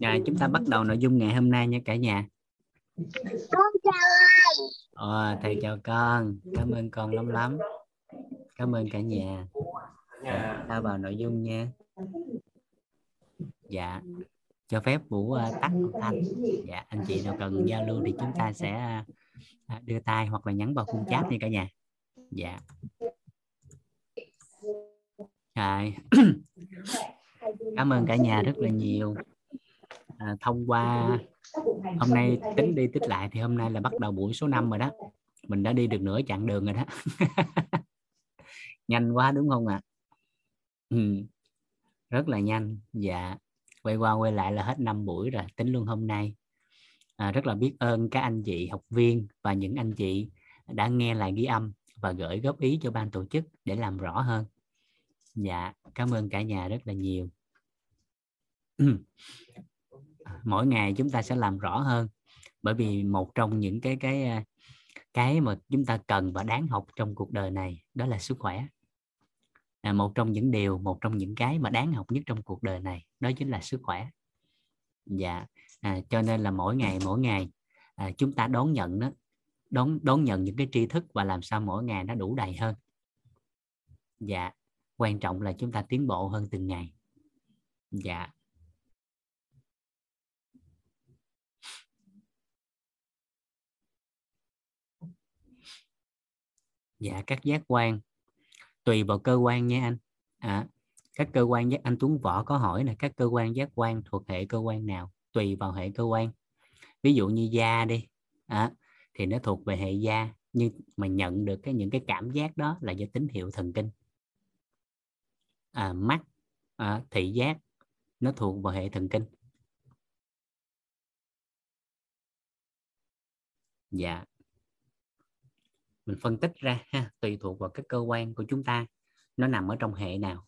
à, chúng ta bắt đầu nội dung ngày hôm nay nha cả nhà. Con chào Ờ, thầy chào con. Cảm ơn con lắm lắm. Cảm ơn cả nhà. À, ta vào nội dung nha. Dạ cho phép vũ uh, tắt thanh. Dạ anh chị nào cần giao lưu thì chúng ta sẽ uh, đưa tay hoặc là nhắn vào khung chat nha cả nhà. Dạ. Rồi. Cảm ơn cả nhà rất là nhiều à, thông qua hôm nay tính đi tích lại thì hôm nay là bắt đầu buổi số 5 rồi đó. Mình đã đi được nửa chặng đường rồi đó. Nhanh quá đúng không ạ? À? ừ. rất là nhanh. Dạ. Quay qua quay lại là hết năm buổi rồi tính luôn hôm nay. À, rất là biết ơn các anh chị học viên và những anh chị đã nghe lại ghi âm và gửi góp ý cho ban tổ chức để làm rõ hơn. Dạ cảm ơn cả nhà rất là nhiều mỗi ngày chúng ta sẽ làm rõ hơn. Bởi vì một trong những cái cái à, cái mà chúng ta cần và đáng học trong cuộc đời này đó là sức khỏe. Là một trong những điều một trong những cái mà đáng học nhất trong cuộc đời này đó chính là sức khỏe. Dạ à, cho nên là mỗi ngày mỗi ngày à, chúng ta đón nhận đó đón đón nhận những cái tri thức và làm sao mỗi ngày nó đủ đầy hơn. Dạ quan trọng là chúng ta tiến bộ hơn từng ngày. Dạ. Dạ các giác quan. Tùy vào cơ quan nha anh. À, các cơ quan giác anh Tuấn Võ có hỏi là các cơ quan giác quan thuộc hệ cơ quan nào? Tùy vào hệ cơ quan. Ví dụ như da đi. À, thì nó thuộc về hệ da nhưng mà nhận được cái những cái cảm giác đó là do tín hiệu thần kinh. À, mắt à, thị giác nó thuộc vào hệ thần kinh. Dạ mình phân tích ra ha tùy thuộc vào cái cơ quan của chúng ta nó nằm ở trong hệ nào.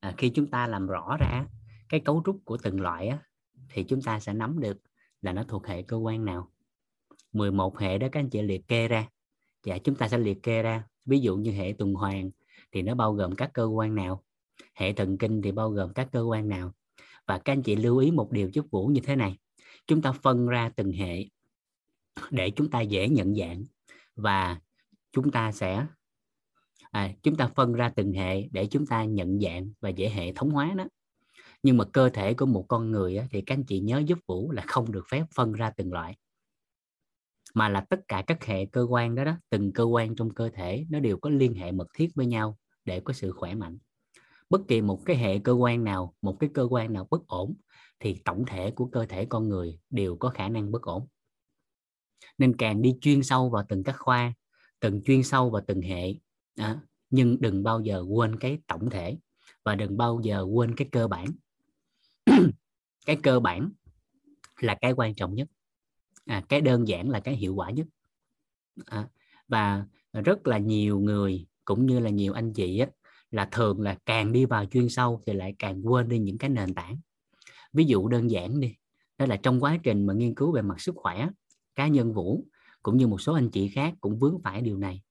À, khi chúng ta làm rõ ra cái cấu trúc của từng loại á, thì chúng ta sẽ nắm được là nó thuộc hệ cơ quan nào. 11 hệ đó các anh chị liệt kê ra. Dạ chúng ta sẽ liệt kê ra. Ví dụ như hệ tuần hoàn thì nó bao gồm các cơ quan nào? Hệ thần kinh thì bao gồm các cơ quan nào? Và các anh chị lưu ý một điều chút vũ như thế này. Chúng ta phân ra từng hệ để chúng ta dễ nhận dạng và chúng ta sẽ à, chúng ta phân ra từng hệ để chúng ta nhận dạng và dễ hệ thống hóa đó. Nhưng mà cơ thể của một con người á, thì các anh chị nhớ giúp vũ là không được phép phân ra từng loại. Mà là tất cả các hệ cơ quan đó đó từng cơ quan trong cơ thể nó đều có liên hệ mật thiết với nhau để có sự khỏe mạnh. Bất kỳ một cái hệ cơ quan nào một cái cơ quan nào bất ổn thì tổng thể của cơ thể con người đều có khả năng bất ổn. Nên càng đi chuyên sâu vào từng các khoa từng chuyên sâu vào từng hệ. À, nhưng đừng bao giờ quên cái tổng thể và đừng bao giờ quên cái cơ bản. Cái cơ bản là cái quan trọng nhất. À, cái đơn giản là cái hiệu quả nhất. À, và rất là nhiều người cũng như là nhiều anh chị á, là thường là càng đi vào chuyên sâu thì lại càng quên đi những cái nền tảng. Ví dụ đơn giản đi đó là trong quá trình mà nghiên cứu về mặt sức khỏe cá nhân vũ cũng như một số anh chị khác cũng vướng phải điều này.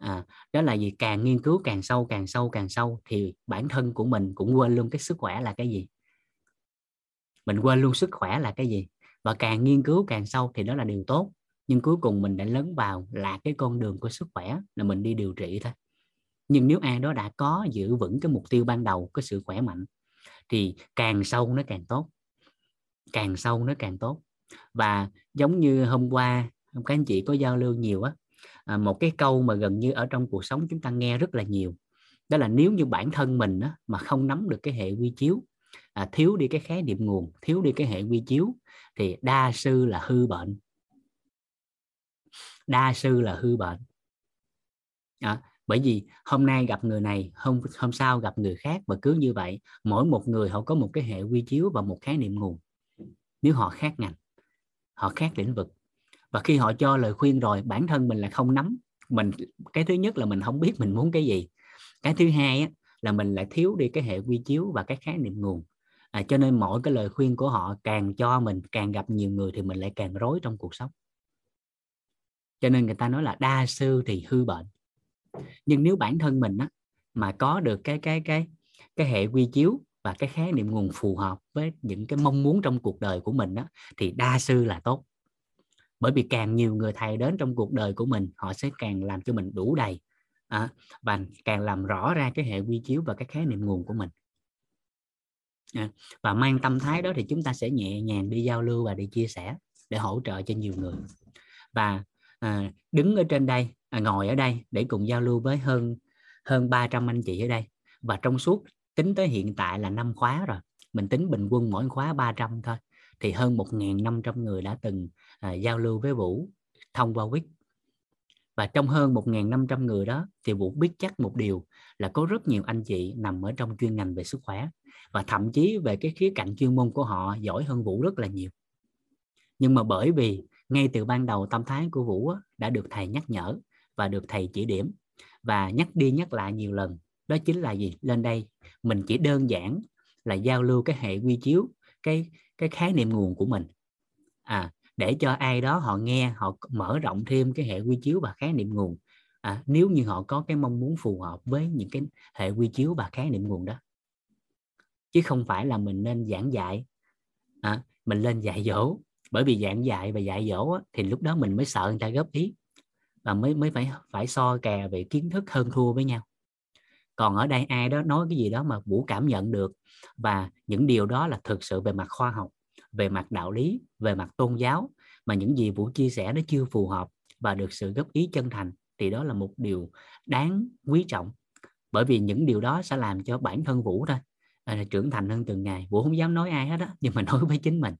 À, đó là gì? Càng nghiên cứu càng sâu càng sâu càng sâu thì bản thân của mình cũng quên luôn cái sức khỏe là cái gì. Mình quên luôn sức khỏe là cái gì. Và càng nghiên cứu càng sâu thì đó là điều tốt. Nhưng cuối cùng mình đã lấn vào là cái con đường của sức khỏe là mình đi điều trị thôi. Nhưng nếu ai đó đã có giữ vững cái mục tiêu ban đầu có sự khỏe mạnh thì càng sâu nó càng tốt. Càng sâu nó càng tốt. Và giống như hôm qua các anh chị có giao lưu nhiều á. À, một cái câu mà gần như ở trong cuộc sống chúng ta nghe rất là nhiều đó là nếu như bản thân mình á, mà không nắm được cái hệ quy chiếu à, thiếu đi cái khái niệm nguồn thiếu đi cái hệ quy chiếu thì đa sư là hư bệnh. Đa sư là hư bệnh. À, bởi vì hôm nay gặp người này hôm hôm sau gặp người khác và cứ như vậy mỗi một người họ có một cái hệ quy chiếu và một khái niệm nguồn. Nếu họ khác ngành họ khác lĩnh vực và khi họ cho lời khuyên rồi bản thân mình là không nắm. Mình cái thứ nhất là mình không biết mình muốn cái gì. Cái thứ hai á, là mình lại thiếu đi cái hệ quy chiếu và cái khái niệm nguồn. À, cho nên mỗi cái lời khuyên của họ càng cho mình càng gặp nhiều người thì mình lại càng rối trong cuộc sống. Cho nên người ta nói là đa sư thì hư bệnh. Nhưng nếu bản thân mình á, mà có được cái cái cái cái hệ quy chiếu và cái khái niệm nguồn phù hợp với những cái mong muốn trong cuộc đời của mình đó thì đa sư là tốt bởi vì càng nhiều người thầy đến trong cuộc đời của mình họ sẽ càng làm cho mình đủ đầy à, và càng làm rõ ra cái hệ quy chiếu và cái khái niệm nguồn của mình. À, và mang tâm thái đó thì chúng ta sẽ nhẹ nhàng đi giao lưu và đi chia sẻ để hỗ trợ cho nhiều người. Và à, đứng ở trên đây à, ngồi ở đây để cùng giao lưu với hơn hơn 300 anh chị ở đây. Và trong suốt tính tới hiện tại là năm khóa rồi. Mình tính bình quân mỗi khóa 300 thôi thì hơn 1.500 người đã từng à, giao lưu với Vũ thông qua Wix. Và trong hơn 1.500 người đó thì Vũ biết chắc một điều là có rất nhiều anh chị nằm ở trong chuyên ngành về sức khỏe và thậm chí về cái khía cạnh chuyên môn của họ giỏi hơn Vũ rất là nhiều. Nhưng mà bởi vì ngay từ ban đầu tâm thái của Vũ đã được thầy nhắc nhở và được thầy chỉ điểm và nhắc đi nhắc lại nhiều lần đó chính là gì? Lên đây mình chỉ đơn giản là giao lưu cái hệ quy chiếu cái cái khái niệm nguồn của mình. À để cho ai đó họ nghe họ mở rộng thêm cái hệ quy chiếu và khái niệm nguồn. À, nếu như họ có cái mong muốn phù hợp với những cái hệ quy chiếu và khái niệm nguồn đó. Chứ không phải là mình nên giảng dạy à, mình lên dạy dỗ. Bởi vì giảng dạy và dạy dỗ á, thì lúc đó mình mới sợ người ta góp ý và mới mới phải phải so kè về kiến thức hơn thua với nhau. Còn ở đây ai đó nói cái gì đó mà vũ cảm nhận được và những điều đó là thực sự về mặt khoa học về mặt đạo lý về mặt tôn giáo mà những gì vũ chia sẻ nó chưa phù hợp và được sự góp ý chân thành thì đó là một điều đáng quý trọng. Bởi vì những điều đó sẽ làm cho bản thân vũ thôi à, trưởng thành hơn từng ngày. Vũ không dám nói ai hết á nhưng mà nói với chính mình.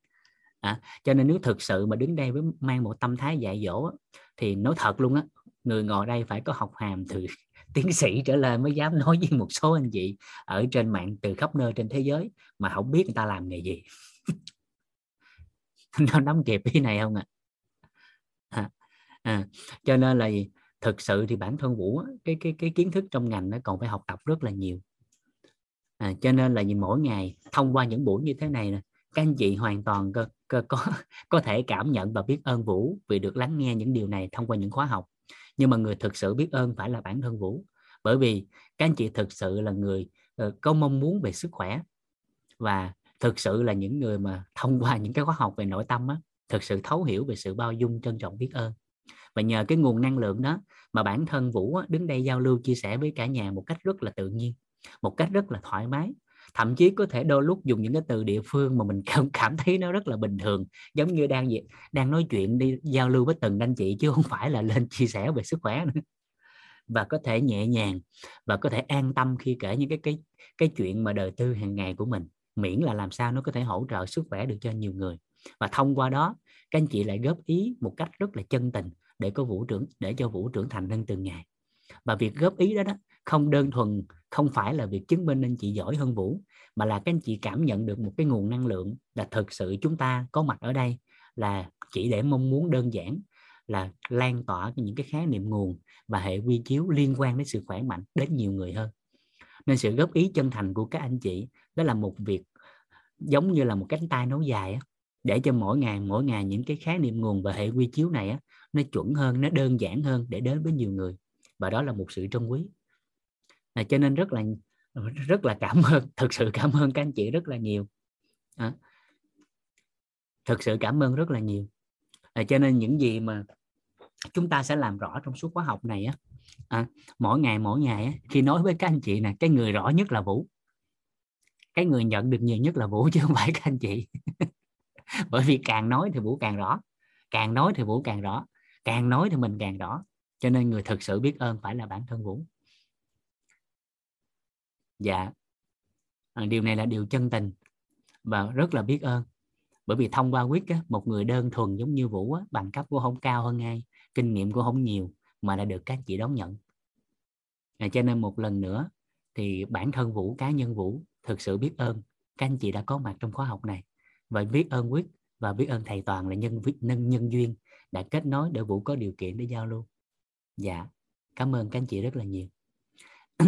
À, cho nên nếu thực sự mà đứng đây với mang một tâm thái dạy dỗ thì nói thật luôn á người ngồi đây phải có học hàm từ tiến sĩ trở lên mới dám nói với một số anh chị ở trên mạng từ khắp nơi trên thế giới mà không biết người ta làm nghề gì. nó nắm kịp ý này không ạ? À? à, cho nên là thực sự thì bản thân vũ cái cái cái kiến thức trong ngành nó còn phải học tập rất là nhiều. À, cho nên là gì mỗi ngày thông qua những buổi như thế này nè các anh chị hoàn toàn có, có có có thể cảm nhận và biết ơn vũ vì được lắng nghe những điều này thông qua những khóa học. Nhưng mà người thực sự biết ơn phải là bản thân vũ. Bởi vì các anh chị thực sự là người uh, có mong muốn về sức khỏe và thực sự là những người mà thông qua những cái khóa học về nội tâm á thực sự thấu hiểu về sự bao dung trân trọng biết ơn. Và nhờ cái nguồn năng lượng đó mà bản thân vũ á, đứng đây giao lưu chia sẻ với cả nhà một cách rất là tự nhiên một cách rất là thoải mái. Thậm chí có thể đôi lúc dùng những cái từ địa phương mà mình cảm cảm thấy nó rất là bình thường giống như đang đang nói chuyện đi giao lưu với từng anh chị chứ không phải là lên chia sẻ về sức khỏe nữa. Và có thể nhẹ nhàng và có thể an tâm khi kể những cái cái cái chuyện mà đời tư hàng ngày của mình miễn là làm sao nó có thể hỗ trợ sức khỏe được cho nhiều người. Và thông qua đó, các anh chị lại góp ý một cách rất là chân tình để có vũ trưởng, để cho vũ trưởng thành hơn từng ngày. Và việc góp ý đó đó không đơn thuần, không phải là việc chứng minh anh chị giỏi hơn vũ, mà là các anh chị cảm nhận được một cái nguồn năng lượng là thực sự chúng ta có mặt ở đây là chỉ để mong muốn đơn giản, là lan tỏa những cái khái niệm nguồn và hệ quy chiếu liên quan đến sự khỏe mạnh đến nhiều người hơn. Nên sự góp ý chân thành của các anh chị đó là một việc giống như là một cánh tay nối dài á, để cho mỗi ngày mỗi ngày những cái khái niệm nguồn và hệ quy chiếu này á, nó chuẩn hơn nó đơn giản hơn để đến với nhiều người. Và đó là một sự trân quý. À, cho nên rất là rất là cảm ơn thực sự cảm ơn các anh chị rất là nhiều. À, thực sự cảm ơn rất là nhiều. À, cho nên những gì mà chúng ta sẽ làm rõ trong suốt khóa học này á à, mỗi ngày mỗi ngày á, khi nói với các anh chị nè cái người rõ nhất là vũ cái người nhận được nhiều nhất là vũ chứ không phải các anh chị. Bởi vì càng nói thì vũ càng rõ càng nói thì vũ càng rõ càng nói thì mình càng rõ. Cho nên người thực sự biết ơn phải là bản thân vũ. Dạ. À, điều này là điều chân tình và rất là biết ơn. Bởi vì thông qua quyết á, một người đơn thuần giống như vũ á, bằng cấp của không cao hơn ai kinh nghiệm của không nhiều mà đã được các chị đón nhận. À, cho nên một lần nữa thì bản thân vũ cá nhân vũ thực sự biết ơn. Các anh chị đã có mặt trong khóa học này. Và biết ơn quyết và biết ơn thầy toàn là nhân nhân nhân duyên đã kết nối để vũ có điều kiện để giao lưu. Dạ cảm ơn các anh chị rất là nhiều.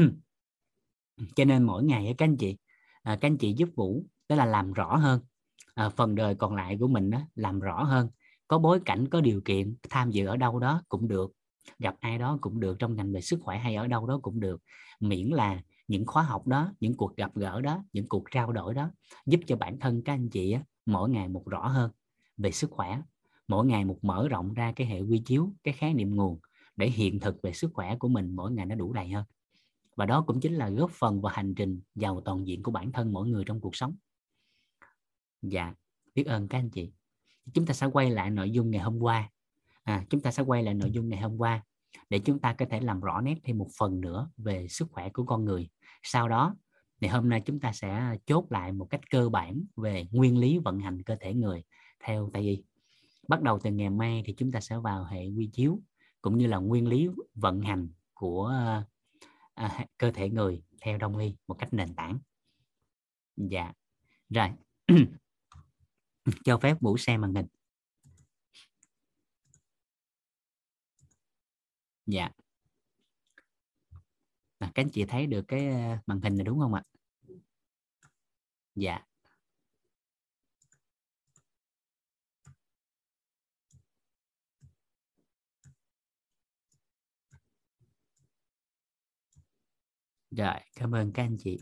Cho nên mỗi ngày các anh chị à, các anh chị giúp vũ đó là làm rõ hơn. À, phần đời còn lại của mình đó, làm rõ hơn. Có bối cảnh có điều kiện tham dự ở đâu đó cũng được. Gặp ai đó cũng được trong ngành về sức khỏe hay ở đâu đó cũng được. Miễn là những khóa học đó những cuộc gặp gỡ đó những cuộc trao đổi đó giúp cho bản thân các anh chị á, mỗi ngày một rõ hơn về sức khỏe. Mỗi ngày một mở rộng ra cái hệ quy chiếu cái khái niệm nguồn để hiện thực về sức khỏe của mình mỗi ngày nó đủ đầy hơn. Và đó cũng chính là góp phần vào hành trình giàu toàn diện của bản thân mỗi người trong cuộc sống. Dạ biết ơn các anh chị. Chúng ta sẽ quay lại nội dung ngày hôm qua. À, chúng ta sẽ quay lại nội dung ngày hôm qua để chúng ta có thể làm rõ nét thêm một phần nữa về sức khỏe của con người. Sau đó thì hôm nay chúng ta sẽ chốt lại một cách cơ bản về nguyên lý vận hành cơ thể người theo tây y. Bắt đầu từ ngày mai thì chúng ta sẽ vào hệ quy chiếu cũng như là nguyên lý vận hành của à, cơ thể người theo đông y một cách nền tảng. Dạ. Rồi. Cho phép vũ xem màn hình. Dạ. À, các anh chị thấy được cái ờ, màn hình này đúng không ạ? Dạ. Rồi cảm ơn các anh chị.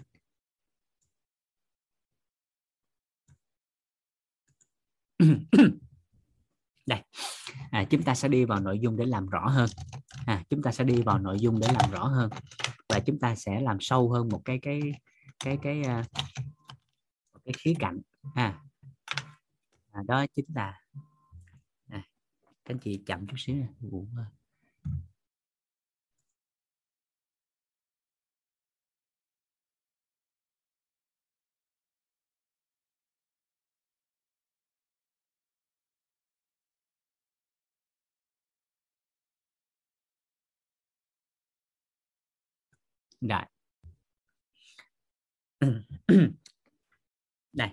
đây. À, chúng ta sẽ đi vào nội dung để làm rõ hơn. À, chúng ta sẽ đi vào nội dung để làm rõ hơn. Và chúng ta sẽ làm sâu hơn một cái cái cái cái ờ, cái, cái khía cạnh. À, à đó chính là à, các anh chị chậm chút xíu này. Rồi. Đây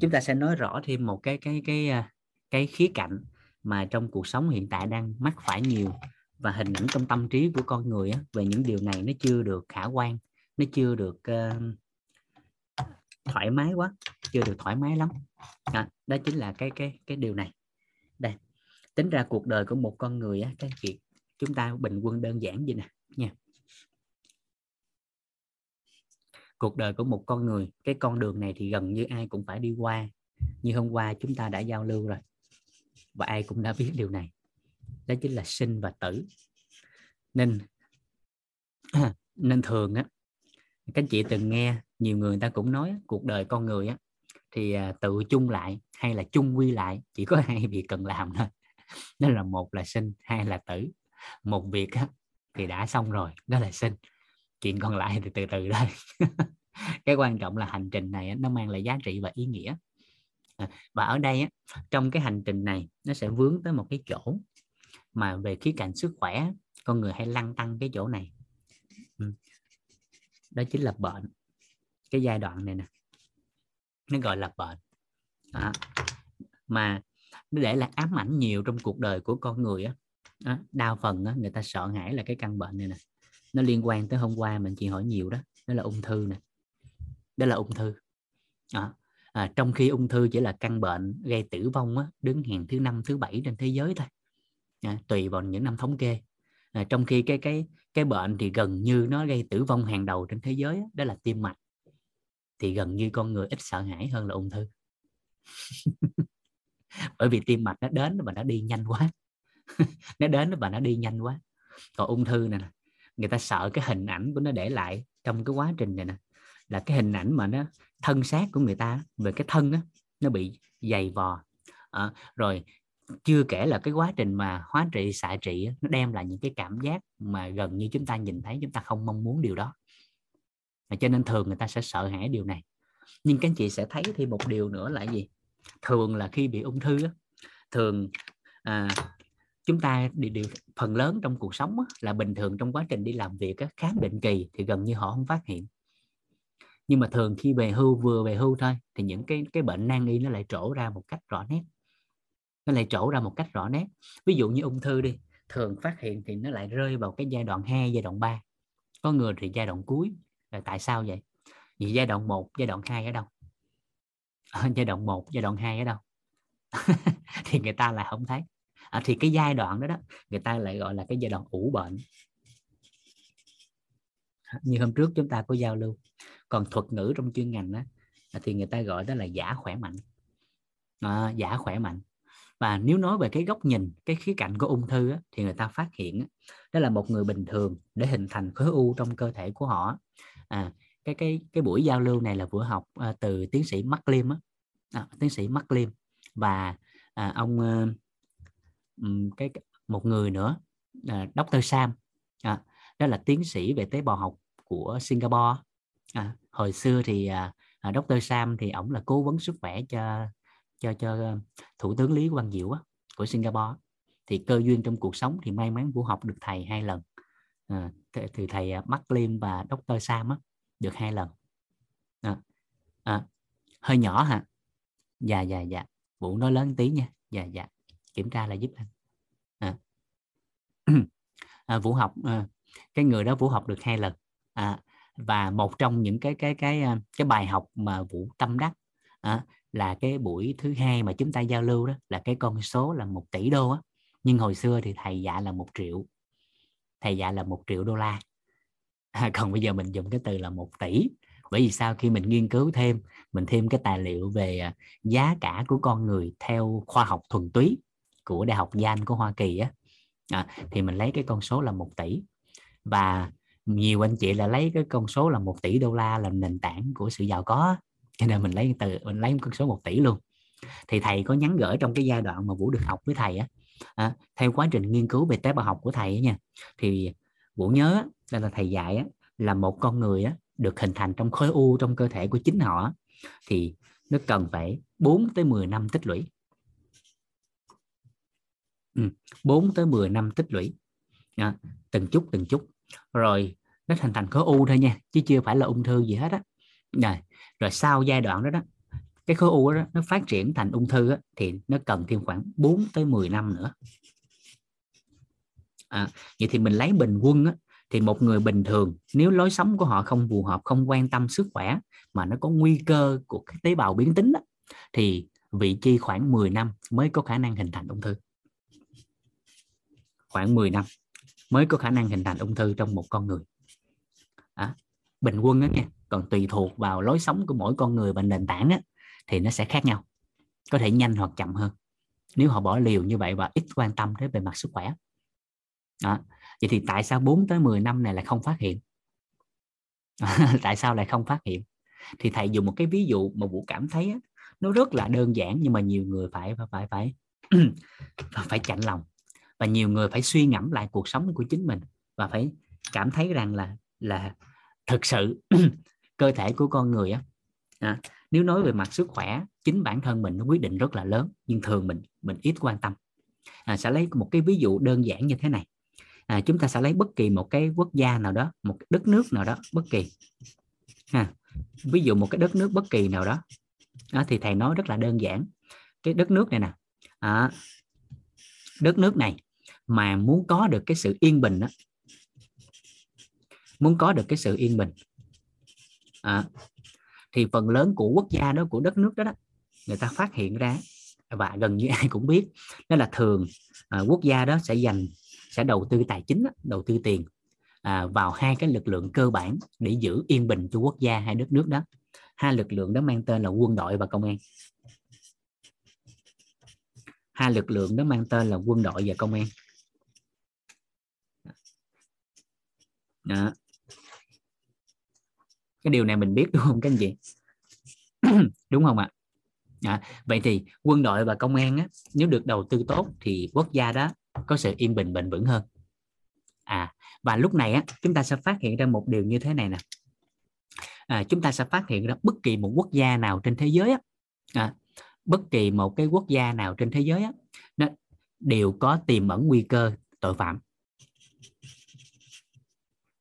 chúng ta sẽ nói rõ thêm một cái cái cái à, cái khía cạnh mà trong cuộc sống hiện tại đang mắc phải nhiều và hình ảnh trong tâm trí của con người á, về những điều này nó chưa được khả quan nó chưa được uh, thoải mái quá chưa được thoải mái lắm. À, đó chính là cái cái cái điều này. Đây tính ra cuộc đời của một con người á các chị chúng ta bình quân đơn giản vậy nè nha. Cuộc đời của một con người cái con đường này thì gần như ai cũng phải đi qua. Như hôm qua chúng ta đã giao lưu rồi và ai cũng đã biết điều này đó chính là sinh và tử. Nên nên thường á các chị từng nghe nhiều người, người ta cũng nói cuộc đời con người á thì à, tự chung lại hay là chung quy lại chỉ có hai việc cần làm thôi. Đó là một là sinh hai là tử. Một việc á, thì đã xong rồi đó là sinh chuyện còn lại thì từ từ thôi. Cái quan trọng là hành trình này nó mang lại giá trị và ý nghĩa. À, và ở đây trong cái hành trình này nó sẽ vướng tới một cái chỗ mà về khía cạnh sức khỏe con người hay lăn tăng cái chỗ này. Ừ. Đó chính là bệnh. Cái giai đoạn này nè nó gọi là bệnh. À, mà nó để là ám ảnh nhiều trong cuộc đời của con người á. Đa phần á, người ta sợ hãi là cái căn bệnh này nè nó liên quan tới hôm qua mình chị hỏi nhiều đó đó là ung thư nè. Đó là ung thư. À, à, trong khi ung thư chỉ là căn bệnh gây tử vong á, đứng hàng thứ năm thứ bảy trên thế giới thôi. À, tùy vào những năm thống kê. À, trong khi cái cái cái bệnh thì gần như nó gây tử vong hàng đầu trên thế giới đó là tim mạch. Thì gần như con người ít sợ hãi hơn là ung thư. Bởi vì tim mạch nó đến và nó đi nhanh quá. Nó đến và nó đi nhanh quá. Còn ung thư này người ta sợ cái hình ảnh của nó để lại trong cái quá trình này nè. Là cái hình ảnh mà nó thân xác của người ta về cái thân đó, nó bị dày vò. À, rồi chưa kể là cái quá trình mà hóa trị xạ trị nó đem lại những cái cảm giác mà gần như chúng ta nhìn thấy chúng ta không mong muốn điều đó. Và cho nên thường người ta sẽ sợ hãi điều này. Nhưng các anh chị sẽ thấy thì một điều nữa là gì? Thường là khi bị ung thư thường à, chúng ta điều, điều phần lớn trong cuộc sống là bình thường trong quá trình đi làm việc khám định kỳ thì gần như họ không phát hiện. Nhưng mà thường khi về hưu vừa về hưu thôi thì những cái cái bệnh nan y nó lại trổ ra một cách rõ nét. Nó lại trổ ra một cách rõ nét. Ví dụ như ung thư đi thường phát hiện thì nó lại rơi vào cái giai đoạn 2, giai đoạn 3 có người thì giai đoạn cuối là tại sao vậy? Vì giai đoạn 1, giai đoạn 2 ở đâu? Giai đoạn 1, giai đoạn 2 ở đâu? Thì người ta lại không thấy à, thì cái giai đoạn đó đó người ta lại gọi là cái giai đoạn ủ bệnh. Như hôm trước chúng ta có giao lưu. Còn thuật ngữ trong chuyên ngành đó thì người ta gọi đó là giả khỏe mạnh. À, giả khỏe mạnh. Và nếu nói về cái góc nhìn cái khía cạnh của ung thư á, thì người ta phát hiện đó là một người bình thường để hình thành khối u trong cơ thể của họ. À, cái cái cái buổi giao lưu này là buổi học à, từ tiến sĩ Mark Lim á, à, tiến sĩ Mark Lim. Và à, ông cái một người nữa là Dr. Sam à, đó là tiến sĩ về tế bào học của Singapore à, hồi xưa thì à, à Dr. Sam thì ổng là cố vấn sức khỏe cho cho cho ờ, thủ tướng Lý Quang Diệu á, của Singapore thì cơ duyên trong cuộc sống thì may mắn Vũ học được thầy hai lần à, từ thầy à, Mark Lim và Dr. Sam á, được hai lần à, à, hơi nhỏ hả dạ dạ dạ Vũ nói lớn tí nha dạ dạ kiểm tra là giúp anh. À. à, Vũ học à, cái người đó Vũ học được hai lần. À, và một trong những cái cái cái à, cái bài học mà Vũ tâm đắc à, là cái buổi thứ hai mà chúng ta giao lưu đó là cái con số là một tỷ đô á. Nhưng hồi xưa thì thầy dạy là một triệu. Thầy dạy là một triệu đô la. À, còn bây giờ mình dùng cái từ là một tỷ. Bởi vì sao khi mình nghiên cứu thêm mình thêm cái tài liệu về à, giá cả của con người theo khoa học thuần túy của đại học Yale của Hoa Kỳ á. À, thì mình lấy cái con số là một tỷ. Và nhiều anh chị là lấy cái con số là một tỷ đô la làm nền tảng của sự giàu có cho nên mình lấy từ mình lấy con số 1 tỷ luôn. Thì thầy có nhắn gửi trong cái giai đoạn mà vũ được học với thầy á. À, theo quá trình nghiên cứu về tế bào học của thầy á nha. Thì vũ nhớ đây là thầy dạy á, là một con người á, được hình thành trong khối u trong cơ thể của chính họ thì nó cần phải 4 tới 10 năm tích lũy ừ, 4 tới 10 năm tích lũy. À, từng chút từng chút. Rồi nó thành thành khối u thôi nha chứ chưa phải là ung thư gì hết á. Rồi, rồi sau giai đoạn đó đó cái khối u đó nó phát triển thành ung thư đó, thì nó cần thêm khoảng 4 tới 10 năm nữa. À, vậy thì mình lấy bình quân á, thì một người bình thường nếu lối sống của họ không phù hợp không quan tâm sức khỏe mà nó có nguy cơ của cái tế bào biến tính đó, thì vị chi khoảng 10 năm mới có khả năng hình thành ung thư khoảng 10 năm mới có khả năng hình thành ung thư trong một con người. À, bình quân đó nha còn tùy thuộc vào lối sống của mỗi con người và nền tảng đó, thì nó sẽ khác nhau có thể nhanh hoặc chậm hơn. Nếu họ bỏ liều như vậy và ít quan tâm tới về mặt sức khỏe. Đó. vậy thì tại sao 4 tới 10 năm này lại không phát hiện? Tại sao lại không phát hiện? Thì thầy dùng một cái ví dụ mà vũ cảm thấy á, nó rất là đơn giản nhưng mà nhiều người phải phải phải phải chạnh lòng và nhiều người phải suy ngẫm lại cuộc sống của chính mình và phải cảm thấy rằng là là thực sự cơ thể của con người á à, nếu nói về mặt sức khỏe chính bản thân mình nó quyết định rất là lớn nhưng thường mình mình ít quan tâm. À, sẽ lấy một cái ví dụ đơn giản như thế này. À, chúng ta sẽ lấy bất kỳ một cái quốc gia nào đó một đất nước nào đó bất kỳ. À, ví dụ một cái đất nước bất kỳ nào đó, đó thì thầy nói rất là đơn giản. Cái đất nước này nè à, đất nước này mà muốn có được cái sự yên bình đó, muốn có được cái sự yên bình. À, thì phần lớn của quốc gia đó của đất nước đó, đó người ta phát hiện ra và gần như ai cũng biết đó là thường à, quốc gia đó sẽ dành sẽ đầu tư tài chính đầu tư tiền à, vào hai cái lực lượng cơ bản để giữ yên bình cho quốc gia hay đất nước đó. Hai lực lượng đó mang tên là quân đội và công an. Hai lực lượng đó mang tên là quân đội và công an. Đó. Cái điều này mình biết đúng không các anh chị? Đúng không ạ? À, vậy thì quân đội và công an á, nếu được đầu tư tốt thì quốc gia đó có sự yên bình bền vững hơn. À và lúc này á, chúng ta sẽ phát hiện ra một điều như thế này nè. À, chúng ta sẽ phát hiện ra bất kỳ một quốc gia nào trên thế giới á, à, bất kỳ một cái quốc gia nào trên thế giới á, nó đều có tiềm ẩn nguy cơ tội phạm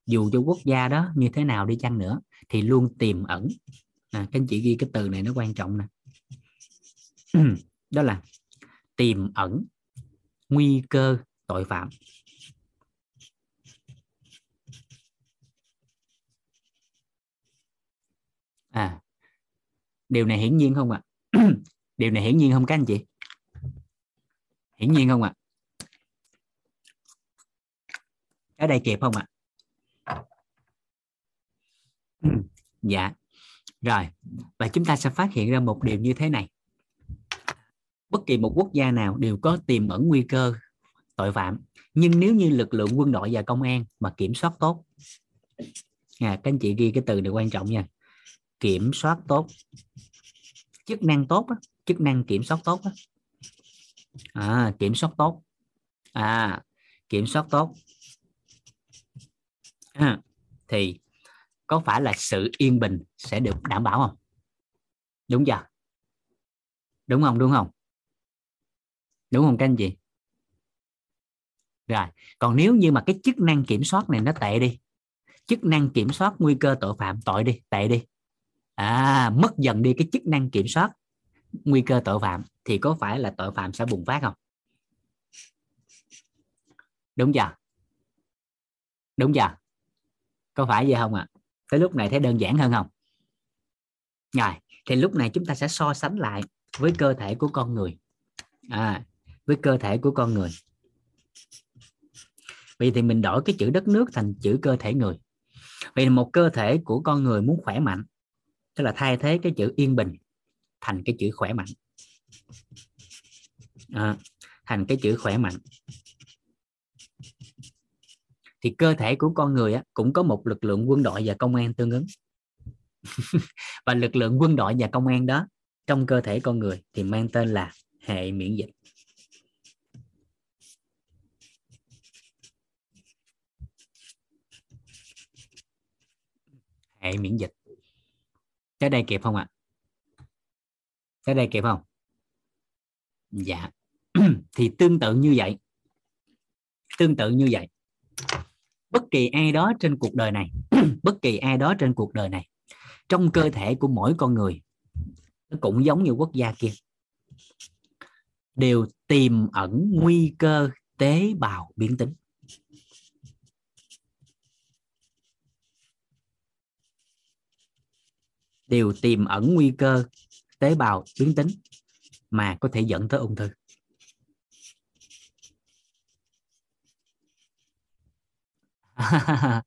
dù cho quốc gia đó như thế nào đi chăng nữa thì luôn tiềm ẩn à, các anh chị ghi cái từ này nó quan trọng nè đó là tiềm ẩn nguy cơ tội phạm à điều này hiển nhiên không ạ à? điều này hiển nhiên không các anh chị hiển nhiên không ạ à? ở đây kịp không ạ à? dạ. Rồi và chúng ta sẽ phát hiện ra một điều như thế này. Bất kỳ một quốc gia nào đều có tiềm ẩn nguy cơ tội phạm nhưng nếu như lực lượng quân đội và công an mà kiểm soát tốt à, các anh chị ghi cái từ này quan trọng nha. Kiểm soát tốt chức năng tốt chức năng kiểm soát tốt à, kiểm soát tốt. À kiểm soát tốt. À, thì có phải là sự yên bình sẽ được đảm bảo không? Đúng chưa? Đúng không? Đúng không? Đúng không các anh chị? Rồi, còn nếu như mà cái chức năng kiểm soát này nó tệ đi, chức năng kiểm soát nguy cơ tội phạm, tội đi, tệ đi. À mất dần đi cái chức năng kiểm soát nguy cơ tội phạm thì có phải là tội phạm sẽ bùng phát không? Đúng chưa? Đúng chưa? Có phải vậy không ạ? à? Tới lúc này thấy đơn giản hơn không? Rồi thì lúc này chúng ta sẽ so sánh lại với cơ thể của con người. À, với cơ thể của con người. Vậy thì mình đổi cái chữ đất nước thành chữ cơ thể người. Vậy một cơ thể của con người muốn khỏe mạnh tức là thay thế cái chữ yên bình thành cái chữ khỏe mạnh. À, thành cái chữ khỏe mạnh thì cơ thể của con người á, cũng có một lực lượng quân đội và công an tương ứng. Và lực lượng quân đội và công an đó trong cơ thể con người thì mang tên là hệ miễn dịch. Hệ miễn dịch. Tới đây kịp không ạ? À? tới đây kịp không? Dạ. Thì tương tự như vậy. Tương tự như vậy bất kỳ ai đó trên cuộc đời này, bất kỳ ai đó trên cuộc đời này, trong cơ thể của mỗi con người, nó cũng giống như quốc gia kia. Đều tiềm ẩn nguy cơ tế bào biến tính. Đều tiềm ẩn nguy cơ tế bào biến tính mà có thể dẫn tới ung thư.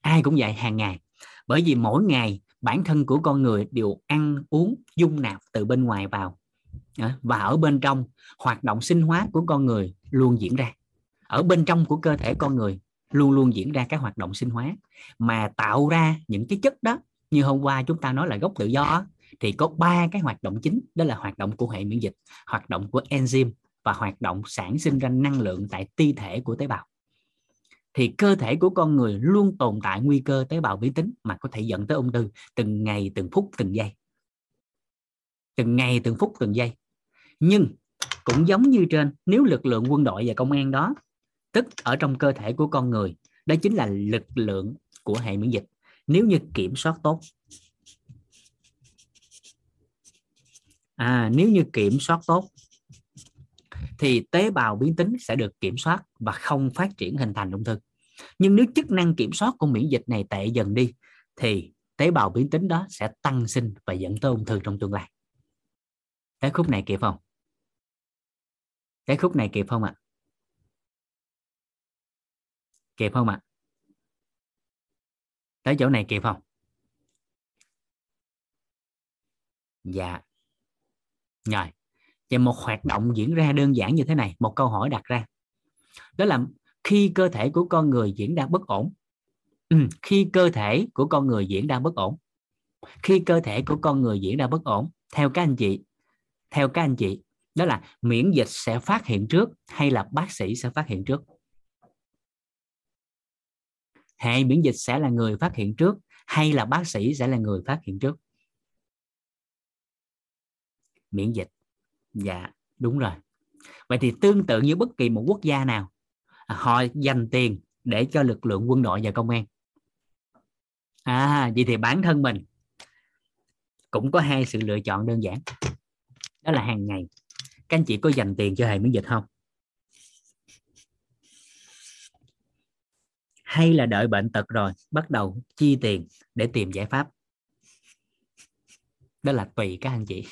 ai cũng vậy hàng ngày, bởi vì mỗi ngày bản thân của con người đều ăn uống dung nạp từ bên ngoài vào và ở bên trong, hoạt động sinh hóa của con người luôn diễn ra. Ở bên trong của cơ thể con người luôn luôn diễn ra các hoạt động sinh hóa mà tạo ra những cái chất đó. Như hôm qua chúng ta nói là gốc tự do thì có ba cái hoạt động chính, đó là hoạt động của hệ miễn dịch, hoạt động của enzyme và hoạt động sản sinh ra năng lượng tại ti thể của tế bào thì cơ thể của con người luôn tồn tại nguy cơ tế bào vi tính mà có thể dẫn tới ung thư từng ngày, từng phút, từng giây. Từng ngày, từng phút, từng giây. Nhưng cũng giống như trên, nếu lực lượng quân đội và công an đó, tức ở trong cơ thể của con người, đó chính là lực lượng của hệ miễn dịch, nếu như kiểm soát tốt. À nếu như kiểm soát tốt thì tế bào biến tính sẽ được kiểm soát và không phát triển hình thành ung thư. Nhưng nếu chức năng kiểm soát của miễn dịch này tệ dần đi, thì tế bào biến tính đó sẽ tăng sinh và dẫn tới ung thư trong tương lai. Cái khúc này kịp không? Cái khúc này kịp không ạ? À? kịp không ạ? À? tới chỗ này kịp không? Dạ. Rồi và một hoạt động diễn ra đơn giản như thế này một câu hỏi đặt ra. Đó là khi cơ thể của con người diễn ra bất ổn. Ừ, khi cơ thể của con người diễn ra bất ổn. Khi cơ thể của con người diễn ra bất ổn theo các anh chị theo các anh chị đó là miễn dịch sẽ phát hiện trước hay là bác sĩ sẽ phát hiện trước? Hệ miễn dịch sẽ là người phát hiện trước hay là bác sĩ sẽ là người phát hiện trước? Miễn dịch dạ đúng rồi. Vậy thì tương tự như bất kỳ một quốc gia nào à, họ dành tiền để cho lực lượng quân đội và công an. À vậy thì bản thân mình cũng có hai sự lựa chọn đơn giản. Đó là hàng ngày, các anh chị có dành tiền cho hệ miễn dịch không? Hay là đợi bệnh tật rồi bắt đầu chi tiền để tìm giải pháp? Đó là tùy các anh chị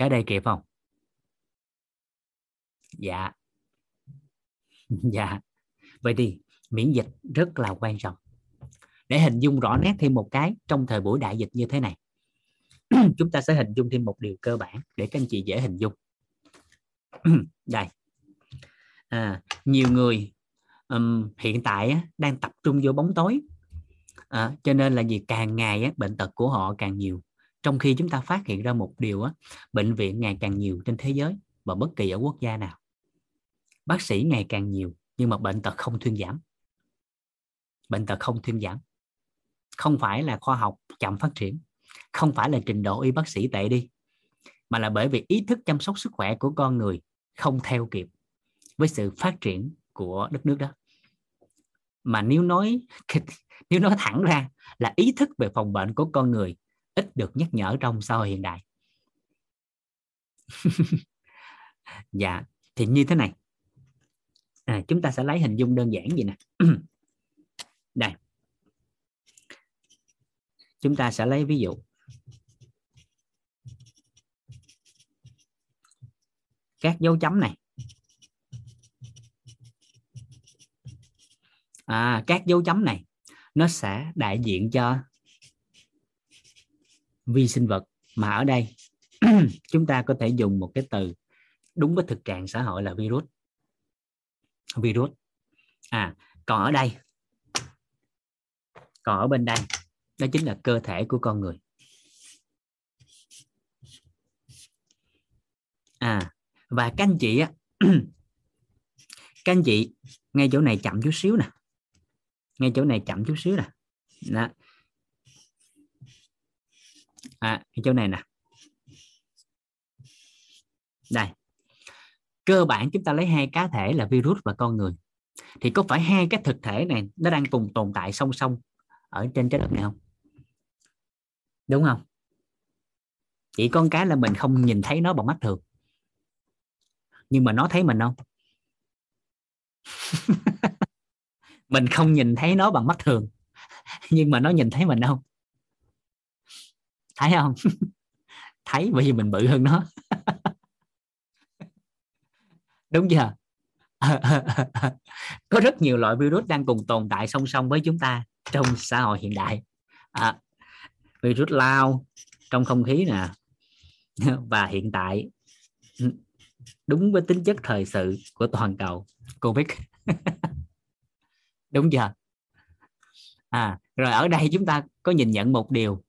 cái đây kịp không? Dạ. Dạ. Vậy thì miễn dịch rất là quan trọng. Để hình dung rõ nét thêm một cái trong thời buổi đại dịch như thế này. Chúng ta sẽ hình dung thêm một điều cơ bản để các anh chị dễ hình dung. Đây. À, nhiều người um, hiện tại á, đang tập trung vô bóng tối. À, cho nên là gì? Càng ngày á, bệnh tật của họ càng nhiều trong khi chúng ta phát hiện ra một điều á, bệnh viện ngày càng nhiều trên thế giới và bất kỳ ở quốc gia nào. Bác sĩ ngày càng nhiều nhưng mà bệnh tật không thuyên giảm. Bệnh tật không thuyên giảm. Không phải là khoa học chậm phát triển không phải là trình độ y bác sĩ tệ đi mà là bởi vì ý thức chăm sóc sức khỏe của con người không theo kịp với sự phát triển của đất nước đó. Mà nếu nói nếu nói thẳng ra là ý thức về phòng bệnh của con người ít được nhắc nhở trong xã hội hiện đại. Dạ thì như thế này. À, chúng ta sẽ lấy hình dung đơn giản gì nè. Đây. Chúng ta sẽ lấy ví dụ. Các dấu chấm này. À, các dấu chấm này nó sẽ đại diện cho vi sinh vật. Mà ở đây, chúng ta có thể dùng một cái từ đúng với thực trạng xã hội là virus. Virus. À còn ở đây, còn ở bên đây, đó chính là cơ thể của con người. À và các anh chị á, các anh chị, ngay chỗ này chậm chút xíu nè. Ngay chỗ này chậm chút xíu nè. Đó à cái chỗ này nè. Đây. Cơ bản chúng ta lấy hai cá thể là virus và con người. Thì có phải hai cái thực thể này nó đang cùng tồn tại song song ở trên trái đất này không? Đúng không? Chỉ con cái là mình không nhìn thấy nó bằng mắt thường. Nhưng mà nó thấy mình không? Mình không nhìn thấy nó bằng mắt thường. Nhưng mà nó nhìn thấy mình không? Thấy không? Thấy bởi vì mình bự hơn nó. Đúng chưa? Có rất nhiều loại virus đang cùng tồn tại song song với chúng ta trong xã hội hiện đại. À, virus lao trong không khí nè và hiện tại đúng với tính chất thời sự của toàn cầu covid. Đúng chưa? À rồi ở đây chúng ta có nhìn nhận một điều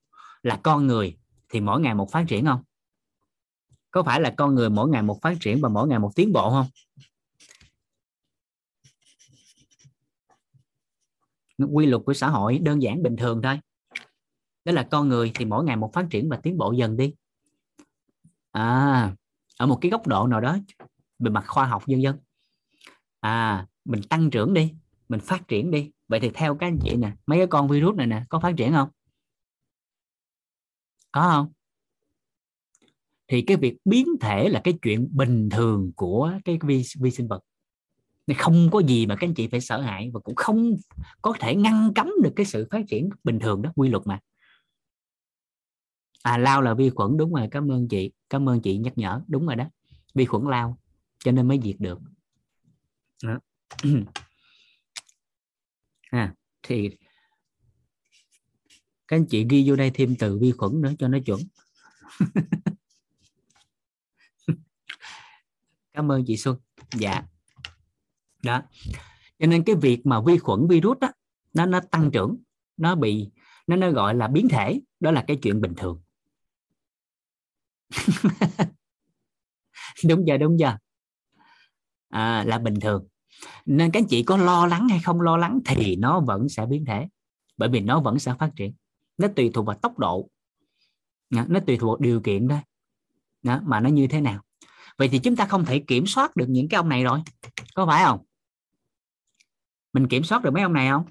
là con người thì mỗi ngày một phát triển không? Có phải là con người mỗi ngày một phát triển và mỗi ngày một tiến bộ không? Quy luật của xã hội đơn giản, bình thường thôi. Đó là con người thì mỗi ngày một phát triển và tiến bộ dần đi. À ở một cái góc độ nào đó, về mặt khoa học dân dân. À mình tăng trưởng đi, mình phát triển đi. Vậy thì theo các anh chị nè, mấy cái con virus này nè, có phát triển không? Có không? Thì cái việc biến thể là cái chuyện bình thường của cái vi, vi sinh vật. Nên không có gì mà các anh chị phải sợ hãi và cũng không có thể ngăn cấm được cái sự phát triển bình thường đó quy luật mà. À lao là vi khuẩn đúng rồi cảm ơn chị cảm ơn chị nhắc nhở đúng rồi đó vi khuẩn lao cho nên mới diệt được. Đó. à, thì các anh chị ghi vô đây thêm từ vi khuẩn nữa cho nó chuẩn. Cảm ơn chị Xuân. Dạ. Đó. Cho nên cái việc mà vi khuẩn virus đó nó nó tăng trưởng nó bị nó nó gọi là biến thể đó là cái chuyện bình thường. Đúng giờ đúng giờ. À, là bình thường. Nên các chị có lo lắng hay không lo lắng thì nó vẫn sẽ biến thể bởi vì nó vẫn sẽ phát triển nó tùy thuộc vào tốc độ. Nó tùy thuộc vào điều kiện đó, đó mà nó như thế nào. Vậy thì chúng ta không thể kiểm soát được những cái ông này rồi. Có phải không? Mình kiểm soát được mấy ông này không?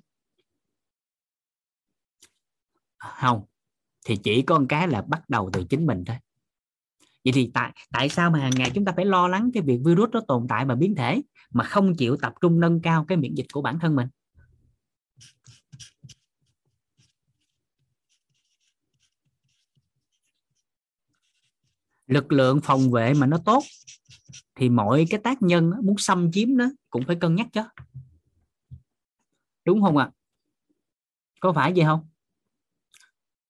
Không. Thì chỉ có một cái là bắt đầu từ chính mình thôi. Vậy thì tại tại sao mà hàng ngày chúng ta phải lo lắng cái việc virus nó tồn tại và biến thể mà không chịu tập trung nâng cao cái miễn dịch của bản thân mình? Lực lượng phòng vệ mà nó tốt, thì mọi cái tác nhân muốn xâm chiếm nó cũng phải cân nhắc chứ. Đúng không ạ? Có phải vậy không?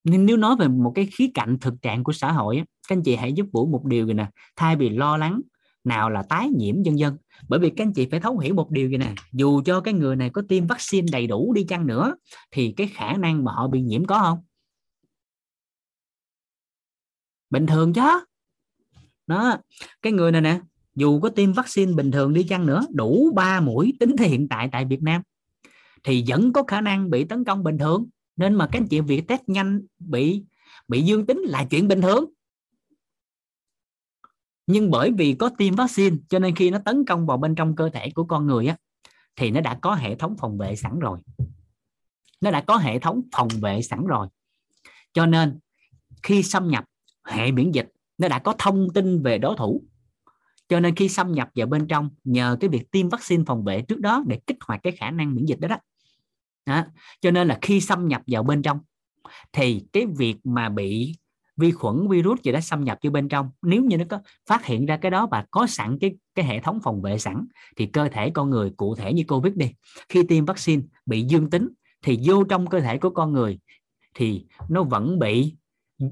Nên nếu nói về một cái khía cạnh thực trạng của xã hội các anh chị hãy giúp vũ một điều gì nè. Thay vì lo lắng nào là tái nhiễm dân dân, bởi vì các anh chị phải thấu hiểu một điều gì nè. Dù cho cái người này có tiêm vaccine đầy đủ đi chăng nữa, thì cái khả năng mà họ bị nhiễm có không? Bình thường chứ đó, cái người này nè, dù có tiêm vaccine bình thường đi chăng nữa, đủ 3 mũi tính tới hiện tại tại Việt Nam, thì vẫn có khả năng bị tấn công bình thường. Nên mà các anh chị việc test nhanh, bị bị dương tính là chuyện bình thường. Nhưng bởi vì có tiêm vaccine, cho nên khi nó tấn công vào bên trong cơ thể của con người á, thì nó đã có hệ thống phòng vệ sẵn rồi. Nó đã có hệ thống phòng vệ sẵn rồi. Cho nên, khi xâm nhập hệ miễn dịch nó đã có thông tin về đối thủ cho nên khi xâm nhập vào bên trong nhờ cái việc tiêm vaccine phòng vệ trước đó để kích hoạt cái khả năng miễn dịch đó đó, đó. cho nên là khi xâm nhập vào bên trong thì cái việc mà bị vi khuẩn virus gì đó xâm nhập vô bên trong nếu như nó có phát hiện ra cái đó và có sẵn cái cái hệ thống phòng vệ sẵn thì cơ thể con người cụ thể như covid đi khi tiêm vaccine bị dương tính thì vô trong cơ thể của con người thì nó vẫn bị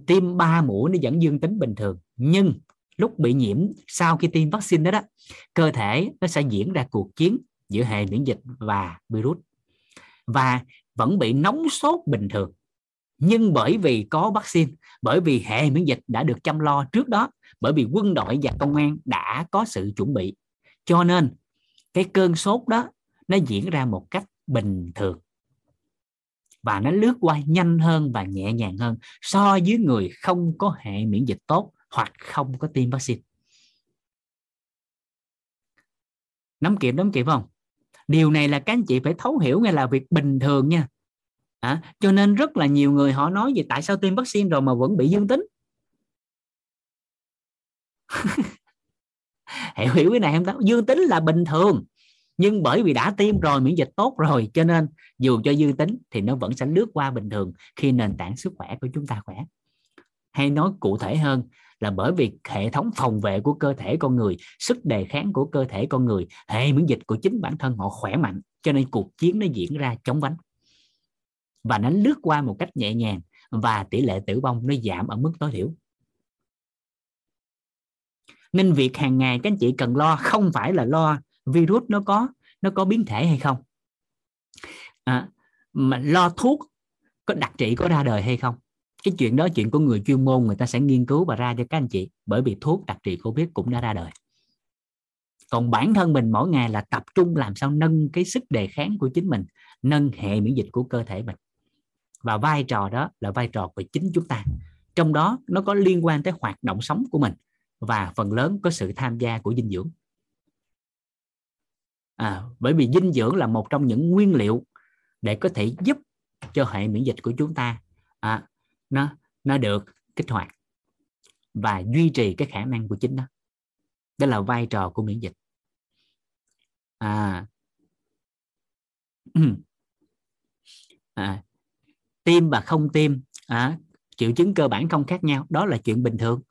tiêm ba mũi nó vẫn dương tính bình thường. Nhưng lúc bị nhiễm sau khi tiêm vaccine đó đó, cơ thể nó sẽ diễn ra cuộc chiến giữa hệ miễn dịch và virus. Và vẫn bị nóng sốt bình thường. Nhưng bởi vì có vaccine, bởi vì hệ miễn dịch đã được chăm lo trước đó, bởi vì quân đội và công an đã có sự chuẩn bị. Cho nên cái cơn sốt đó nó diễn ra một cách bình thường và nó lướt qua nhanh hơn và nhẹ nhàng hơn so với người không có hệ miễn dịch tốt hoặc không có tiêm vaccine. Nắm kịp nắm kịp không? Điều này là các anh chị phải thấu hiểu ngay là việc bình thường nha. À, cho nên rất là nhiều người họ nói về tại sao tiêm vaccine rồi mà vẫn bị dương tính? Hiểu hiểu cái này không ta? Dương tính là bình thường nhưng bởi vì đã tiêm rồi, miễn dịch tốt rồi, cho nên dù cho dương tính thì nó vẫn sẽ lướt qua bình thường khi nền tảng sức khỏe của chúng ta khỏe. Hay nói cụ thể hơn là bởi vì hệ thống phòng vệ của cơ thể con người, sức đề kháng của cơ thể con người, hệ miễn dịch của chính bản thân họ khỏe mạnh, cho nên cuộc chiến nó diễn ra chống vánh. Và nó lướt qua một cách nhẹ nhàng và tỷ lệ tử vong nó giảm ở mức tối thiểu. Nên việc hàng ngày các anh chị cần lo không phải là lo virus nó có nó có biến thể hay không? À, mà lo thuốc có đặc trị có ra đời hay không? Cái chuyện đó chuyện của người chuyên môn người ta sẽ nghiên cứu và ra cho các anh chị bởi vì thuốc đặc trị covid cũng đã ra đời. Còn bản thân mình mỗi ngày là tập trung làm sao nâng cái sức đề kháng của chính mình nâng hệ miễn dịch của cơ thể mình. Và vai trò đó là vai trò của chính chúng ta. Trong đó nó có liên quan tới hoạt động sống của mình và phần lớn có sự tham gia của dinh dưỡng à, bởi vì dinh dưỡng là một trong những nguyên liệu để có thể giúp cho hệ miễn dịch của chúng ta à, nó nó được kích hoạt và duy trì cái khả năng của chính nó. Đó là vai trò của miễn dịch. À, à tiêm và không tiêm à, triệu chứng cơ bản không khác nhau đó là chuyện bình thường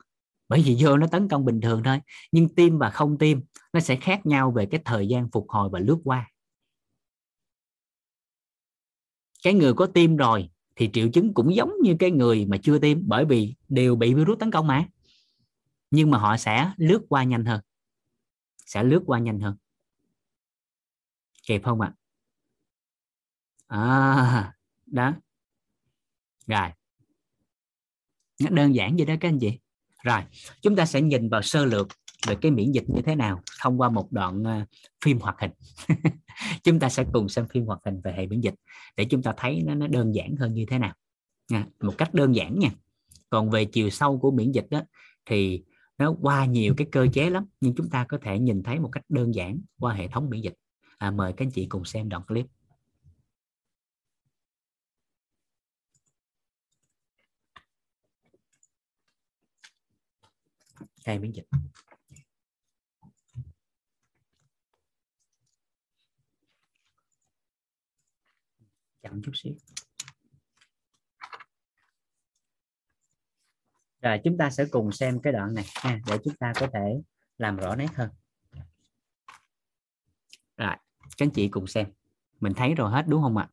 bởi vì vô nó tấn công bình thường thôi, nhưng tiêm và không tiêm nó sẽ khác nhau về cái thời gian phục hồi và lướt qua. Cái người có tiêm rồi thì triệu chứng cũng giống như cái người mà chưa tiêm bởi vì đều bị virus tấn công mà. Nhưng mà họ sẽ lướt qua nhanh hơn, sẽ lướt qua nhanh hơn. Kịp không ạ? À? à đó. Rồi. Nó đơn giản vậy đó các anh chị rồi chúng ta sẽ nhìn vào sơ lược về cái miễn dịch như thế nào thông qua một đoạn uh, phim hoạt hình. Chúng ta sẽ cùng xem phim hoạt hình về hệ miễn dịch để chúng ta thấy nó, nó đơn giản hơn như thế nào. Nha một cách đơn giản nha. Còn về chiều sâu của miễn dịch đó thì nó qua nhiều cái cơ chế lắm nhưng chúng ta có thể nhìn thấy một cách đơn giản qua hệ thống miễn dịch. À, mời các anh chị cùng xem đoạn clip. Hệ miễn dịch. Chậm chút xíu. Rồi chúng ta sẽ cùng xem cái đoạn này ha, để chúng ta có thể làm rõ nét hơn. Rồi các anh chị cùng xem. Mình thấy rồi hết đúng không ạ?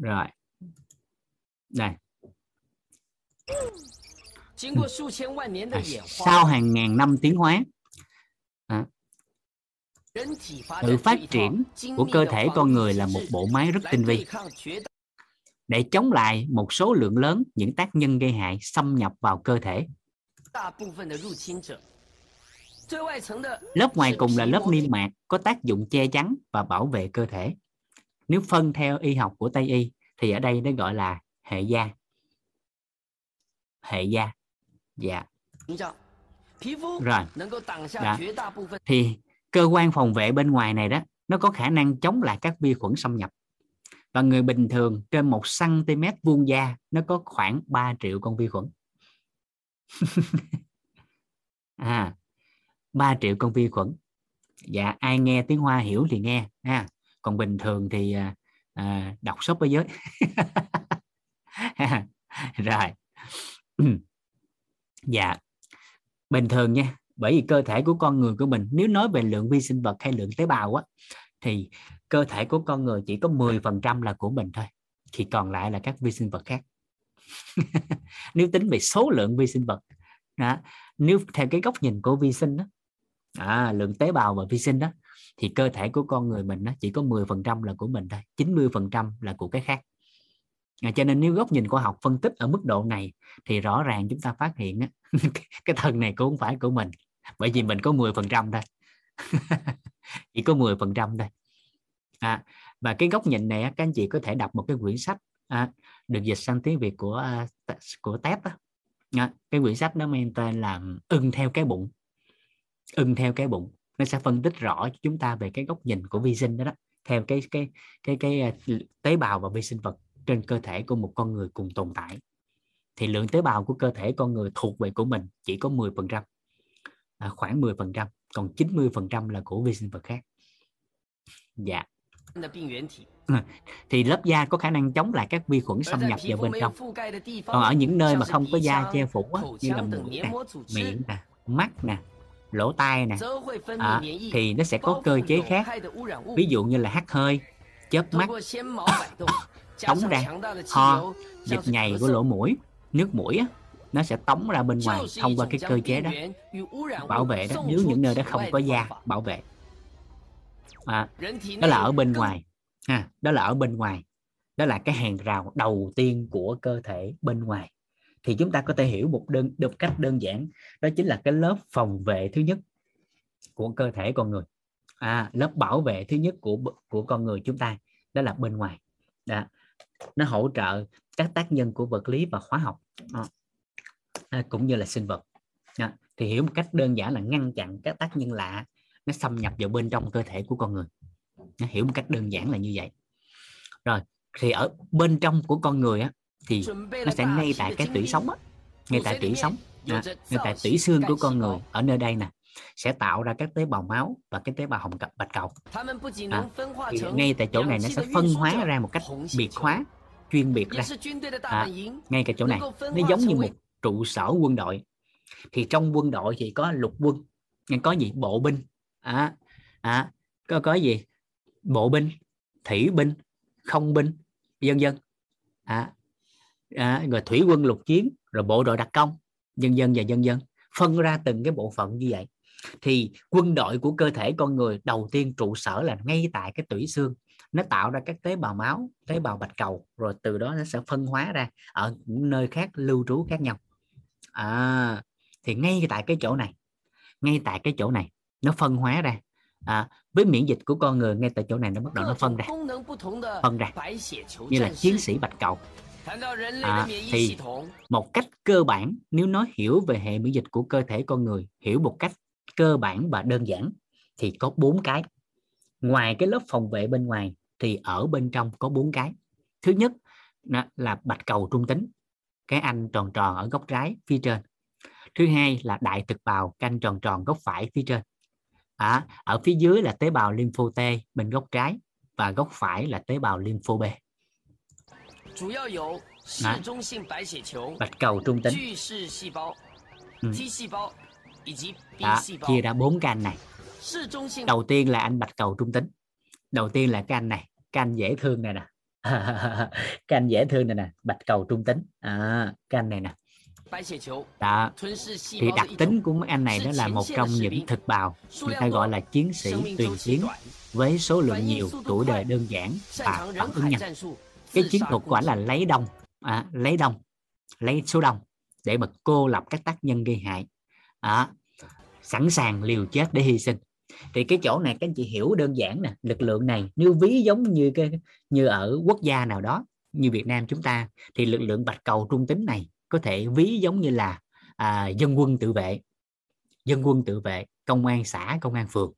Rồi. Đây sau hàng ngàn năm tiến hóa。à, sự phát triển của cơ thể con người là một bộ máy rất tinh vi để chống lại một số lượng lớn những tác nhân gây hại xâm nhập vào cơ thể。lớp ngoài cùng là lớp niêm mạc có tác dụng che chắn và bảo vệ cơ thể。Nếu phân theo y học của tây y thì ở đây nó gọi là hệ da hệ da dạ. Rồi. đó. thì cơ quan phòng vệ bên ngoài này đó nó có khả năng chống lại các vi khuẩn xâm nhập. Và người bình thường trên một cm vuông da nó có khoảng 3 triệu con vi khuẩn. À 3 triệu con vi khuẩn. Dạ ai nghe tiếng hoa hiểu thì nghe ha. Còn bình thường thì à, à đọc sốc ở dưới rồi dạ bình thường nha bởi vì cơ thể của con người của mình nếu nói về lượng vi sinh vật hay lượng tế bào á thì cơ thể của con người chỉ có 10% là của mình thôi thì còn lại là các vi sinh vật khác. Nếu tính về số lượng vi sinh vật đó, nếu theo cái góc nhìn của vi sinh đó, à, lượng tế bào và vi sinh đó thì cơ thể của con người mình nó chỉ có 10% là của mình thôi 90% là của cái khác à, cho nên nếu góc nhìn khoa học phân tích ở mức độ này thì rõ ràng chúng ta phát hiện á, cái thân này cũng không phải của mình. Bởi vì mình có 10% thôi. Chỉ có 10% thôi. À, và cái góc nhìn này các anh chị có thể đọc một cái quyển sách à, được dịch sang tiếng Việt của à, của Ted dạ, À, cái quyển sách đó mang tên là ưng theo cái bụng. Ưng theo cái bụng. Nó sẽ phân tích rõ cho chúng ta về cái góc nhìn của vi sinh đó, đó theo cái cái cái cái, à, cái tế bào và vi sinh vật trên cơ thể của một con người cùng tồn tại. Thì lượng tế bào của cơ thể con người thuộc về của mình chỉ có 10% à, khoảng 10% còn 90% là của vi sinh vật khác. Dạ. Thì lớp da có khả năng chống lại các vi khuẩn xâm nhập vào bên trong. còn ở những nơi mà không có da che phủ á, như là mũi nè miệng nè mắt nè lỗ tai nè à, thì nó sẽ có cơ chế khác. ví dụ như là hắt hơi chớp mắt tống ra. ho dịch nhầy của lỗ mũi. Nước mũi á, nó sẽ tống ra bên ngoài thông qua cái cơ chế đó. bảo vệ đó nếu những nơi đó không có da bảo vệ. À, đó là ở bên ngoài. À, đó là ở bên ngoài. Đó là cái hàng rào đầu tiên của cơ thể bên ngoài. Thì chúng ta có thể hiểu một đơn một cách đơn giản. Đó chính là cái lớp phòng vệ thứ nhất của cơ thể con người. À, lớp bảo vệ thứ nhất của của con người chúng ta đó là bên ngoài. Đó nó hỗ trợ các tác nhân của vật lý và hóa học. Ờ. À, cũng như là sinh vật. À, thì hiểu một cách đơn giản là ngăn chặn các tác nhân lạ nó xâm nhập vào bên trong cơ thể của con người. Nó hiểu một cách đơn giản là như vậy. Rồi thì ở bên trong của con người á thì nó sẽ ngay tại cái tủy sống á. Ngay tại tủy sống. À, ngay tại tủy xương của con người ở nơi đây nè sẽ tạo ra các tế bào máu và cái tế bào hồng cặp bạch cầu. À, thì ngay tại chỗ này nó sẽ phân hóa ra một cách biệt hóa chuyên biệt ra. à, ngay cái chỗ này nó giống như một trụ sở quân đội. Thì trong quân đội thì có lục quân có gì? Bộ binh. À, à, có có gì? Bộ binh thủy binh không binh dân dân à, à, rồi thủy quân lục chiến rồi bộ đội đặc công dân dân và dân dân phân ra từng cái bộ phận như vậy thì quân đội của cơ thể con người đầu tiên trụ sở là ngay tại cái tủy xương. Nó tạo ra các tế bào máu tế bào bạch cầu rồi từ đó nó sẽ phân hóa ra ở những nơi khác lưu trú khác nhau. À, thì ngay tại cái chỗ này ngay tại cái chỗ này nó phân hóa ra. À, với miễn dịch của con người ngay tại chỗ này nó bắt đầu nó phân ra phân ra như là chiến sĩ bạch cầu. À, thì một cách cơ bản nếu nói hiểu về hệ miễn dịch của cơ thể con người hiểu một cách cơ bản và đơn giản thì có bốn cái. Ngoài cái lớp phòng vệ bên ngoài thì ở bên trong có bốn cái. Thứ nhất là bạch cầu trung tính cái anh tròn tròn ở góc trái phía trên. Thứ hai là đại thực bào canh tròn tròn góc phải phía trên. À, ở phía dưới là tế bào lympho T bên góc trái và góc phải là tế bào lympho B. à, bạch cầu trung tính。ừ. Đó, chia ra bốn cái anh này. Đầu tiên là anh bạch cầu trung tính đầu tiên là cái anh này cái anh dễ thương này nè. Cái anh dễ thương này nè bạch cầu trung tính à, cái anh này nè. Đó thì đặc tính của mấy anh này đó là một trong những thực bào người ta gọi là chiến sĩ tùy tiến với số lượng nhiều tuổi đời đơn giản. Và phản ứng nhanh cái chiến thuật của anh là lấy đông. À, lấy đông. Lấy số đông. Để mà cô lập các tác nhân gây hại à, sẵn sàng liều chết để hy sinh. Thì cái chỗ này các anh chị hiểu đơn giản nè lực lượng này nếu ví giống như cái như ở quốc gia nào đó như Việt Nam chúng ta thì lực lượng bạch cầu trung tính này có thể ví giống như là à, dân quân tự vệ. Dân quân tự vệ công an xã công an phường.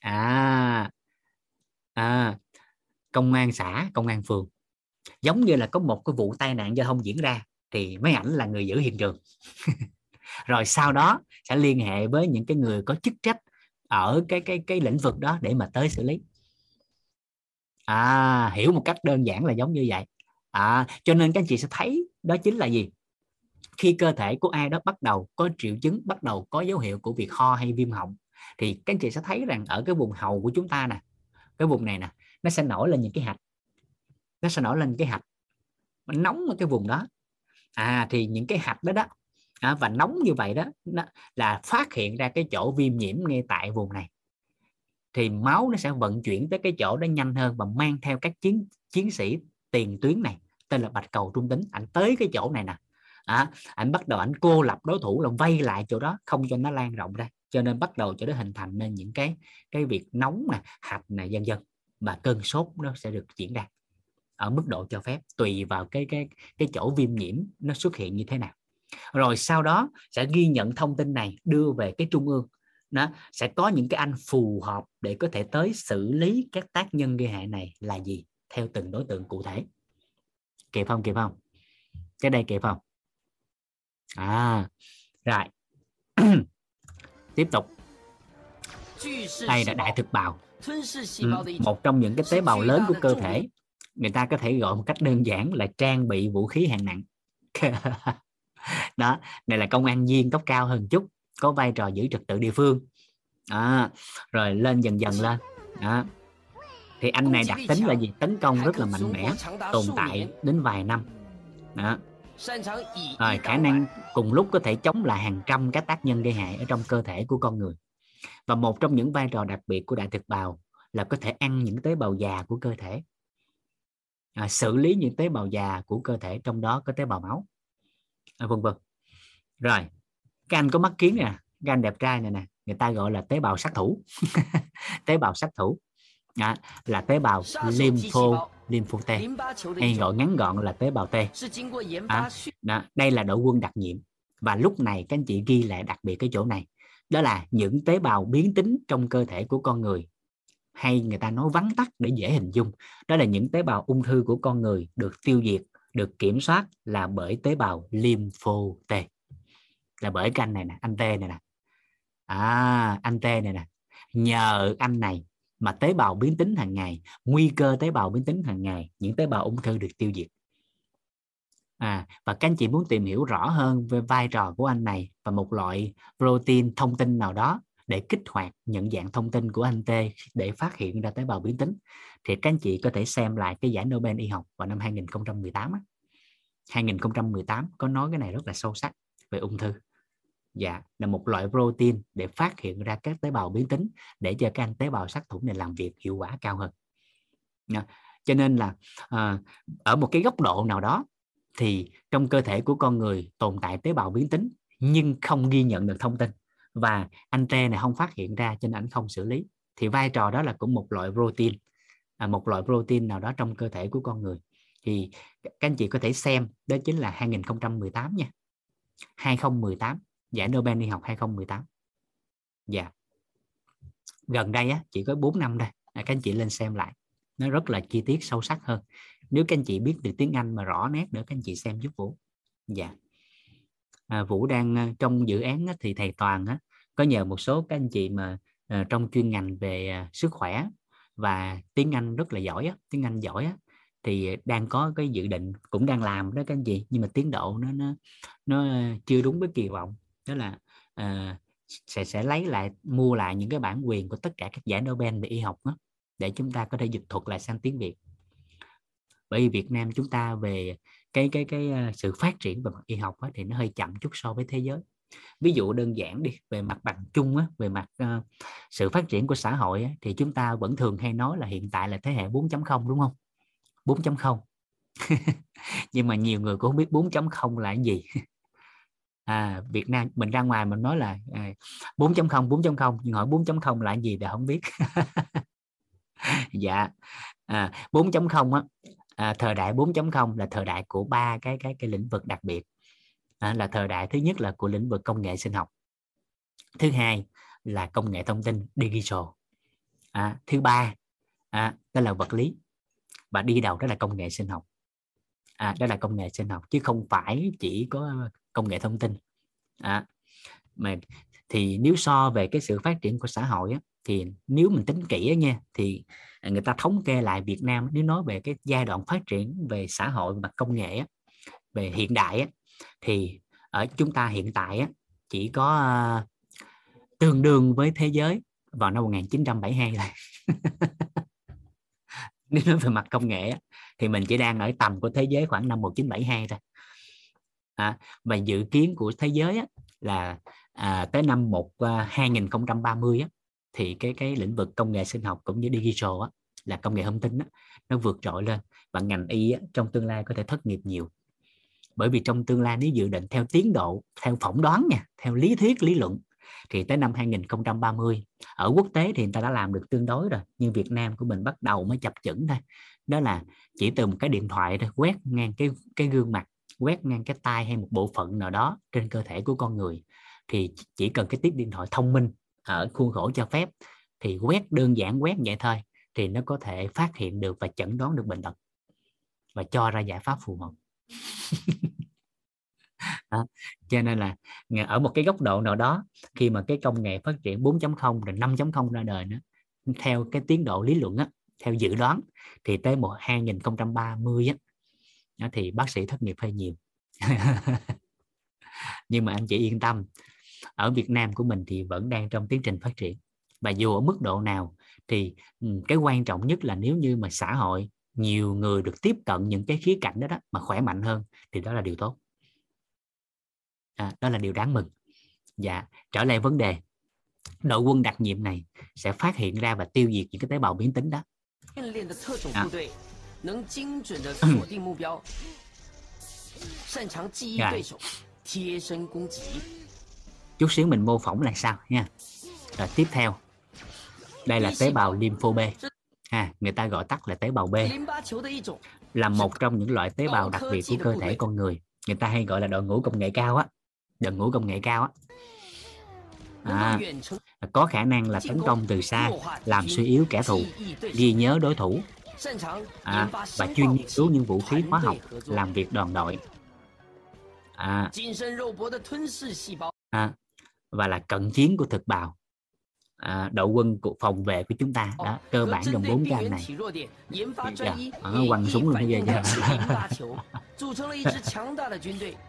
À, à công an xã công an phường. Giống như là có một cái vụ tai nạn giao thông diễn ra thì mấy ảnh là người giữ hiện trường. rồi sau đó sẽ liên hệ với những cái người có chức trách ở cái cái cái lĩnh vực đó để mà tới xử lý. À hiểu một cách đơn giản là giống như vậy. À cho nên các anh chị sẽ thấy đó chính là gì? Khi cơ thể của ai đó bắt đầu có triệu chứng, bắt đầu có dấu hiệu của việc ho hay viêm họng, thì các anh chị sẽ thấy rằng ở cái vùng hầu của chúng ta nè, cái vùng này nè, nó sẽ nổi lên những cái hạch. Nó sẽ nổi lên cái hạch. Nó nóng ở cái vùng đó. À thì những cái hạch đó đó à, và nóng như vậy đó nó là phát hiện ra cái chỗ viêm nhiễm ngay tại vùng này. Thì máu nó sẽ vận chuyển tới cái chỗ đó nhanh hơn và mang theo các chiến chiến sĩ tiền tuyến này tên là bạch cầu trung tính. Anh tới cái chỗ này nè. À, anh bắt đầu anh cô lập đối thủ là vây lại chỗ đó không cho nó lan rộng ra. Cho nên bắt đầu cho nó hình thành nên những cái cái việc nóng nè hạch này dân dân và cơn sốt nó sẽ được diễn ra. Ở mức độ cho phép tùy vào cái cái cái chỗ viêm nhiễm nó xuất hiện như thế nào rồi sau đó sẽ ghi nhận thông tin này đưa về cái trung ương. Nó sẽ có những cái anh phù hợp để có thể tới xử lý các tác nhân gây hại này là gì theo từng đối tượng cụ thể. Kịp không? Kịp không? Cái đây kịp không? À rồi. Tiếp tục. Đây là đại thực bào. Ừ, một trong những cái tế bào lớn của cơ thể. Người ta có thể gọi một cách đơn giản là trang bị vũ khí hạng nặng. đó này là công an viên cấp cao hơn chút có vai trò giữ trật tự địa phương. À, rồi lên dần dần lên. Đó. thì anh này đặc tính là gì? Tấn công rất là mạnh mẽ tồn tại đến vài năm. Đó. Rồi khả năng cùng lúc có thể chống lại hàng trăm các tác nhân gây hại ở trong cơ thể của con người. Và một trong những vai trò đặc biệt của đại thực bào là có thể ăn những tế bào già của cơ thể. À, xử lý những tế bào già của cơ thể trong đó có tế bào máu. À, vân vân. Rồi các anh có mắt kiến nè các anh đẹp trai này nè người ta gọi là tế bào sát thủ. Tế bào sát thủ. À, là tế bào lympho lympho T. Hay gọi ngắn gọn là tế bào T. À, đó, đây là đội quân đặc nhiệm. Và lúc này các anh chị ghi lại đặc biệt cái chỗ này. Đó là những tế bào biến tính trong cơ thể của con người. Hay người ta nói vắn tắt để dễ hình dung. Đó là những tế bào ung thư của con người được tiêu diệt được kiểm soát là bởi tế bào lympho T là bởi cái anh này nè, anh T này nè. À anh T này nè. Nhờ anh này mà tế bào biến tính hàng ngày, nguy cơ tế bào biến tính hàng ngày, những tế bào ung thư được tiêu diệt. À và các anh chị muốn tìm hiểu rõ hơn về vai trò của anh này và một loại protein thông tin nào đó để kích hoạt nhận dạng thông tin của anh T để phát hiện ra tế bào biến tính thì các anh chị có thể xem lại cái giải Nobel y học vào năm 2018 á. 2018 có nói cái này rất là sâu sắc về ung thư. Dạ là một loại protein để phát hiện ra các tế bào biến tính để cho các anh tế bào sát thủ này làm việc hiệu quả cao hơn. Dạ, cho nên là à, ở một cái góc độ nào đó thì trong cơ thể của con người tồn tại tế bào biến tính nhưng không ghi nhận được thông tin và anh T này không phát hiện ra cho nên anh không xử lý. Thì vai trò đó là cũng một loại protein À, một loại protein nào đó trong cơ thể của con người. Thì các anh chị có thể xem đó chính là 2018 nha. 2018 giải Nobel y học 2018 dạ. Gần đây á chỉ có 4 năm đây à, các anh chị lên xem lại. Nó rất là chi tiết sâu sắc hơn. Nếu các anh chị biết được tiếng Anh mà rõ nét nữa các anh chị xem giúp Vũ. Dạ. À, Vũ đang ờ, trong dự án á, thì thầy Toàn á, có nhờ một số các anh chị mà à, trong chuyên ngành về à, sức khỏe và tiếng Anh rất là giỏi á, tiếng Anh giỏi á, thì đang có cái dự định cũng đang làm đó các anh chị nhưng mà tiến độ nó nó nó chưa đúng với kỳ vọng. Đó là uh, sẽ sẽ lấy lại mua lại những cái bản quyền của tất cả các giải Nobel về y học đó, để chúng ta có thể dịch thuật lại sang tiếng Việt. Bởi vì Việt Nam chúng ta về cái cái cái ờ, sự phát triển về mặt y học đó, thì nó hơi chậm chút so với thế giới ví dụ đơn giản đi về mặt bằng chung á, về mặt uh, sự phát triển của xã hội á, thì chúng ta vẫn thường hay nói là hiện tại là thế hệ 4.0 đúng không? 4.0 nhưng mà nhiều người cũng không biết 4.0 là cái gì. À, Việt Nam mình ra ngoài mình nói là à, 4.0 4.0 nhưng hỏi 4.0 là cái gì thì không biết. Dạ. À, 4.0 á à, thời đại 4.0 là thời đại của ba cái cái cái lĩnh vực đặc biệt à, là thời đại thứ nhất là của lĩnh vực công nghệ sinh học. Thứ hai là công nghệ thông tin digital. À, thứ ba à, đó là vật lý. Và đi đầu đó là công nghệ sinh học. À, đó là công nghệ sinh học chứ không phải chỉ có công nghệ thông tin. À, mà thì nếu so về cái sự phát triển của xã hội á, thì nếu mình tính kỹ á nha thì người ta thống kê lại Việt Nam nếu nói về cái giai đoạn phát triển về xã hội và công nghệ á, về hiện đại á, thì ở chúng ta hiện tại á, chỉ có uh, tương đương với thế giới vào năm 1972 thôi. Nếu nói về mặt công nghệ á, thì mình chỉ đang ở tầm của thế giới khoảng năm 1972 thôi. À, và dự kiến của thế giới á, là à, tới năm một ờ, uh, 2030 á, thì cái cái lĩnh vực công nghệ sinh học cũng như digital á, là công nghệ thông tin á, nó vượt trội lên và ngành y á, trong tương lai có thể thất nghiệp nhiều bởi vì trong tương lai nếu dự định theo tiến độ, theo phỏng đoán nha, theo lý thuyết, lý luận, thì tới năm 2030 ở quốc tế thì người ta đã làm được tương đối rồi, nhưng Việt Nam của mình bắt đầu mới chập chững thôi. Đó là chỉ từ một cái điện thoại thôi, quét ngang cái cái gương mặt, quét ngang cái tai hay một bộ phận nào đó trên cơ thể của con người, thì chỉ cần cái tiếp điện thoại thông minh ở khuôn khổ cho phép, thì quét đơn giản quét vậy thôi, thì nó có thể phát hiện được và chẩn đoán được bệnh tật và cho ra giải pháp phù hợp đó. cho nên là ở một cái góc độ nào đó khi mà cái công nghệ phát triển 4.0 rồi 5.0 ra đời nữa theo cái tiến độ lý luận á, theo dự đoán thì tới một 2030 á, thì bác sĩ thất nghiệp hơi nhiều nhưng mà anh chị yên tâm ở Việt Nam của mình thì vẫn đang trong tiến trình phát triển và dù ở mức độ nào thì cái quan trọng nhất là nếu như mà xã hội nhiều người được tiếp cận những cái khía cạnh đó đó mà khỏe mạnh hơn thì đó là điều tốt. À, đó là điều đáng mừng. Dạ trở lại vấn đề. Đội quân đặc nhiệm này sẽ phát hiện ra và tiêu diệt những cái tế bào biến tính đó. À. chút xíu mình mô phỏng là sao nha. Rồi tiếp theo. Đây là tế bào lympho B ha người ta gọi tắt là tế bào B. Là một trong những loại tế bào đặc biệt của cơ thể con người. Người ta hay gọi là đội ngũ công nghệ cao á. Đội ngũ công nghệ cao á. À, có khả năng là tấn công từ xa làm suy yếu kẻ thù ghi nhớ đối thủ. À, và chuyên nghiên cứu những vũ khí hóa học làm việc đoàn đội. À, à, và là cận chiến của thực bào à, đội quân của phòng vệ của chúng ta. Đó cơ bản gồm bốn cái này. dạ, à, quăng súng luôn bây giờ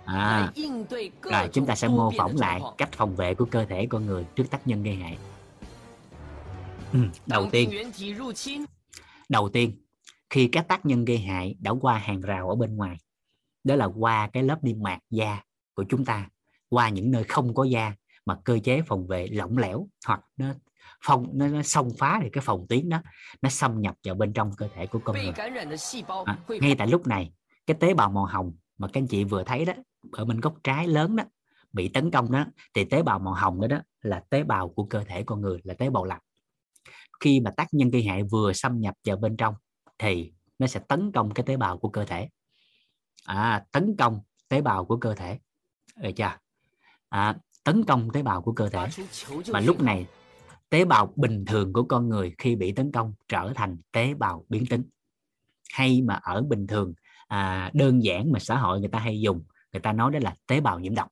à, rồi chúng ta sẽ mô phỏng lại cách phòng vệ của cơ thể con người trước tác nhân gây hại. Ừ, đầu tiên. đầu tiên khi các tác nhân gây hại đã qua hàng rào ở bên ngoài đó là qua cái lớp niêm mạc da của chúng ta qua những nơi không có da mà cơ chế phòng vệ lỏng lẻo hoặc nó phòng nó, nó xông phá được cái phòng tuyến đó nó xâm nhập vào bên trong cơ thể của con người. à, ngay tại lúc này cái tế bào màu hồng mà các anh chị vừa thấy đó ở bên góc trái lớn đó bị tấn công đó thì tế bào màu hồng đó đó là tế bào của cơ thể con người là tế bào lạnh khi mà tác nhân gây hại vừa xâm nhập vào bên trong thì nó sẽ tấn công cái tế bào của cơ thể. À, tấn công tế bào của cơ thể. Được chưa? À, tấn công tế bào của cơ thể. Và lúc này tế bào bình thường của con người khi bị tấn công trở thành tế bào biến tính. Hay mà ở bình thường à, đơn giản mà xã hội người ta hay dùng người ta nói đó là tế bào nhiễm độc.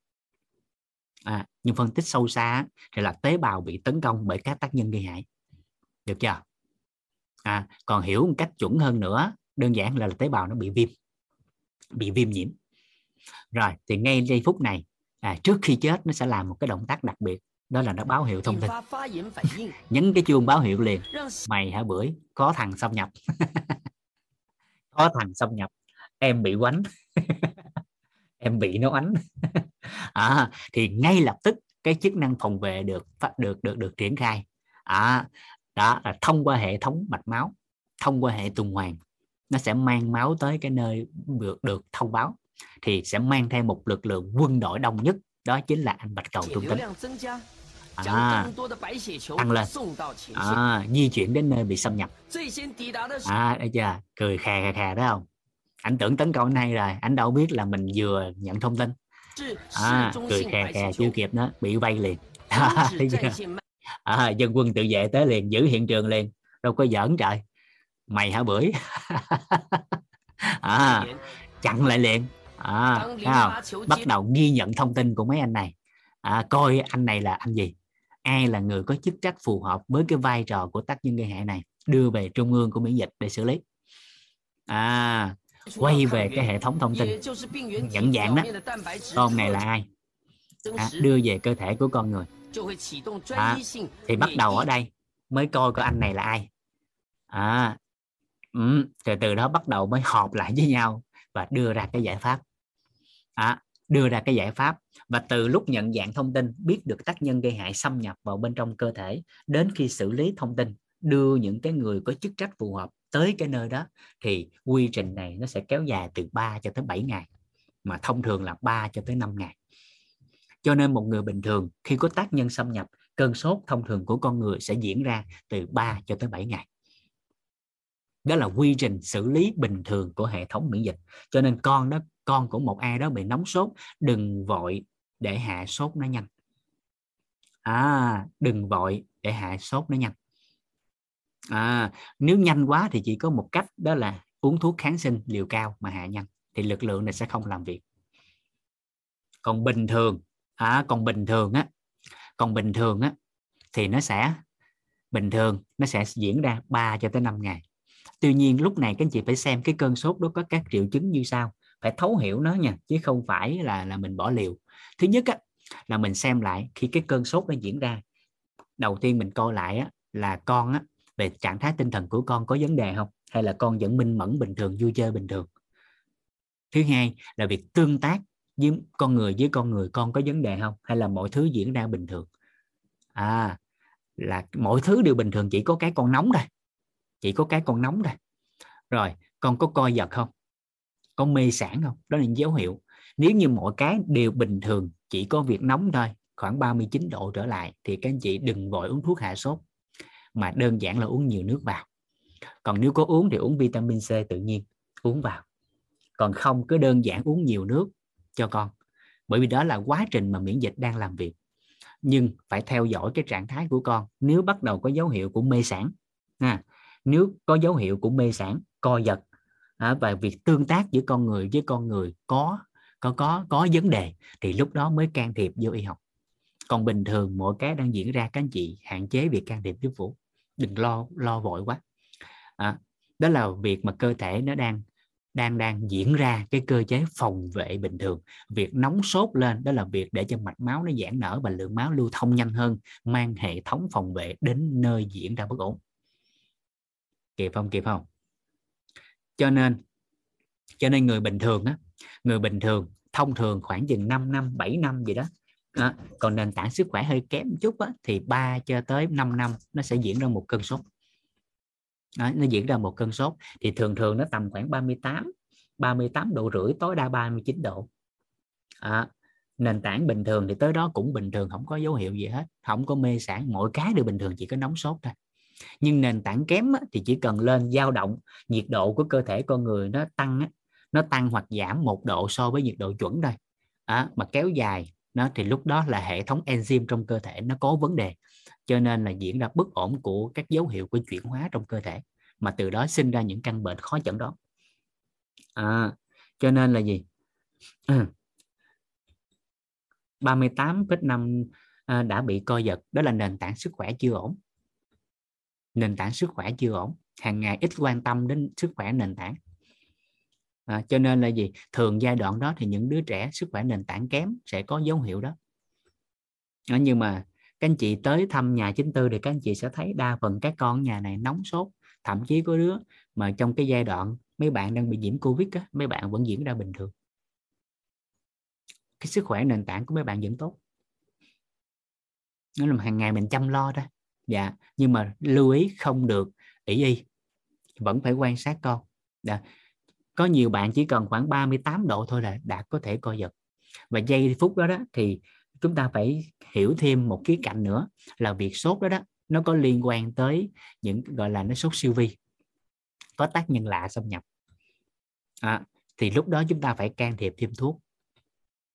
À, nhưng phân tích sâu xa thì là tế bào bị tấn công bởi các tác nhân gây hại. Được chưa? À, còn hiểu một cách chuẩn hơn nữa đơn giản là, là tế bào nó bị viêm. Bị viêm nhiễm. Rồi thì ngay giây phút này à, trước khi chết nó sẽ làm một cái động tác đặc biệt đó là nó báo hiệu thông tin. Nhấn cái chuông báo hiệu liền. Mày hả bưởi? Có thằng xâm nhập. Có thằng xâm nhập. Em bị quánh. Em bị nó ánh à, thì ngay lập tức cái chức năng phòng vệ được được được được triển khai. À, đó là thông qua hệ thống mạch máu thông qua hệ tuần hoàn nó sẽ mang máu tới cái nơi được được thông báo thì sẽ mang theo một lực lượng quân đội đông nhất đó chính là anh bạch cầu trung tính à, tăng lên. à, di chuyển đến nơi bị xâm nhập. à đây chưa? Cười khè khè khè đó không? Anh tưởng tấn công này rồi anh đâu biết là mình vừa nhận thông tin. À, cười khè khè chưa kịp nó bị vây liền. à, dân quân tự vệ tới liền giữ hiện trường liền. Đâu có giỡn trời. Mày hả bưởi? À, chặn lại liền à, không? bắt đầu ghi nhận thông tin của mấy anh này. À, coi anh này là anh gì? Ai là người có chức trách phù hợp với cái vai trò của tác nhân gây hại này? Đưa về trung ương của miễn dịch để xử lý. À quay về cái hệ thống thông tin. Nhận dạng đó. con này là ai? À, đưa về cơ thể của con người. À, thì bắt đầu ở đây mới coi coi anh này là ai. À, ừ, từ từ đó bắt đầu mới họp lại với nhau và đưa ra cái giải pháp à, đưa ra cái giải pháp và từ lúc nhận dạng thông tin biết được tác nhân gây hại xâm nhập vào bên trong cơ thể đến khi xử lý thông tin đưa những cái người có chức trách phù hợp tới cái nơi đó thì quy trình này nó sẽ kéo dài từ 3 cho tới 7 ngày mà thông thường là 3 cho tới 5 ngày. Cho nên một người bình thường khi có tác nhân xâm nhập cơn sốt thông thường của con người sẽ diễn ra từ 3 cho tới 7 ngày đó là quy trình xử lý bình thường của hệ thống miễn dịch. Cho nên con đó con của một ai đó bị nóng sốt đừng vội để hạ sốt nó nhanh. À đừng vội để hạ sốt nó nhanh. À, nếu nhanh quá thì chỉ có một cách đó là uống thuốc kháng sinh liều cao mà hạ nhanh thì lực lượng này sẽ không làm việc. Còn bình thường à, còn bình thường á còn bình thường á thì nó sẽ bình thường nó sẽ diễn ra 3 cho tới 5 ngày tuy nhiên lúc này các anh chị phải xem cái cơn sốt đó có các triệu chứng như sau phải thấu hiểu nó nha chứ không phải là là mình bỏ liều. Thứ nhất á, là mình xem lại khi cái cơn sốt nó diễn ra. Đầu tiên mình coi lại á, là con á, về trạng thái tinh thần của con có vấn đề không? Hay là con vẫn minh mẫn bình thường vui chơi bình thường? Thứ hai là việc tương tác với con người với con người con có vấn đề không? Hay là mọi thứ diễn ra bình thường? À là mọi thứ đều bình thường chỉ có cái con nóng thôi chỉ có cái con nóng thôi. Rồi con có coi giật không? Có mê sản không? Đó là những dấu hiệu. Nếu như mọi cái đều bình thường chỉ có việc nóng thôi khoảng 39 độ trở lại thì các anh chị đừng vội uống thuốc hạ sốt mà đơn giản là uống nhiều nước vào. Còn nếu có uống thì uống vitamin C tự nhiên uống vào. Còn không cứ đơn giản uống nhiều nước cho con. Bởi vì đó là quá trình mà miễn dịch đang làm việc. Nhưng phải theo dõi cái trạng thái của con. Nếu bắt đầu có dấu hiệu của mê sản à, nếu có dấu hiệu của mê sản co giật à, và việc tương tác giữa con người với con người có có có có vấn đề thì lúc đó mới can thiệp vô y học. Còn bình thường mỗi cái đang diễn ra các anh chị hạn chế việc can thiệp giúp vũ. Đừng lo lo vội quá. À, đó là việc mà cơ thể nó đang đang đang diễn ra cái cơ chế phòng vệ bình thường. Việc nóng sốt lên đó là việc để cho mạch máu nó giãn nở và lượng máu lưu thông nhanh hơn mang hệ thống phòng vệ đến nơi diễn ra bất ổn kịp không? Kịp không? Cho nên cho nên người bình thường á người bình thường thông thường khoảng chừng 5 năm 7 năm gì đó à, còn nền tảng sức khỏe hơi kém chút á, thì 3 cho tới 5 năm nó sẽ diễn ra một cơn sốt. À, nó diễn ra một cơn sốt thì thường thường nó tầm khoảng 38 38 độ rưỡi tối đa 39 độ. À, nền tảng bình thường thì tới đó cũng bình thường không có dấu hiệu gì hết không có mê sản mọi cái đều bình thường chỉ có nóng sốt thôi nhưng nền tảng kém á, thì chỉ cần lên dao động nhiệt độ của cơ thể con người nó tăng á, nó tăng hoặc giảm một độ so với nhiệt độ chuẩn thôi. À, mà kéo dài nó thì lúc đó là hệ thống enzyme trong cơ thể nó có vấn đề. Cho nên là diễn ra bất ổn của các dấu hiệu của chuyển hóa trong cơ thể mà từ đó sinh ra những căn bệnh khó chẩn đoán. À, cho nên là gì? 38,5 à, đã bị co giật đó là nền tảng sức khỏe chưa ổn nền tảng sức khỏe chưa ổn. Hàng ngày ít quan tâm đến sức khỏe nền tảng. À, cho nên là gì? Thường giai đoạn đó thì những đứa trẻ sức khỏe nền tảng kém sẽ có dấu hiệu đó. À, nhưng mà các anh chị tới thăm nhà chính tư thì các anh chị sẽ thấy đa phần các con nhà này nóng sốt. Thậm chí có đứa mà trong cái giai đoạn mấy bạn đang bị nhiễm covid á mấy bạn vẫn diễn ra bình thường. Cái sức khỏe nền tảng của mấy bạn vẫn tốt. Nó là hàng ngày mình chăm lo đó dạ nhưng mà lưu ý không được ỷ y vẫn phải quan sát con. Dạ. có nhiều bạn chỉ cần khoảng 38 độ thôi là đã có thể co giật. Và giây phút đó đó thì chúng ta phải hiểu thêm một khía cạnh nữa là việc sốt đó đó nó có liên quan tới những gọi là nó sốt siêu vi có tác nhân lạ xâm nhập. À, thì lúc đó chúng ta phải can thiệp thêm thuốc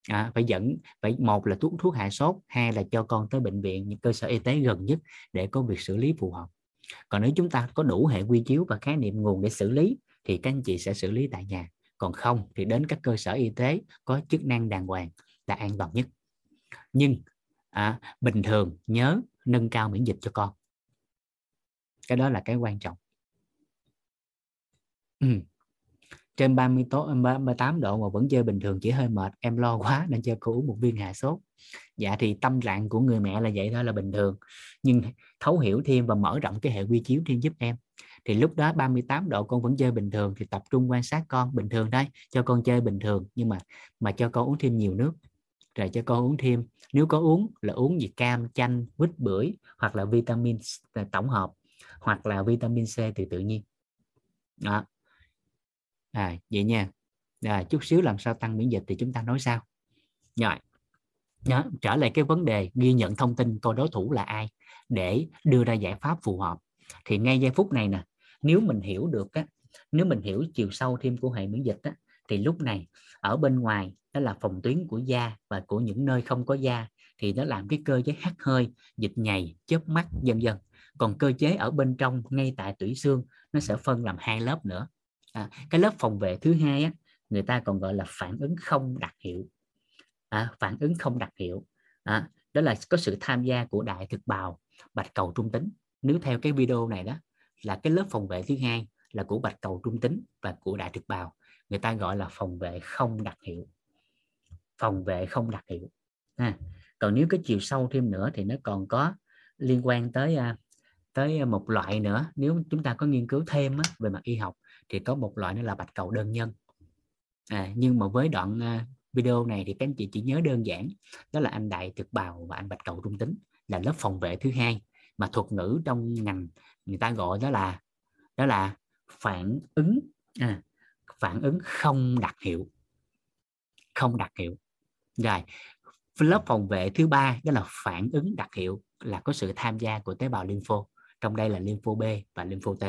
à, phải dẫn phải một là thuốc thuốc hạ sốt hai là cho con tới bệnh viện những cơ sở y tế gần nhất để có việc xử lý phù hợp. Còn nếu chúng ta có đủ hệ quy chiếu và khái niệm nguồn để xử lý thì các anh chị sẽ xử lý tại nhà. Còn không thì đến các cơ sở y tế có chức năng đàng hoàng là an toàn nhất. Nhưng à, bình thường nhớ nâng cao miễn dịch cho con. Cái đó là cái quan trọng. Ừ trên 30 tố 38 độ mà vẫn chơi bình thường, chỉ hơi mệt. Em lo quá nên cho cô uống một viên hạ sốt. Dạ thì tâm trạng của người mẹ là vậy thôi, là bình thường. Nhưng thấu hiểu thêm và mở rộng cái hệ quy chiếu thêm giúp em. Thì lúc đó 38 độ con vẫn chơi bình thường, thì tập trung quan sát con. Bình thường đấy cho con chơi bình thường, nhưng mà mà cho con uống thêm nhiều nước. Rồi cho con uống thêm, nếu có uống là uống gì cam, chanh, quýt, bưởi hoặc là vitamin à, tổng hợp hoặc là vitamin C từ tự nhiên. Đó à vậy nha. À, chút xíu làm sao tăng miễn dịch thì chúng ta nói sao rồi. Nhớ trở lại cái vấn đề ghi nhận thông tin coi đối thủ là ai để đưa ra giải pháp phù hợp. Thì ngay giây phút này nè nếu mình hiểu được á nếu mình hiểu chiều sâu thêm của hệ miễn dịch á thì lúc này ở bên ngoài đó là phòng tuyến của da và của những nơi không có da thì nó làm cái cơ chế hắt hơi dịch nhầy chớp mắt dần dần. Còn cơ chế ở bên trong ngay tại tủy xương nó sẽ phân làm hai lớp nữa à, cái lớp phòng vệ thứ hai á, người ta còn gọi là phản ứng không đặc hiệu. À, phản ứng không đặc hiệu. À, đó là có sự tham gia của đại thực bào bạch cầu trung tính. Nếu theo cái video này đó là cái lớp phòng vệ thứ hai là của bạch cầu trung tính và của đại thực bào. Người ta gọi là phòng vệ không đặc hiệu. Phòng vệ không đặc hiệu. À, còn nếu cái chiều sâu thêm nữa thì nó còn có liên quan tới à, tới một loại nữa. Nếu chúng ta có nghiên cứu thêm á, về mặt y học thì có một loại nữa là bạch cầu đơn nhân. À, nhưng mà với đoạn à, video này thì các anh chị chỉ nhớ đơn giản đó là anh đại thực bào và anh bạch cầu trung tính là lớp phòng vệ thứ hai mà thuật ngữ trong ngành người ta gọi đó là đó là phản ứng à, phản ứng không đặc hiệu. Không đặc hiệu. Rồi lớp phòng vệ thứ ba đó là phản ứng đặc hiệu là có sự tham gia của tế bào lympho. Trong đây là lympho B và lympho T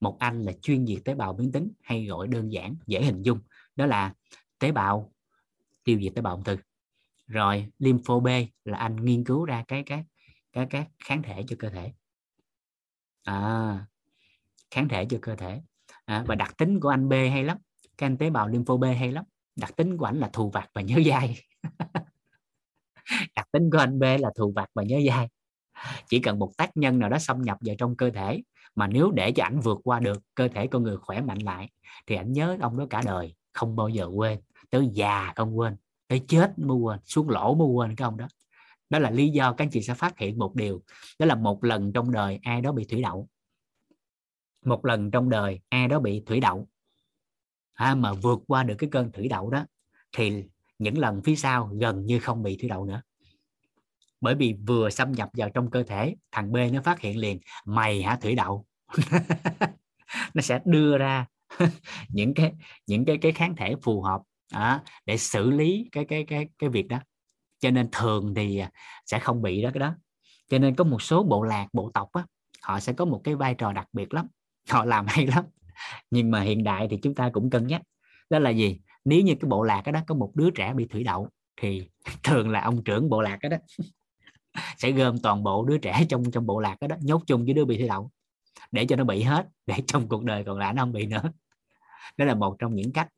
một anh là chuyên diệt tế bào biến tính hay gọi đơn giản dễ hình dung. Đó là tế bào tiêu diệt tế bào ung thư. Rồi lympho B là anh nghiên cứu ra cái cái cái các kháng thể cho cơ thể. À, kháng thể cho cơ thể. À, và đặc tính của anh B hay lắm. Cái anh tế bào lympho B hay lắm. Đặc tính của anh là thù vặt và nhớ dai. Đặc tính của anh B là thù vặt và nhớ dai. Chỉ cần một tác nhân nào đó xâm nhập vào trong cơ thể mà nếu để cho ảnh vượt qua được cơ thể con người khỏe mạnh lại thì ảnh nhớ ông đó cả đời không bao giờ quên. Tới già không quên tới chết mới quên xuống lỗ mới quên cái ông đó. Đó là lý do các anh chị sẽ phát hiện một điều đó là một lần trong đời ai đó bị thủy đậu. Một lần trong đời ai đó bị thủy đậu. À, mà vượt qua được cái cơn thủy đậu đó thì những lần phía sau gần như không bị thủy đậu nữa bởi vì vừa xâm nhập vào trong cơ thể thằng B nó phát hiện liền mày hả thủy đậu? Nó sẽ đưa ra những cái những cái cái kháng thể phù hợp đó, để xử lý cái cái cái cái việc đó. Cho nên thường thì à, sẽ không bị đó cái đó. Cho nên có một số bộ lạc bộ tộc á họ sẽ có một cái vai trò đặc biệt lắm họ làm hay lắm. Nhưng mà hiện đại thì chúng ta cũng cân nhắc. Đó là gì? Nếu như cái bộ lạc đó, đó có một đứa trẻ bị thủy đậu thì thường là ông trưởng bộ lạc đó, đó. sẽ gom toàn bộ đứa trẻ trong trong bộ lạc đó, đó nhốt chung với đứa bị thủy đậu để cho nó bị hết để trong cuộc đời còn lại nó không bị nữa. Đó là một trong những cách.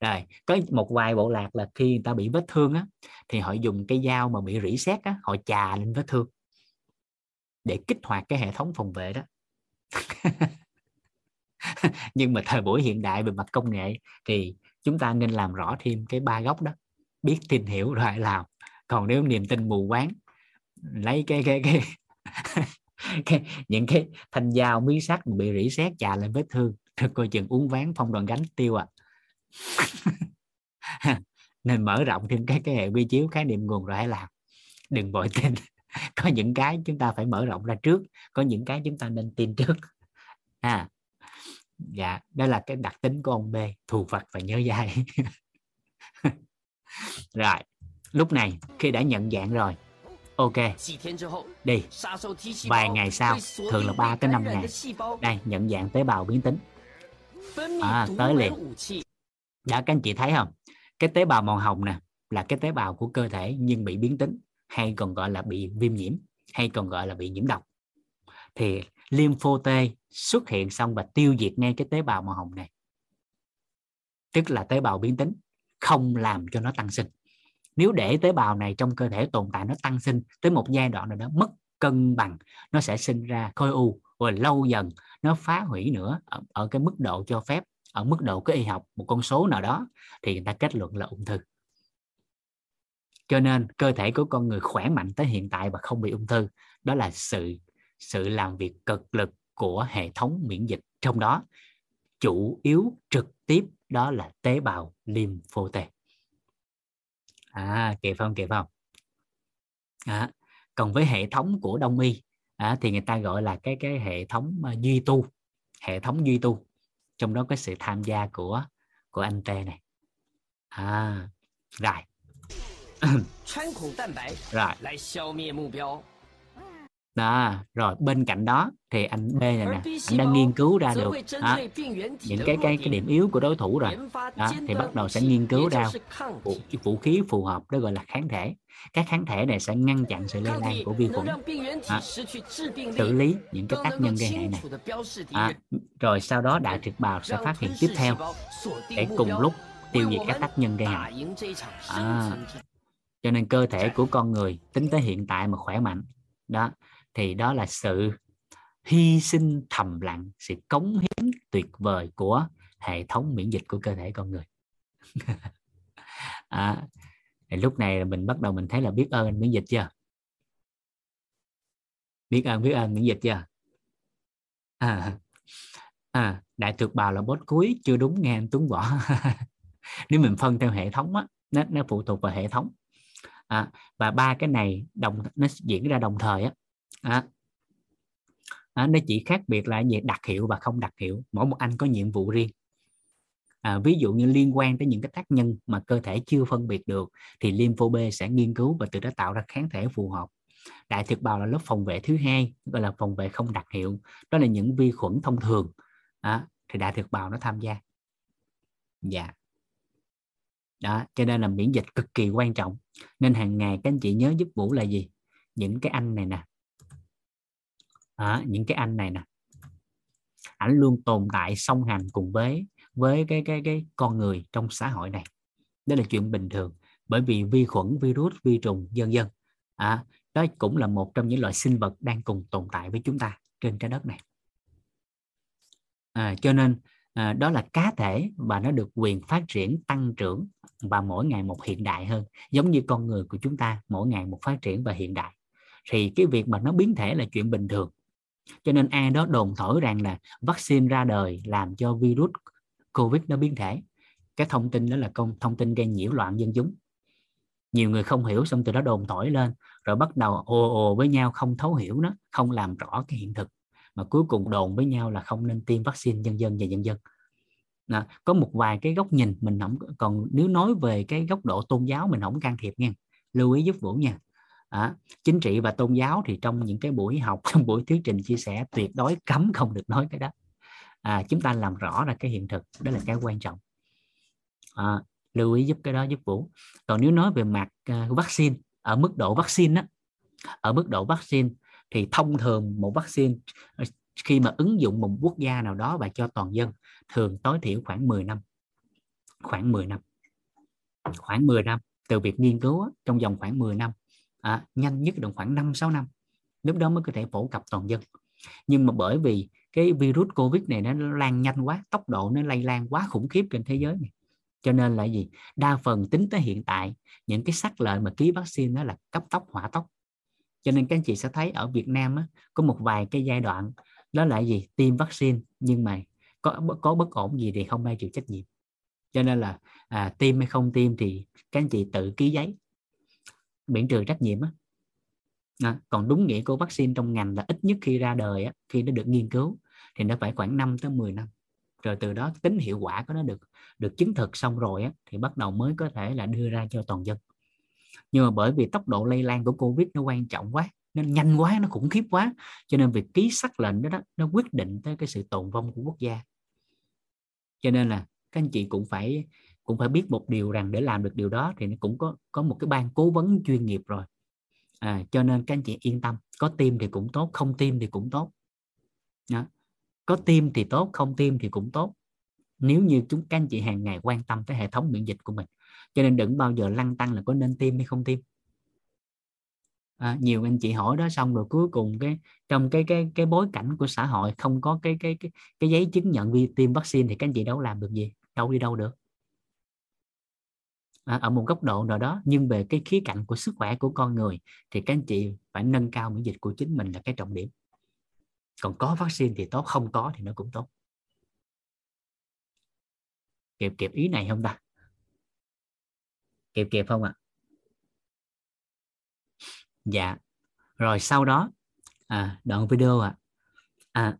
Rồi có một vài bộ lạc là khi người ta bị vết thương á thì họ dùng cái dao mà bị rỉ sét á họ chà lên vết thương để kích hoạt cái hệ thống phòng vệ đó. Nhưng mà thời buổi hiện đại về mặt công nghệ thì chúng ta nên làm rõ thêm cái ba góc đó biết tìm hiểu rồi làm còn nếu niềm tin mù quáng lấy cái cái cái, cái những cái thanh dao miếng sắt bị rỉ sét chà lên vết thương. Rồi coi chừng uống ván phong đoàn gánh tiêu à. Nên mở rộng thêm cái cái hệ quy chiếu khái niệm nguồn rồi hãy làm. Đừng vội tin có những cái chúng ta phải mở rộng ra trước có những cái chúng ta nên tin trước. À dạ đó là cái đặc tính của ông B thù Phật và nhớ dai. Rồi lúc này khi đã nhận dạng rồi ok. Đi. Vài ngày sau thường là 3 tới 5 ngày. Đây nhận dạng tế bào biến tính. À, tới liền. Đã các anh chị thấy không? Cái tế bào màu hồng nè là cái tế bào của cơ thể nhưng bị biến tính hay còn gọi là bị viêm nhiễm hay còn gọi là bị nhiễm độc. Thì lympho T xuất hiện xong và tiêu diệt ngay cái tế bào màu hồng này. Tức là tế bào biến tính không làm cho nó tăng sinh nếu để tế bào này trong cơ thể tồn tại nó tăng sinh tới một giai đoạn nào đó mất cân bằng nó sẽ sinh ra khối u rồi lâu dần nó phá hủy nữa ở, ở cái mức độ cho phép ở mức độ cái y học một con số nào đó thì người ta kết luận là ung thư. Cho nên cơ thể của con người khỏe mạnh tới hiện tại và không bị ung thư đó là sự sự làm việc cực lực của hệ thống miễn dịch. Trong đó chủ yếu trực tiếp đó là tế bào lympho T à kịp không kịp không à, còn với hệ thống của đông y à, thì người ta gọi là cái cái hệ thống uh, duy tu hệ thống duy tu. Trong đó có sự tham gia của của anh T này. À rồi. Rồi đó rồi bên cạnh đó thì anh B này nè anh đã nghiên cứu ra được đó, những cái cái cái điểm yếu của đối thủ rồi. đó, thì bắt đầu sẽ nghiên cứu ra vũ, vũ khí phù hợp đó gọi là kháng thể. Các kháng thể này sẽ ngăn chặn sự lây lan của vi khuẩn à, xử lý những cái tác nhân gây hại này. à, rồi sau đó đại trực bào sẽ phát hiện tiếp theo để cùng lúc tiêu diệt các tác nhân gây hại. à, cho nên cơ thể của con người tính tới hiện tại mà khỏe mạnh. Đó thì đó là sự hy sinh thầm lặng sự cống hiến tuyệt vời của hệ thống miễn dịch của cơ thể con người. À, thì lúc này mình bắt đầu mình thấy là biết ơn miễn dịch chưa? Biết ơn biết ơn miễn dịch chưa? À, à đại thực bào là bốt cuối chưa đúng nghe anh tuấn võ. Nếu mình phân theo hệ thống á nó, nó phụ thuộc vào hệ thống. À, và ba cái này đồng nó diễn ra đồng thời á à, à, nó chỉ khác biệt là về đặc hiệu và không đặc hiệu. Mỗi một anh có nhiệm vụ riêng. À, ví dụ như liên quan tới những cái tác nhân mà cơ thể chưa phân biệt được thì lympho B sẽ nghiên cứu và từ đó tạo ra kháng thể phù hợp. Đại thực bào là lớp phòng vệ thứ hai gọi là phòng vệ không đặc hiệu. Đó là những vi khuẩn thông thường. À, thì đại thực bào nó tham gia. Dạ. Đó cho nên là miễn dịch cực kỳ quan trọng. Nên hàng ngày các anh chị nhớ giúp vũ là gì? Những cái anh này nè à, những cái anh này nè. Ảnh luôn tồn tại song hành cùng với với cái cái cái con người trong xã hội này. Đó là chuyện bình thường bởi vì vi khuẩn virus vi trùng dân dân à, đó cũng là một trong những loại sinh vật đang cùng tồn tại với chúng ta trên trái đất này. À, cho nên à, đó là cá thể và nó được quyền phát triển tăng trưởng và mỗi ngày một hiện đại hơn giống như con người của chúng ta mỗi ngày một phát triển và hiện đại. Thì cái việc mà nó biến thể là chuyện bình thường cho nên ai đó đồn thổi rằng là vaccine ra đời làm cho virus covid nó biến thể. Cái thông tin đó là công, thông tin gây nhiễu loạn dân chúng. Nhiều người không hiểu xong từ đó đồn thổi lên, rồi bắt đầu ồ ồ với nhau không thấu hiểu nó, không làm rõ cái hiện thực. Mà cuối cùng đồn với nhau là không nên tiêm vaccine dân dân và dân dân. Đó. có một vài cái góc nhìn mình không, còn nếu nói về cái góc độ tôn giáo mình không can thiệp nha. Lưu ý giúp vũ nha à, chính trị và tôn giáo thì trong những cái buổi học trong buổi thuyết trình chia sẻ tuyệt đối cấm không được nói cái đó. À, chúng ta làm rõ ra cái hiện thực đó là cái quan trọng. À, lưu ý giúp cái đó giúp vũ. Còn nếu nói về mặt uh, vaccine ở mức độ vaccine á ở mức độ vaccine thì thông thường một vaccine ờ, khi mà ứng dụng một quốc gia nào đó và cho toàn dân thường tối thiểu khoảng 10 năm. Khoảng 10 năm. Khoảng 10 năm từ việc nghiên cứu trong vòng khoảng 10 năm à, nhanh nhất được khoảng 5 6 năm. Lúc đó mới có thể phổ cập toàn dân. Nhưng mà bởi vì cái virus covid này nó lan nhanh quá tốc độ nó lây lan quá khủng khiếp trên thế giới này. Cho nên là gì? Đa phần tính tới hiện tại những cái sắc lệnh mà ký vaccine đó là cấp tốc hỏa tốc. Cho nên các anh chị sẽ thấy ở Việt Nam á, có một vài cái giai đoạn đó là gì? Tiêm vaccine nhưng mà có có bất ổn gì thì không ai chịu trách nhiệm. Cho nên là à, tiêm hay không tiêm thì các anh chị tự ký giấy miễn trừ trách nhiệm á. À, còn đúng nghĩa của vaccine trong ngành là ít nhất khi ra đời á, khi nó được nghiên cứu thì nó phải khoảng 5 tới 10 năm. Rồi từ đó tính hiệu quả của nó được được chứng thực xong rồi á, thì bắt đầu mới có thể là đưa ra cho toàn dân. Nhưng mà bởi vì tốc độ lây lan của covid nó quan trọng quá nó nhanh quá nó khủng khiếp quá cho nên việc ký sắc lệnh đó, đó nó quyết định tới cái sự tồn vong của quốc gia. Cho nên là các anh chị cũng phải cũng phải biết một điều rằng để làm được điều đó thì nó cũng có có một cái ban cố vấn chuyên nghiệp rồi. À, cho nên các anh chị yên tâm có tim thì cũng tốt không tim thì cũng tốt. Đó. có tim thì tốt không tim thì cũng tốt. Nếu như chúng các anh chị hàng ngày quan tâm tới hệ thống miễn dịch của mình cho nên đừng bao giờ lăn tăng là có nên tiêm hay không tiêm à, nhiều anh chị hỏi đó xong rồi cuối cùng cái trong cái cái cái bối cảnh của xã hội không có cái cái cái cái giấy chứng nhận vi tiêm vaccine thì các anh chị đâu làm được gì? Đâu đi đâu được à, ở một góc độ nào đó nhưng về cái khía cạnh của sức khỏe của con người thì các anh chị phải nâng cao miễn dịch của chính mình là cái trọng điểm. Còn có vaccine thì tốt không có thì nó cũng tốt. Kịp kịp ý này không ta? Kịp kịp không ạ? À? dạ. Rồi sau đó à, đoạn video ạ. À. à,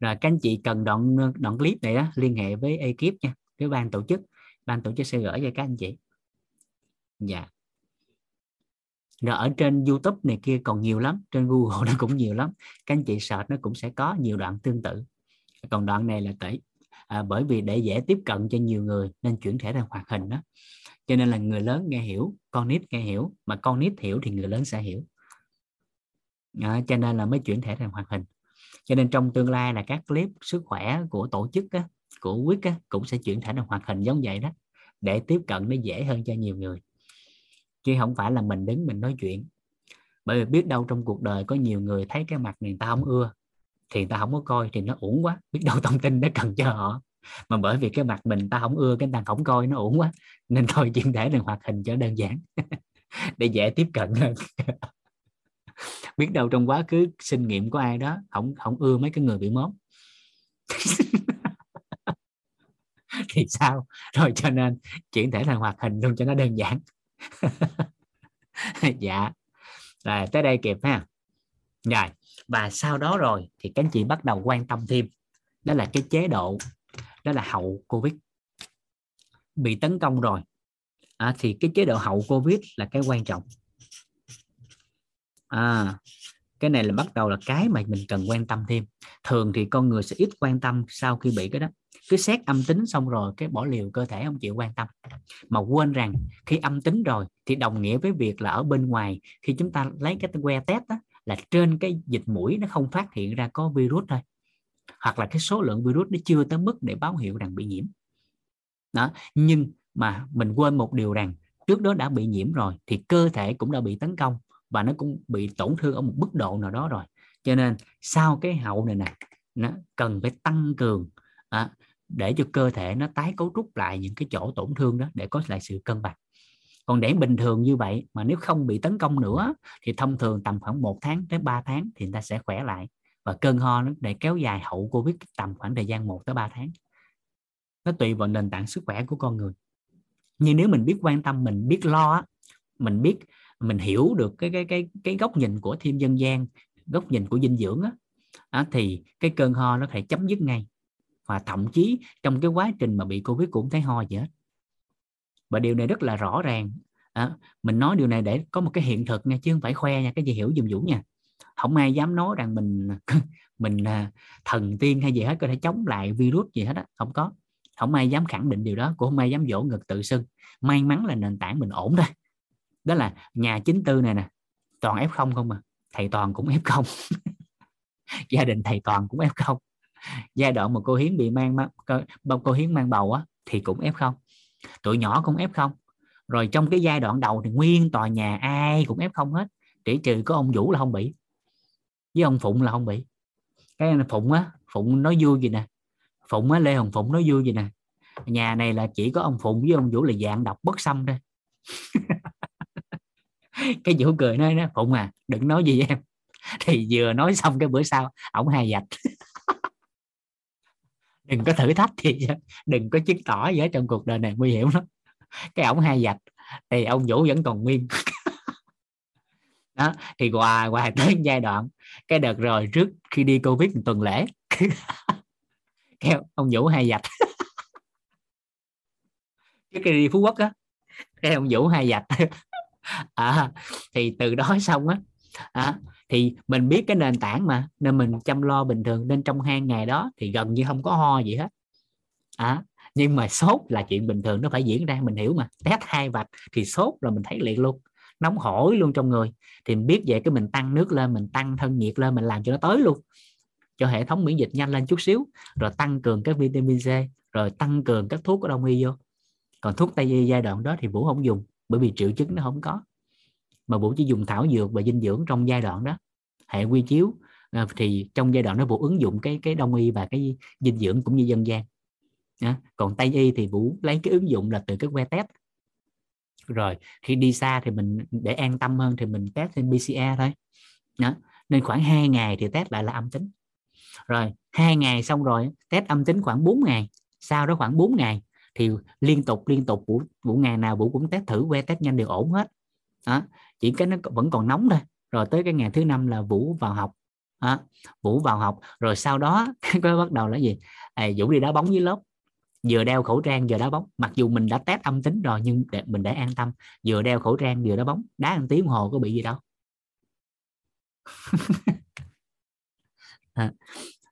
rồi các anh chị cần đoạn đoạn clip này đó liên hệ với ekip nha với ban tổ chức ban tổ chức sẽ gửi cho các anh chị. Dạ. Rồi ở trên YouTube này kia còn nhiều lắm trên Google nó cũng nhiều lắm. Các anh chị search nó cũng sẽ có nhiều đoạn tương tự. Còn đoạn này là để à, bởi vì để dễ tiếp cận cho nhiều người nên chuyển thể thành hoạt hình đó. Cho nên là người lớn nghe hiểu con nít nghe hiểu mà con nít hiểu thì người lớn sẽ hiểu. À, cho nên là mới chuyển thể thành hoạt hình. Cho nên trong tương lai là các clip sức khỏe của tổ chức á, của quyết á, cũng sẽ chuyển thể thành hoạt hình giống vậy đó để tiếp cận nó dễ hơn cho nhiều người. Chứ không phải là mình đứng mình nói chuyện. Bởi vì biết đâu trong cuộc đời có nhiều người thấy cái mặt này ta không ưa, thì ta không có coi, thì nó uổng quá. Biết đâu thông tin nó cần cho họ. Mà bởi vì cái mặt mình ta không ưa, cái ta không coi, nó uổng quá. Nên thôi chuyện thể đừng hoạt hình cho đơn giản. Để dễ tiếp cận hơn. Biết đâu trong quá khứ sinh nghiệm của ai đó không không ưa mấy cái người bị móm thì sao? Rồi cho nên chuyển thể thành hoạt hình luôn cho nó đơn giản. Dạ. Rồi tới đây kịp ha. Rồi và sau đó rồi thì các anh chị bắt đầu quan tâm thêm. Đó là cái chế độ đó là hậu covid. Bị tấn công rồi. À, thì cái chế độ hậu covid là cái quan trọng. À, cái này là bắt đầu là cái mà mình cần quan tâm thêm. Thường thì con người sẽ ít quan tâm sau khi bị cái đó. Cứ xét âm tính xong rồi cái bỏ liều cơ thể không chịu quan tâm. Mà quên rằng khi âm tính rồi thì đồng nghĩa với việc là ở bên ngoài khi chúng ta lấy cái que test đó, là trên cái dịch mũi nó không phát hiện ra có virus thôi. Hoặc là cái số lượng virus nó chưa tới mức để báo hiệu rằng bị nhiễm. Đó nhưng mà mình quên một điều rằng trước đó đã bị nhiễm rồi thì cơ thể cũng đã bị tấn công và nó cũng bị tổn thương ở một mức độ nào đó rồi. Cho nên sau cái hậu này nè nó cần phải tăng cường à, để cho cơ thể nó tái cấu trúc lại những cái chỗ tổn thương đó để có lại sự cân bằng. Còn để bình thường như vậy mà nếu không bị tấn công nữa thì thông thường tầm khoảng một tháng tới 3 tháng thì người ta sẽ khỏe lại và cơn ho nó để kéo dài hậu covid tầm khoảng thời gian 1 tới 3 tháng. Nó tùy vào nền tảng sức khỏe của con người. Nhưng nếu mình biết quan tâm mình biết lo mình biết mình hiểu được cái cái cái cái góc nhìn của thêm dân gian góc nhìn của dinh dưỡng á, á thì cái cơn ho nó phải chấm dứt ngay. Và thậm chí trong cái quá trình mà bị covid cũng thấy ho gì hết và điều này rất là rõ ràng. À, mình nói điều này để có một cái hiện thực nha chứ không phải khoe nha cái gì hiểu dùm dũng nha. Không ai dám nói rằng mình mình à, thần tiên hay gì hết có thể chống lại virus gì hết á không có. Không ai dám khẳng định điều đó cũng không ai dám dỗ ngực tự xưng. May mắn là nền tảng mình ổn thôi đó là nhà chính tư này nè toàn f không không mà thầy toàn cũng f không. Gia đình thầy toàn cũng f không. Giai đoạn mà cô hiến bị mang cô, cô hiến mang bầu á thì cũng f không. Tụi nhỏ cũng f không. Rồi trong cái giai đoạn đầu thì nguyên tòa nhà ai cũng f không hết. Chỉ trừ có ông vũ là không bị. Với ông phụng là không bị. Cái này phụng á phụng nói vui gì nè. Phụng á lê hồng phụng nói vui gì nè. Nhà này là chỉ có ông phụng với ông vũ là dạng độc bất xâm thôi. cái vũ cười nói nó, phụng à đừng nói gì em. Thì vừa nói xong cái bữa sau, ổng hai dạch. Đừng có thử thách thì đừng có chứng tỏ gì ở trong cuộc đời này, nguy hiểm lắm. Cái ổng hai dạch, thì ông vũ vẫn còn nguyên. Đó, thì qua qua tới giai đoạn cái đợt rồi trước khi đi covid một tuần lễ. Cái ông vũ hai dạch. Trước khi đi phú quốc á, cái ông vũ hai dạch à, thì từ đó xong á. À, thì mình biết cái nền tảng mà nên mình chăm lo bình thường. Nên trong hai ngày đó thì gần như không có ho gì hết. À, nhưng mà sốt là chuyện bình thường nó phải diễn ra mình hiểu mà. Test hai vạch thì sốt là mình thấy liền luôn. Nóng hổi luôn trong người. Thì mình biết vậy cái mình tăng nước lên mình tăng thân nhiệt lên mình làm cho nó tới luôn. Cho hệ thống miễn dịch nhanh lên chút xíu rồi tăng cường các vitamin C rồi tăng cường các thuốc của đông y vô. Còn thuốc tây y giai đoạn đó thì vũ không dùng bởi vì triệu chứng nó không có. Mà vũ chỉ dùng thảo dược và dinh dưỡng trong giai đoạn đó, hệ quy chiếu à, thì trong giai đoạn đó vũ ứng dụng cái cái đông y và cái dinh dưỡng cũng như dân gian. À, còn tây y thì vũ lấy cái ứng dụng là từ cái que test. Rồi, khi đi xa thì mình, để an tâm hơn thì mình test trên PCR thôi. Đó. nên khoảng 2 ngày thì test lại là âm tính. Rồi, hai ngày xong rồi test âm tính khoảng 4 ngày, sau đó khoảng 4 ngày thì liên tục liên tục vũ, vũ ngày nào vũ cũng test thử que test nhanh đều ổn hết. Đó. chỉ cái nó vẫn còn nóng thôi. Rồi tới cái ngày thứ năm là vũ vào học. Đó. vũ vào học. Rồi sau đó cái bắt đầu là gì? À, vũ đi đá bóng dưới lớp. Vừa đeo khẩu trang vừa đá bóng. Mặc dù mình đã test âm tính rồi nhưng để, mình để an tâm. Vừa đeo khẩu trang vừa đá bóng. Đá một tiếng hồ có bị gì đâu. Dạ à,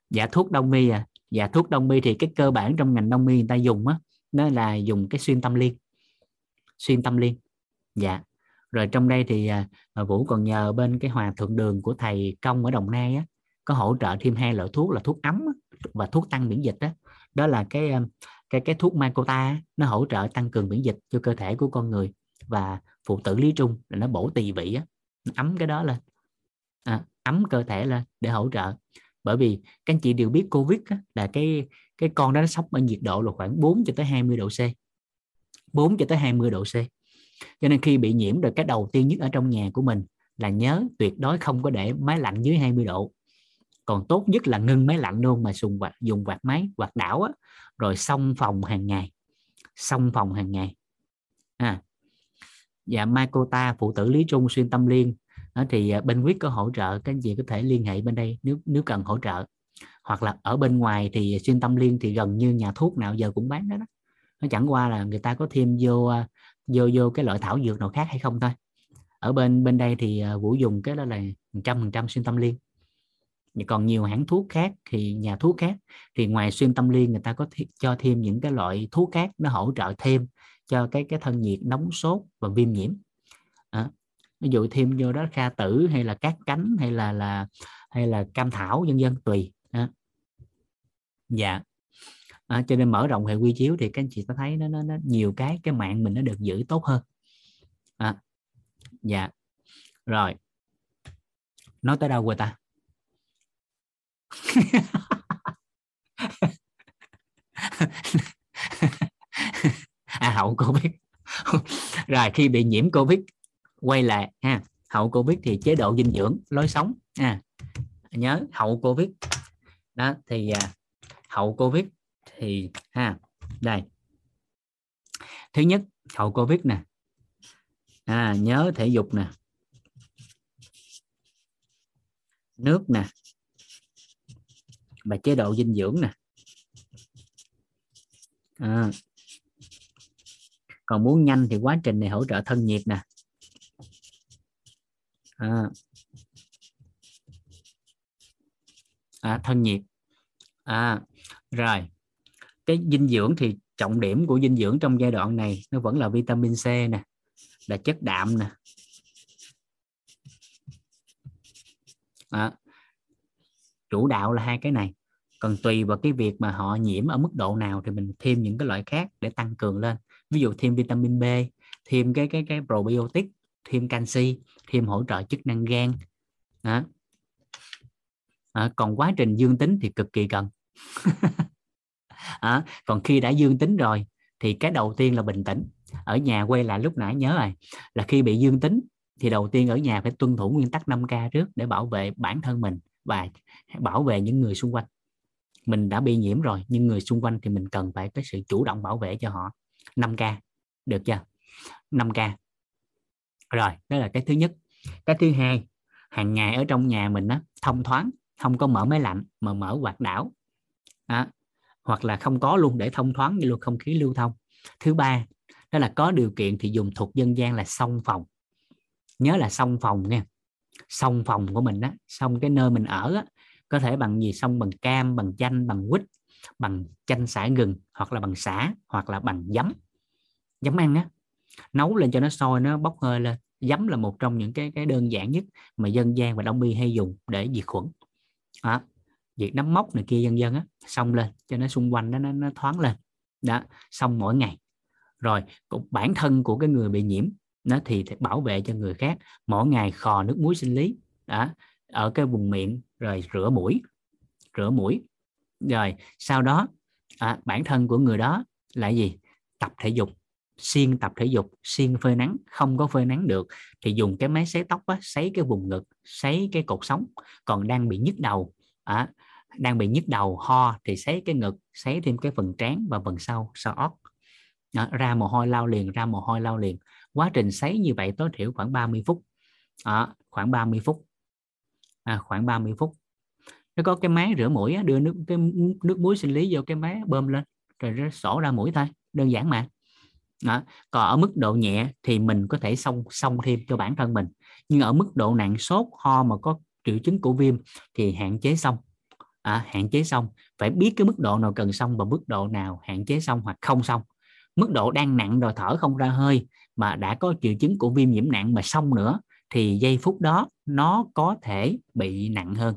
dạ thuốc đông y à. Dạ thuốc đông y thì cái cơ bản trong ngành đông y người ta dùng á nó là dùng cái xuyên tâm liên. Xuyên tâm liên. Dạ. Rồi trong đây thì à, à, vũ còn nhờ bên cái hòa thượng đường của thầy công ở đồng nai á có hỗ trợ thêm hai loại thuốc là thuốc ấm và thuốc tăng miễn dịch đó đó là cái à, cái cái thuốc Macota nó hỗ trợ tăng cường miễn dịch cho cơ thể của con người và phụ tử lý trung là nó bổ tỳ vị á ấm cái đó lên. À, ấm cơ thể lên để hỗ trợ. Bởi vì các anh chị đều biết covid á, là cái cái con đó nó sống ở nhiệt độ là khoảng 4 cho tới 20 độ C. 4 cho tới 20 độ C. Cho nên khi bị nhiễm được cái đầu tiên nhất ở trong nhà của mình là nhớ tuyệt đối không có để máy lạnh dưới 20 độ. Còn tốt nhất là ngưng máy lạnh luôn mà dùng quạt dùng quạt máy quạt đảo á, rồi xong phòng hàng ngày. Xong phòng hàng ngày. À dạ Makota phụ tử Lý Trung xuyên tâm liên. Đó thì à, bên quyết có hỗ trợ các anh chị có thể liên hệ bên đây nếu nếu cần hỗ trợ hoặc là ở bên ngoài thì xuyên tâm liên thì gần như nhà thuốc nào giờ cũng bán đó, đó. nó chẳng qua là người ta có thêm vô à, vô vô cái loại thảo dược nào khác hay không thôi ở bên bên đây thì à, vũ dùng cái đó là trăm phần trăm xuyên tâm liên còn nhiều hãng thuốc khác thì nhà thuốc khác thì ngoài xuyên tâm liên người ta có th- cho thêm những cái loại thuốc khác nó hỗ trợ thêm cho cái cái thân nhiệt nóng sốt và viêm nhiễm à, ví dụ thêm vô đó kha tử hay là cát cánh hay là là hay là cam thảo vân vân tùy dạ. À, cho nên mở rộng hệ quy chiếu thì các anh chị có thấy nó, nó nó nhiều cái cái mạng mình nó được giữ tốt hơn. À, dạ. Rồi. Nói tới đâu rồi ta? À hậu covid. Rồi khi bị nhiễm covid quay lại ha. Hậu covid thì chế độ dinh dưỡng lối sống à nhớ hậu covid. Đó thì à, hậu covid thì ha đây. Thứ nhất hậu covid nè. À, nhớ thể dục nè. Nước nè. Và chế độ dinh dưỡng nè. À. còn muốn nhanh thì quá trình này hỗ trợ thân nhiệt nè. À. À, thân nhiệt. À, rồi cái dinh dưỡng thì trọng điểm của dinh dưỡng trong giai đoạn này nó vẫn là vitamin C nè là chất đạm nè. À, chủ đạo là hai cái này còn tùy vào cái việc mà họ nhiễm ở mức độ nào thì mình thêm những cái loại khác để tăng cường lên. Ví dụ thêm vitamin B thêm cái cái cái probiotic thêm canxi thêm hỗ trợ chức năng gan. Đó. À, còn quá trình dương tính thì cực kỳ cần à, còn khi đã dương tính rồi thì cái đầu tiên là bình tĩnh. Ở nhà quay lại lúc nãy nhớ rồi là khi bị dương tính thì đầu tiên ở nhà phải tuân thủ nguyên tắc 5K trước để bảo vệ bản thân mình và bảo vệ những người xung quanh. Mình đã bị nhiễm rồi nhưng người xung quanh thì mình cần phải cái sự chủ động bảo vệ cho họ. 5k được chưa? 5k rồi đó là cái thứ nhất. Cái thứ hai hàng ngày ở trong nhà mình á thông thoáng không có mở máy lạnh mà mở quạt đảo à, hoặc là không có luôn để thông thoáng như luôn không khí lưu thông. Thứ ba đó là có điều kiện thì dùng thuộc dân gian là song phòng. Nhớ là song phòng nha. Song phòng của mình á song cái nơi mình ở á, có thể bằng gì? Song bằng cam bằng chanh bằng quýt bằng chanh xả gừng hoặc là bằng xả hoặc là bằng giấm. Giấm ăn á nấu lên cho nó sôi nó bốc hơi lên. Giấm là một trong những cái cái đơn giản nhất mà dân gian và đông y hay dùng để diệt khuẩn. Đó việc nắm mốc này kia dân dân á xong lên cho nó xung quanh nó nó, nó thoáng lên. Đó xong mỗi ngày. Rồi cũng bản thân của cái người bị nhiễm nó thì bảo vệ cho người khác. Mỗi ngày khò nước muối sinh lý đó ở cái vùng miệng rồi rửa mũi rửa mũi. Rồi sau đó à, bản thân của người đó là gì? Tập thể dục xuyên tập thể dục xuyên phơi nắng không có phơi nắng được thì dùng cái máy sấy tóc á, sấy cái vùng ngực sấy cái cột sống. Còn đang bị nhức đầu à, đang bị nhức đầu ho thì sấy cái ngực sấy thêm cái phần trán và phần sau sau óc. Đó, ra mồ hôi lao liền ra mồ hôi lao liền. Quá trình sấy như vậy tối thiểu khoảng 30 phút. Đó, khoảng 30 phút. À, khoảng 30 phút. Nó có cái máy rửa mũi đưa nước cái nước muối sinh lý vô cái máy bơm lên rồi nó sổ ra mũi thôi đơn giản mà. Đó. còn ở mức độ nhẹ thì mình có thể xong xong thêm cho bản thân mình. Nhưng ở mức độ nặng sốt ho mà có triệu chứng của viêm thì hạn chế xong à, hạn chế xong. Phải biết cái mức độ nào cần xong và mức độ nào hạn chế xong hoặc không xong. Mức độ đang nặng rồi thở không ra hơi mà đã có triệu chứng của viêm nhiễm nặng mà xong nữa thì giây phút đó nó có thể bị nặng hơn.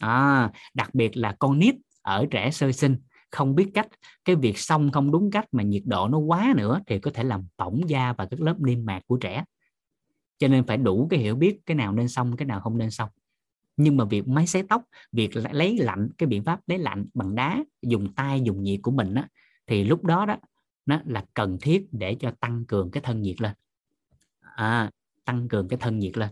À, đặc biệt là con nít ở trẻ sơ sinh không biết cách cái việc xong không đúng cách mà nhiệt độ nó quá nữa thì có thể làm bỏng da và các lớp niêm mạc của trẻ. Cho nên phải đủ cái hiểu biết cái nào nên xong cái nào không nên xong nhưng mà việc máy sấy tóc việc lấy lạnh cái biện pháp lấy lạnh bằng đá dùng tay dùng nhiệt của mình á, thì lúc đó đó nó là cần thiết để cho tăng cường cái thân nhiệt lên. À, tăng cường cái thân nhiệt lên.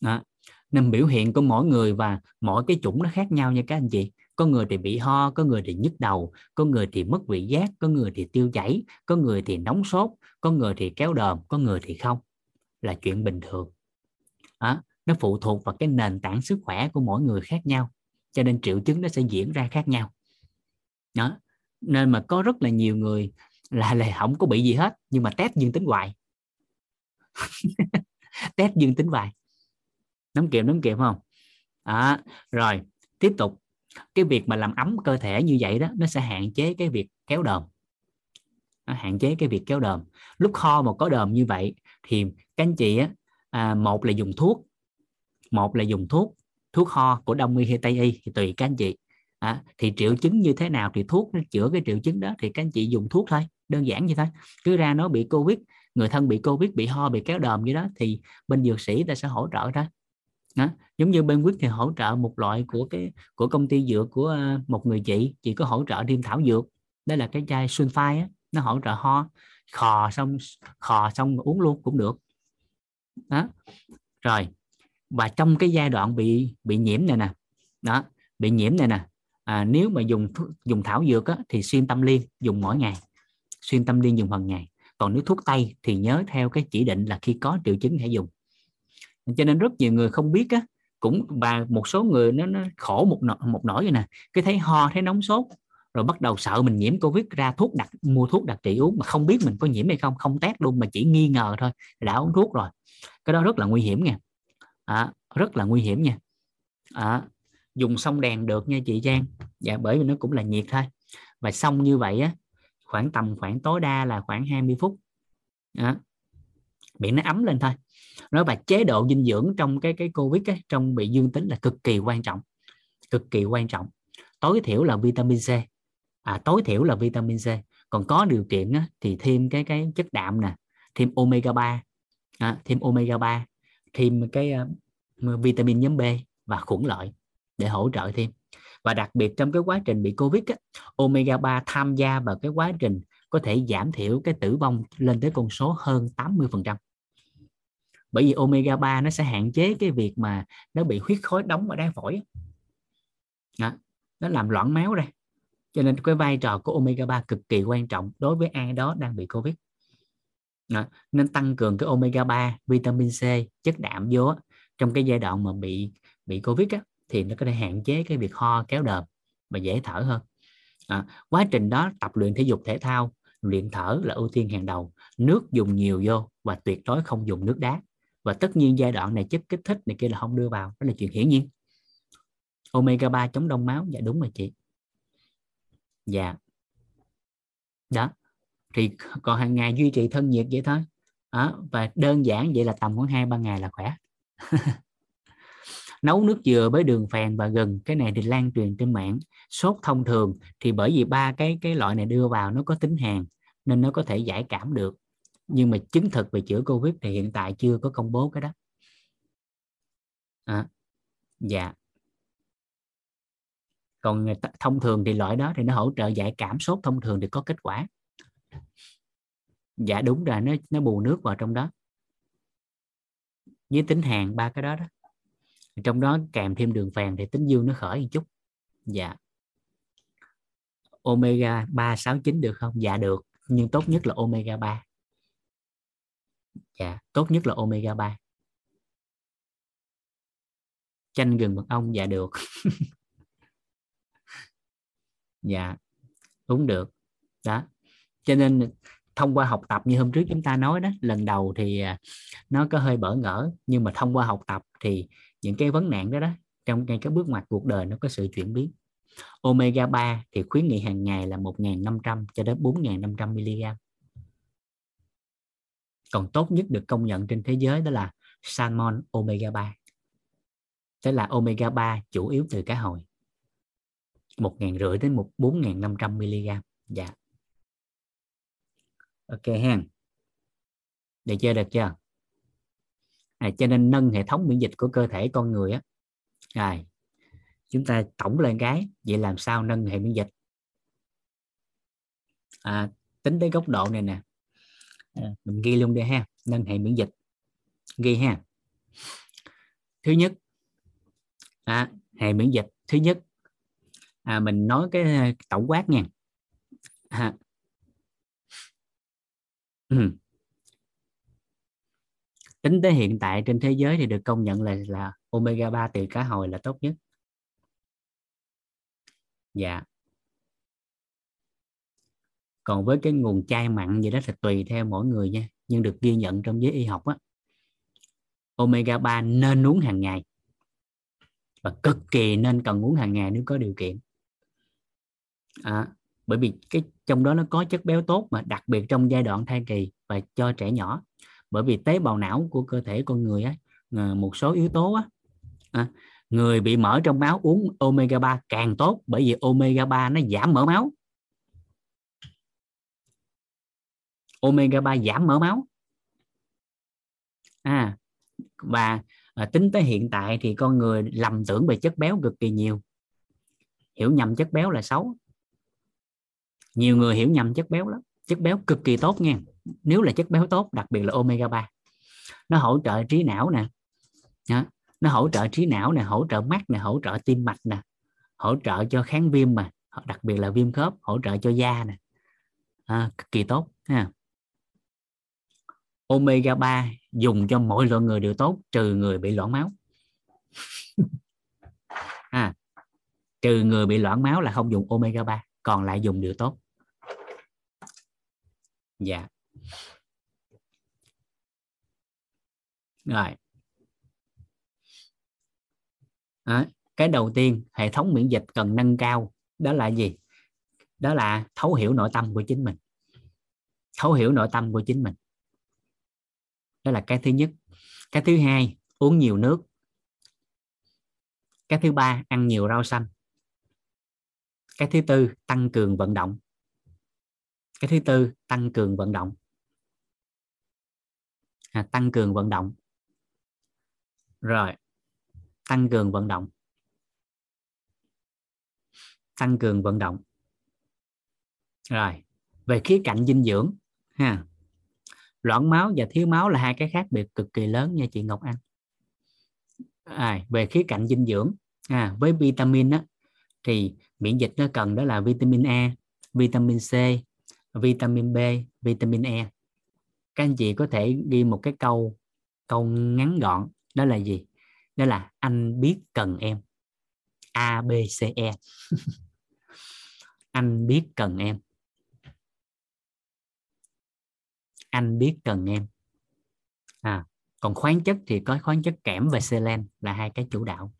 Đó. Nên biểu hiện của mỗi người và mỗi cái chủng nó khác nhau nha các anh chị. Có người thì bị ho có người thì nhức đầu có người thì mất vị giác có người thì tiêu chảy có người thì nóng sốt có người thì kéo đờm có người thì không. Là chuyện bình thường à, nó phụ thuộc vào cái nền tảng sức khỏe của mỗi người khác nhau cho nên triệu chứng nó sẽ diễn ra khác nhau. Đó nên mà có rất là nhiều người là là không có bị gì hết nhưng mà test dương tính hoài. Test dương tính hoài. Nắm kiệm, nắm kiệm không? À, rồi tiếp tục. Cái việc mà làm ấm cơ thể như vậy đó nó sẽ hạn chế cái việc kéo đờm. Nó hạn chế cái việc kéo đờm. Lúc ho mà có đờm như vậy thì các anh chị á à, một là dùng thuốc. Một là dùng thuốc. Thuốc ho của đông y hay tây y thì tùy các anh chị. À, thì triệu chứng như thế nào thì thuốc nó chữa cái triệu chứng đó thì các anh chị dùng thuốc thôi đơn giản như thế cứ ra nó bị covid người thân bị covid bị ho bị kéo đờm như đó thì bên dược sĩ ta sẽ hỗ trợ ra. đó. giống như bên quyết thì hỗ trợ một loại của cái của công ty dược của ờ, một người chị chị có hỗ trợ thêm thảo dược. Đó là cái chai sulfite á, nó hỗ trợ ho khò xong khò xong uống luôn cũng được đó. Rồi và trong cái giai đoạn bị bị nhiễm này nè đó bị nhiễm này nè à, nếu mà dùng dùng thảo dược á, thì xuyên tâm liên dùng mỗi ngày xuyên tâm liên dùng hàng ngày. Còn nếu thuốc tây thì nhớ theo cái chỉ định là khi có triệu chứng hãy dùng. Cho nên rất nhiều người không biết á cũng và một số người nó, nó khổ một nỗi, một nỗi vậy nè cái thấy ho thấy nóng sốt rồi bắt đầu sợ mình nhiễm covid ra thuốc đặt mua thuốc đặc trị uống mà không biết mình có nhiễm hay không không test luôn mà chỉ nghi ngờ thôi đã uống thuốc rồi. Cái đó rất là nguy hiểm nha. À, rất là nguy hiểm nha. À, dùng xong đèn được nha chị Trang dạ bởi vì nó cũng là nhiệt thôi. Và xong như vậy á khoảng tầm khoảng tối đa là khoảng 20 phút. À, miệng nó ấm lên thôi. Nói và chế độ dinh dưỡng trong cái cái covid ấy, trong bị dương tính là cực kỳ quan trọng. Cực kỳ quan trọng. Tối thiểu là vitamin C à, tối thiểu là vitamin C. Còn có điều kiện á, thì thêm cái cái chất đạm nè thêm omega 3 à, thêm omega 3 thêm cái uh, vitamin nhóm B và khuẩn lợi để hỗ trợ thêm. Và đặc biệt trong cái quá trình bị covid á, omega 3 tham gia vào cái quá trình có thể giảm thiểu cái tử vong lên tới con số hơn 80% bởi vì omega 3 nó sẽ hạn chế cái việc mà nó bị huyết khối đóng ở đáy phổi đó. nó làm loãng máu đây cho nên cái vai trò của omega 3 cực kỳ quan trọng đối với ai đó đang bị covid. Đó. nên tăng cường cái omega 3 vitamin C chất đạm vô trong cái giai đoạn mà bị bị covid á, thì nó có thể hạn chế cái việc ho kéo đờm và dễ thở hơn. À, quá trình đó tập luyện thể dục thể thao luyện thở là ưu tiên hàng đầu. Nước dùng nhiều vô và tuyệt đối không dùng nước đá. Và tất nhiên giai đoạn này chất kích thích này kia là không đưa vào đó là chuyện hiển nhiên. Omega 3 chống đông máu dạ đúng rồi chị dạ. Đó. Thì còn hàng ngày duy trì thân nhiệt vậy thôi. Đó. và đơn giản vậy là tầm khoảng hai ba ngày là khỏe. Nấu nước dừa với đường phèn và gừng cái này thì lan truyền trên mạng sốt thông thường. Thì bởi vì ba cái cái loại này đưa vào nó có tính hàn nên nó có thể giải cảm được. Nhưng mà chứng thực về chữa covid thì hiện tại chưa có công bố cái đó. À, dạ còn ờ, thông thường thì loại đó thì nó hỗ trợ giải cảm sốt thông thường thì có kết quả. Dạ đúng rồi, nó nó bù nước vào trong đó. Với tính hàng ba cái đó đó. Trong đó kèm thêm đường phèn thì tính dương nó khởi một chút. Dạ. Omega 369 được không? Dạ được. Nhưng tốt nhất là omega 3 dạ tốt nhất là omega 3 chanh gừng mật ong dạ được. dạ đúng được. Đó. Cho nên thông qua học tập như hôm trước chúng ta nói đó, lần đầu thì à, nó có hơi bỡ ngỡ, nhưng mà thông qua học tập thì những cái vấn nạn đó đó, trong ngay cái bước ngoặt cuộc đời nó có sự chuyển biến. Omega 3 thì khuyến nghị hàng ngày là 1.500 cho đến 4.500 mg còn tốt nhất được công nhận trên thế giới đó là salmon omega 3 tức là omega 3 chủ yếu từ cá hồi một ngàn rưỡi đến một bốn ngàn năm trăm mg dạ. Ok ha. Được chưa được chưa? À, cho nên nâng hệ thống miễn dịch của cơ thể con người á. Rồi chúng ta tổng lên cái vậy làm sao nâng hệ miễn dịch? À, tính tới góc độ này nè. À, mình ghi luôn đi ha nâng hệ miễn dịch. Ghi ha. Thứ nhất à, hệ miễn dịch. Thứ nhất à, mình nói cái tổng quát nha à. Ừ. tính tới hiện tại trên thế giới thì được công nhận là là omega 3 từ cá hồi là tốt nhất dạ còn với cái nguồn chai mặn gì đó thì tùy theo mỗi người nha nhưng được ghi nhận trong giới y học á omega 3 nên uống hàng ngày và cực kỳ nên cần uống hàng ngày nếu có điều kiện à, bởi vì cái trong đó nó có chất béo tốt mà đặc biệt trong giai đoạn thai kỳ và cho trẻ nhỏ. Bởi vì tế bào não của cơ thể con người á ờ, một số yếu tố á à, người bị mỡ trong máu uống omega 3 càng tốt bởi vì omega 3 nó giảm mỡ máu. Omega 3 giảm mỡ máu. À và à, tính tới hiện tại thì con người lầm tưởng về chất béo cực kỳ nhiều. Hiểu nhầm chất béo là xấu nhiều người hiểu nhầm chất béo lắm. Chất béo cực kỳ tốt nha. Nếu là chất béo tốt đặc biệt là omega 3 nó hỗ trợ trí não nè. Nó hỗ trợ trí não nè hỗ trợ mắt nè hỗ trợ tim mạch nè. Hỗ trợ cho kháng viêm mà. Đặc biệt là viêm khớp hỗ trợ cho da nè. À, cực kỳ tốt ha. Omega 3 dùng cho mọi loại người đều tốt trừ người bị loãng máu. À, trừ người bị loãng máu là không dùng omega 3 còn lại dùng điều tốt. Dạ. Rồi. À, cái đầu tiên hệ thống miễn dịch cần nâng cao đó là gì? Đó là thấu hiểu nội tâm của chính mình. Thấu hiểu nội tâm của chính mình. Đó là cái thứ nhất. Cái thứ hai uống nhiều nước. Cái thứ ba ăn nhiều rau xanh cái thứ tư tăng cường vận động. Cái thứ tư tăng cường vận động. À, tăng cường vận động. Rồi tăng cường vận động. Tăng cường vận động. Rồi về khía cạnh dinh dưỡng ha. Loãng máu và thiếu máu là hai cái khác biệt cực kỳ lớn nha chị Ngọc Anh. À, về khía cạnh dinh dưỡng à, với vitamin á, thì miễn dịch nó cần đó là vitamin A, vitamin C, vitamin B, vitamin E. Các anh chị có thể ghi một cái câu câu ngắn gọn, đó là gì? Đó là anh biết cần em. A, B, C E. Anh biết cần em. Anh biết cần em. À còn khoáng chất thì có khoáng chất kẽm và selen là hai cái chủ đạo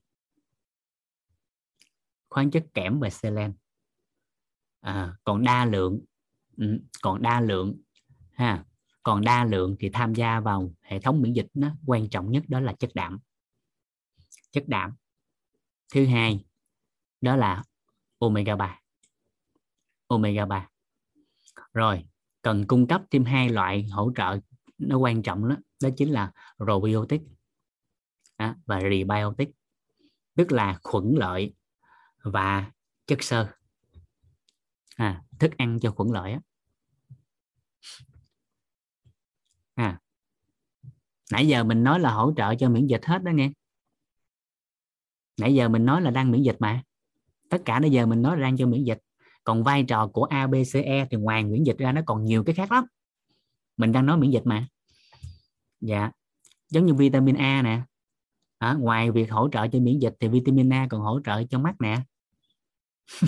khoáng chất kẽm và selen. À, còn đa lượng ừ, còn đa lượng ha còn đa lượng thì tham gia vào hệ thống miễn dịch nó quan trọng nhất đó là chất đạm. Chất đạm. Thứ hai đó là omega 3 omega 3 rồi cần cung cấp thêm hai loại hỗ trợ nó quan trọng đó đó chính là probiotic à, và rebiotic. Tức là khuẩn lợi và chất xơ. À, thức ăn cho khuẩn lợi à, nãy giờ mình nói là hỗ trợ cho miễn dịch hết đó nghe. Nãy giờ mình nói là đang miễn dịch mà. Tất cả nãy giờ mình nói là đang cho miễn dịch. Còn vai trò của ABCE thì ngoài miễn dịch ra nó còn nhiều cái khác lắm. Mình đang nói miễn dịch mà. Dạ giống như vitamin A nè à, ngoài việc hỗ trợ cho miễn dịch thì vitamin A còn hỗ trợ cho mắt nè.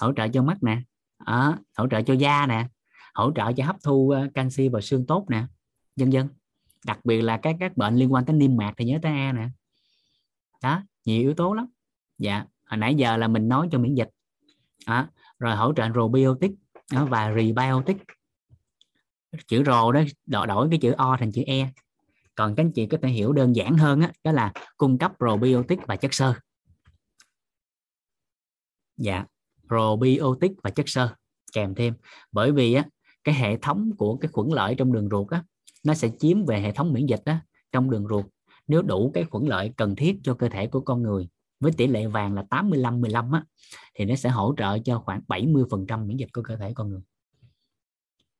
Hỗ trợ cho mắt nè. À, hỗ trợ cho da nè. Hỗ trợ cho hấp thu ờ, canxi và xương tốt nè. Vân vân. Đặc biệt là các các bệnh liên quan tới niêm mạc thì nhớ tới A nè. Đó nhiều yếu tố lắm. Dạ hồi nãy giờ là mình nói cho miễn dịch. À, rồi hỗ trợ probiotic đó, và rebiotic. Chữ rồ đó đổi, đổi cái chữ o thành chữ e còn các anh chị có thể hiểu đơn giản hơn đó, đó là cung cấp probiotic và chất xơ. Dạ probiotic và chất xơ kèm thêm. Bởi vì á cái hệ thống của cái khuẩn lợi trong đường ruột á nó sẽ chiếm về hệ thống miễn dịch á trong đường ruột nếu đủ cái khuẩn lợi cần thiết cho cơ thể của con người. Với tỷ lệ vàng là 85 15 á thì nó sẽ hỗ trợ cho khoảng 70% miễn dịch của cơ thể con người.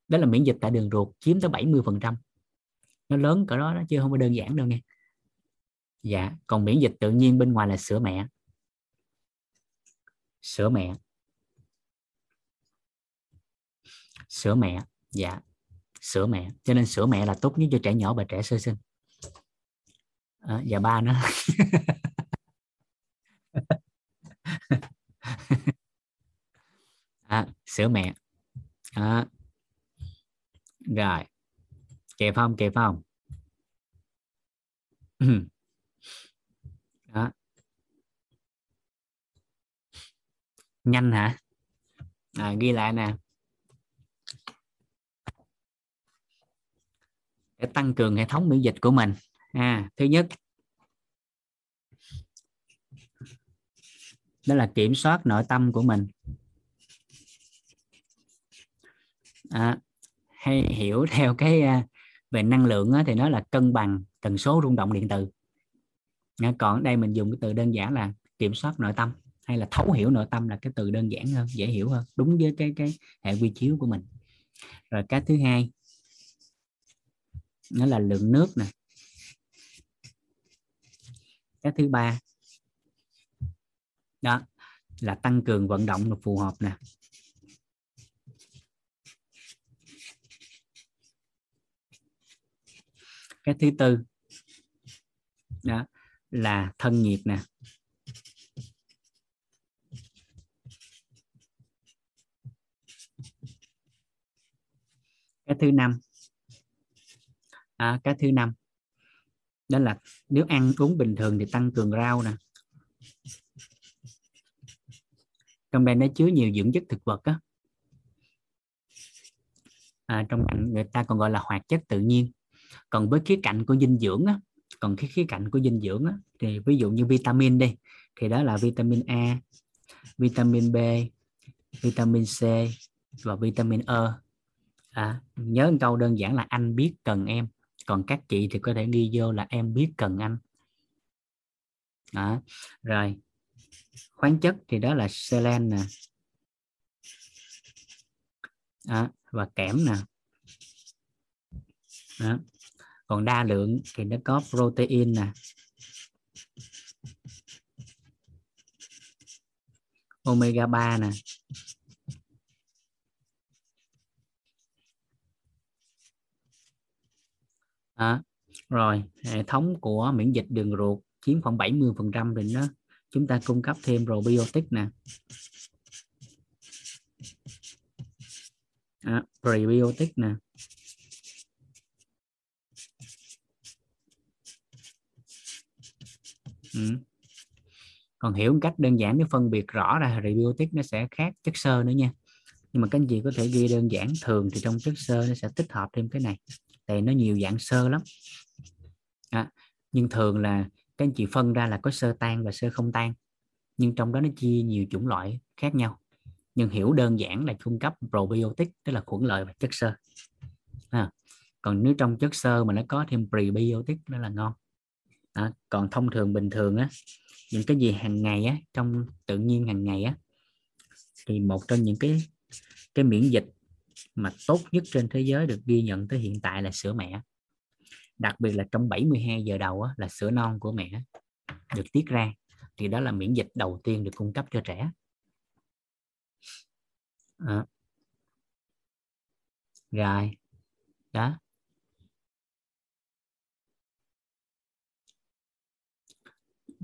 Đó là miễn dịch tại đường ruột chiếm tới 70% nó lớn cỡ đó, đó chứ không có đơn giản đâu nghe. Dạ còn miễn dịch tự nhiên bên ngoài là sữa mẹ. Sữa mẹ. Sữa mẹ dạ. Sữa mẹ. Cho nên sữa mẹ là tốt nhất cho trẻ nhỏ và trẻ sơ sinh. À, và ba nữa à, sữa mẹ. À. rồi kịp không? Kịp không? Đó. nhanh hả? À, ghi lại nè. Để tăng cường hệ thống miễn dịch của mình. À, thứ nhất. Đó là kiểm soát nội tâm của mình. À, hay hiểu theo cái à, về năng lượng á, thì nó là cân bằng tần số rung động điện từ còn ở đây mình dùng cái từ đơn giản là kiểm soát nội tâm hay là thấu hiểu nội tâm là cái từ đơn giản hơn dễ hiểu hơn đúng với cái cái hệ quy chiếu của mình. Rồi cái thứ hai nó là lượng nước nè. Cái thứ ba đó là tăng cường vận động là phù hợp nè. Cái thứ tư đó là thân nhiệt nè. Cái thứ năm à, cái thứ năm đó là nếu ăn uống bình thường thì tăng cường rau nè. Trong đây nó chứa nhiều dưỡng chất thực vật á. À, trong người ta còn gọi là hoạt chất tự nhiên còn với khía cạnh của dinh dưỡng á còn cái khía cạnh của dinh dưỡng á, thì ví dụ như vitamin đi thì đó là vitamin A vitamin B vitamin C và vitamin E à, nhớ một câu đơn giản là anh biết cần em còn các chị thì có thể ghi vô là em biết cần anh đó. rồi khoáng chất thì đó là selen nè đó. và kẽm nè đó còn đa lượng thì nó có protein nè. Omega 3 nè. À, rồi hệ thống của miễn dịch đường ruột chiếm khoảng 70 phần trăm thì nó chúng ta cung cấp thêm probiotic nè. À, prebiotic nè. Ừ. còn hiểu một cách đơn giản để phân biệt rõ ra prebiotic nó sẽ khác chất xơ nữa nha. Nhưng mà các anh chị có thể ghi đơn giản thường thì trong chất xơ nó sẽ tích hợp thêm cái này. Tại nó nhiều dạng sơ lắm. À, nhưng thường là các anh chị phân ra là có sơ tan và sơ không tan. Nhưng trong đó nó chia nhiều chủng loại khác nhau. Nhưng hiểu đơn giản là cung cấp probiotic tức là khuẩn lợi và chất xơ à, còn nếu trong chất xơ mà nó có thêm prebiotic nó là ngon à, còn thông thường bình thường á những cái gì hàng ngày á trong tự nhiên hàng ngày á thì một trong những cái cái miễn dịch mà tốt nhất trên thế giới được ghi nhận tới hiện tại là sữa mẹ. Đặc biệt là trong 72 giờ đầu á, là sữa non của mẹ được tiết ra thì đó là miễn dịch đầu tiên được cung cấp cho trẻ. À. rồi đó.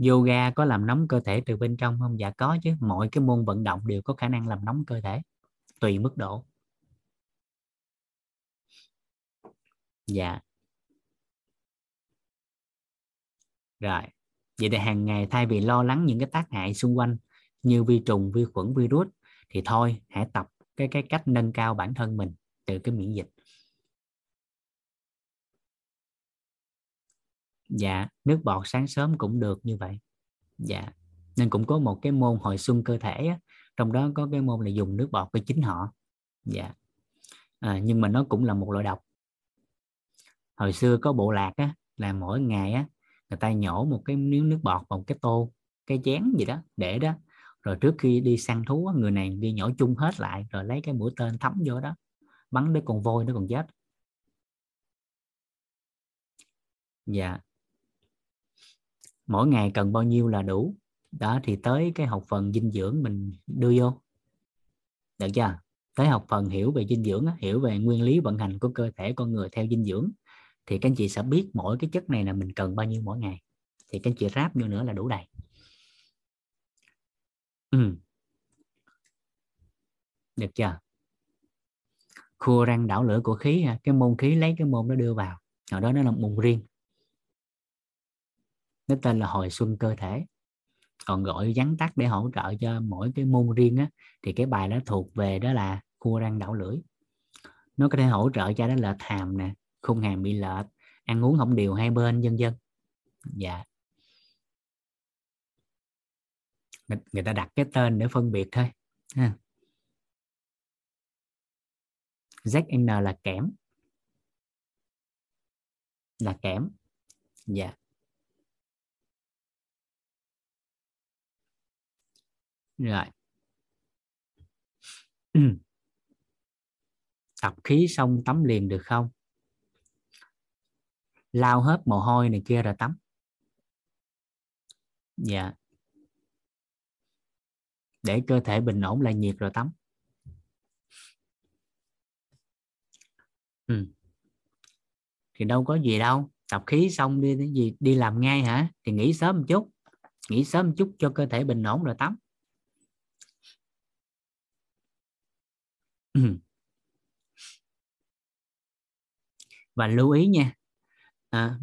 Yoga có làm nóng cơ thể từ bên trong không? Dạ có chứ. Mọi cái môn vận động đều có khả năng làm nóng cơ thể, tùy mức độ. Dạ. Rồi. Vậy thì hàng ngày thay vì lo lắng những cái tác hại xung quanh như vi trùng, vi khuẩn, virus thì thôi, hãy tập cái cái cách nâng cao bản thân mình từ cái miễn dịch. Dạ nước bọt sáng sớm cũng được như vậy. Dạ nên cũng có một cái môn hồi xuân cơ thể á. trong đó có cái môn là dùng nước bọt của chính họ. Dạ. À, nhưng mà nó cũng là một loại độc. Hồi xưa có bộ lạc á là mỗi ngày á người ta nhổ một cái miếng nước bọt vào một cái tô cái chén gì đó để đó. Rồi trước khi đi săn thú người này đi nhổ chung hết lại rồi lấy cái mũi tên thấm vô đó. Bắn đứa con voi nó còn chết dạ mỗi ngày cần bao nhiêu là đủ. Đó, thì tới cái học phần dinh dưỡng mình đưa vô. Được chưa? Tới học phần hiểu về dinh dưỡng hiểu về nguyên lý vận hành của cơ thể con người theo dinh dưỡng, thì các anh chị sẽ biết mỗi cái chất này là mình cần bao nhiêu mỗi ngày. Thì các anh chị ráp vô nữa là đủ đầy. Ừ. được chưa? Khua răng đảo lửa của khí cái môn khí lấy cái môn nó đưa vào. Ở đó nó là môn riêng nó tên là hồi xuân cơ thể. Còn gọi vắn tắt để hỗ trợ cho mỗi cái môn riêng á thì cái bài đó thuộc về đó là cua răng đảo lưỡi. Nó có thể hỗ trợ cho đó là hàm nè khung hàm bị lệch ăn uống không điều hai bên vân vân. Dạ. Người, người ta đặt cái tên để phân biệt thôi ha. ZN là kẽm. Là kẽm. Dạ. Rồi. Tập khí xong tắm liền được không? Lao hết mồ hôi này kia rồi tắm. Dạ. Để cơ thể bình ổn lại nhiệt rồi tắm. Ừ. thì đâu có gì đâu. Tập khí xong đi gì đi làm ngay hả? Thì nghỉ sớm một chút. Nghỉ sớm một chút cho cơ thể bình ổn rồi tắm. và lưu ý nha à,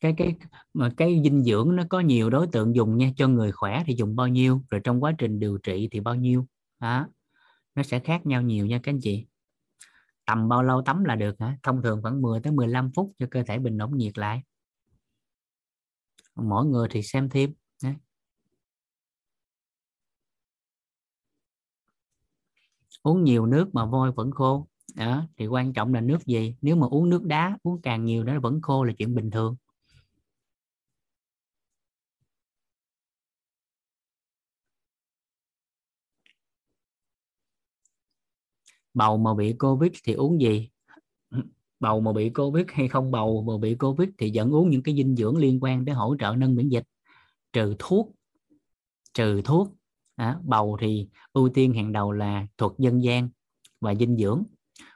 cái cái mà cái dinh dưỡng nó có nhiều đối tượng dùng nha cho người khỏe thì dùng bao nhiêu rồi trong quá trình điều trị thì bao nhiêu đó. Nó sẽ khác nhau nhiều nha các anh chị. Tầm bao lâu tắm là được hả? Thông thường khoảng 10 tới 15 phút cho cơ thể bình ổn nhiệt lại. Mỗi người thì xem thêm Đấy uống nhiều nước mà voi vẫn khô. Đó, thì quan trọng là nước gì? Nếu mà uống nước đá, uống càng nhiều nó vẫn khô là chuyện bình thường. Bầu mà bị covid thì uống gì? Bầu mà bị covid hay không bầu mà bị covid thì vẫn uống những cái dinh dưỡng liên quan để hỗ trợ nâng miễn dịch. Trừ thuốc trừ thuốc à, bầu thì ưu tiên hàng đầu là thuật dân gian và dinh dưỡng.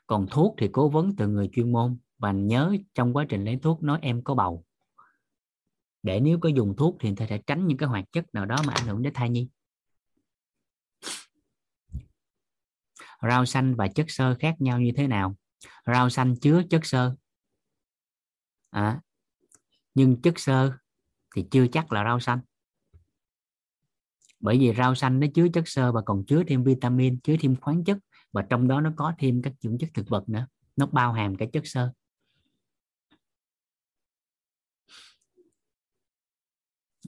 Còn thuốc thì cố vấn từ người chuyên môn và nhớ trong quá trình lấy thuốc nói em có bầu. Để nếu có dùng thuốc thì ta sẽ tránh những cái hoạt chất nào đó mà ảnh hưởng đến thai nhi. Rau xanh và chất xơ khác nhau như thế nào? Rau xanh chứa chất xơ. À, nhưng chất xơ thì chưa chắc là rau xanh bởi vì rau xanh nó chứa chất xơ và còn chứa thêm vitamin, chứa thêm khoáng chất, và trong đó nó có thêm các dưỡng chất thực vật nữa. Nó bao hàm cả chất xơ.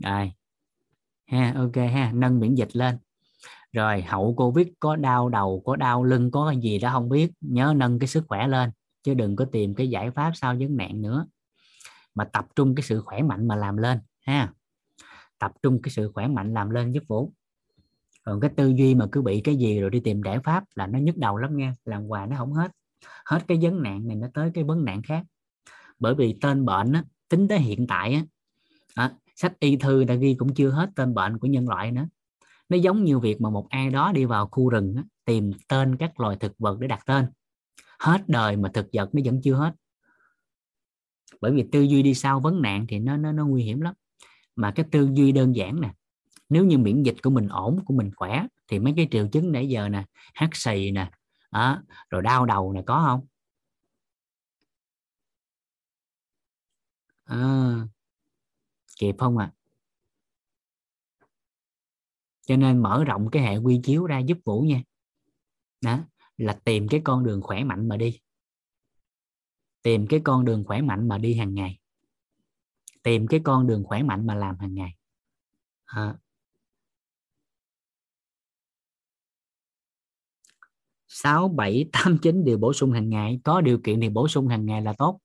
Rồi ha, ok ha, nâng miễn dịch lên. Rồi, hậu covid có đau đầu, có đau lưng, có cái gì đó không biết, nhớ nâng cái sức khỏe lên, chứ đừng có tìm cái giải pháp sau vấn nạn nữa. Mà tập trung cái sự khỏe mạnh mà làm lên, ha tập trung cái sự khỏe mạnh làm lên giúp vốn còn cái tư duy mà cứ bị cái gì rồi đi tìm giải pháp là nó nhức đầu lắm nha làm hoài nó không hết. Hết cái vấn nạn này nó tới cái vấn nạn khác. Bởi vì tên bệnh á, tính tới hiện tại á, à, sách y thư đã ghi cũng chưa hết tên bệnh của nhân loại nữa. Nó giống như việc mà một ai đó đi vào khu rừng á, tìm tên các loài thực vật để đặt tên. Hết đời mà thực vật nó vẫn chưa hết. Bởi vì tư duy đi sau vấn nạn thì nó nó nó nguy hiểm lắm mà cái tư duy đơn giản nè nếu như miễn dịch của mình ổn của mình khỏe thì mấy cái triệu chứng nãy giờ nè hát xì nè đó, rồi đau đầu nè có không? À, kịp không à cho nên mở rộng cái hệ quy chiếu ra giúp vũ nha. Đó là tìm cái con đường khỏe mạnh mà đi. Tìm cái con đường khỏe mạnh mà đi hàng ngày tìm cái con đường khỏe mạnh mà làm hàng ngày. À. sáu bảy tám chín điều bổ sung hàng ngày. Có điều kiện thì bổ sung hàng ngày là tốt.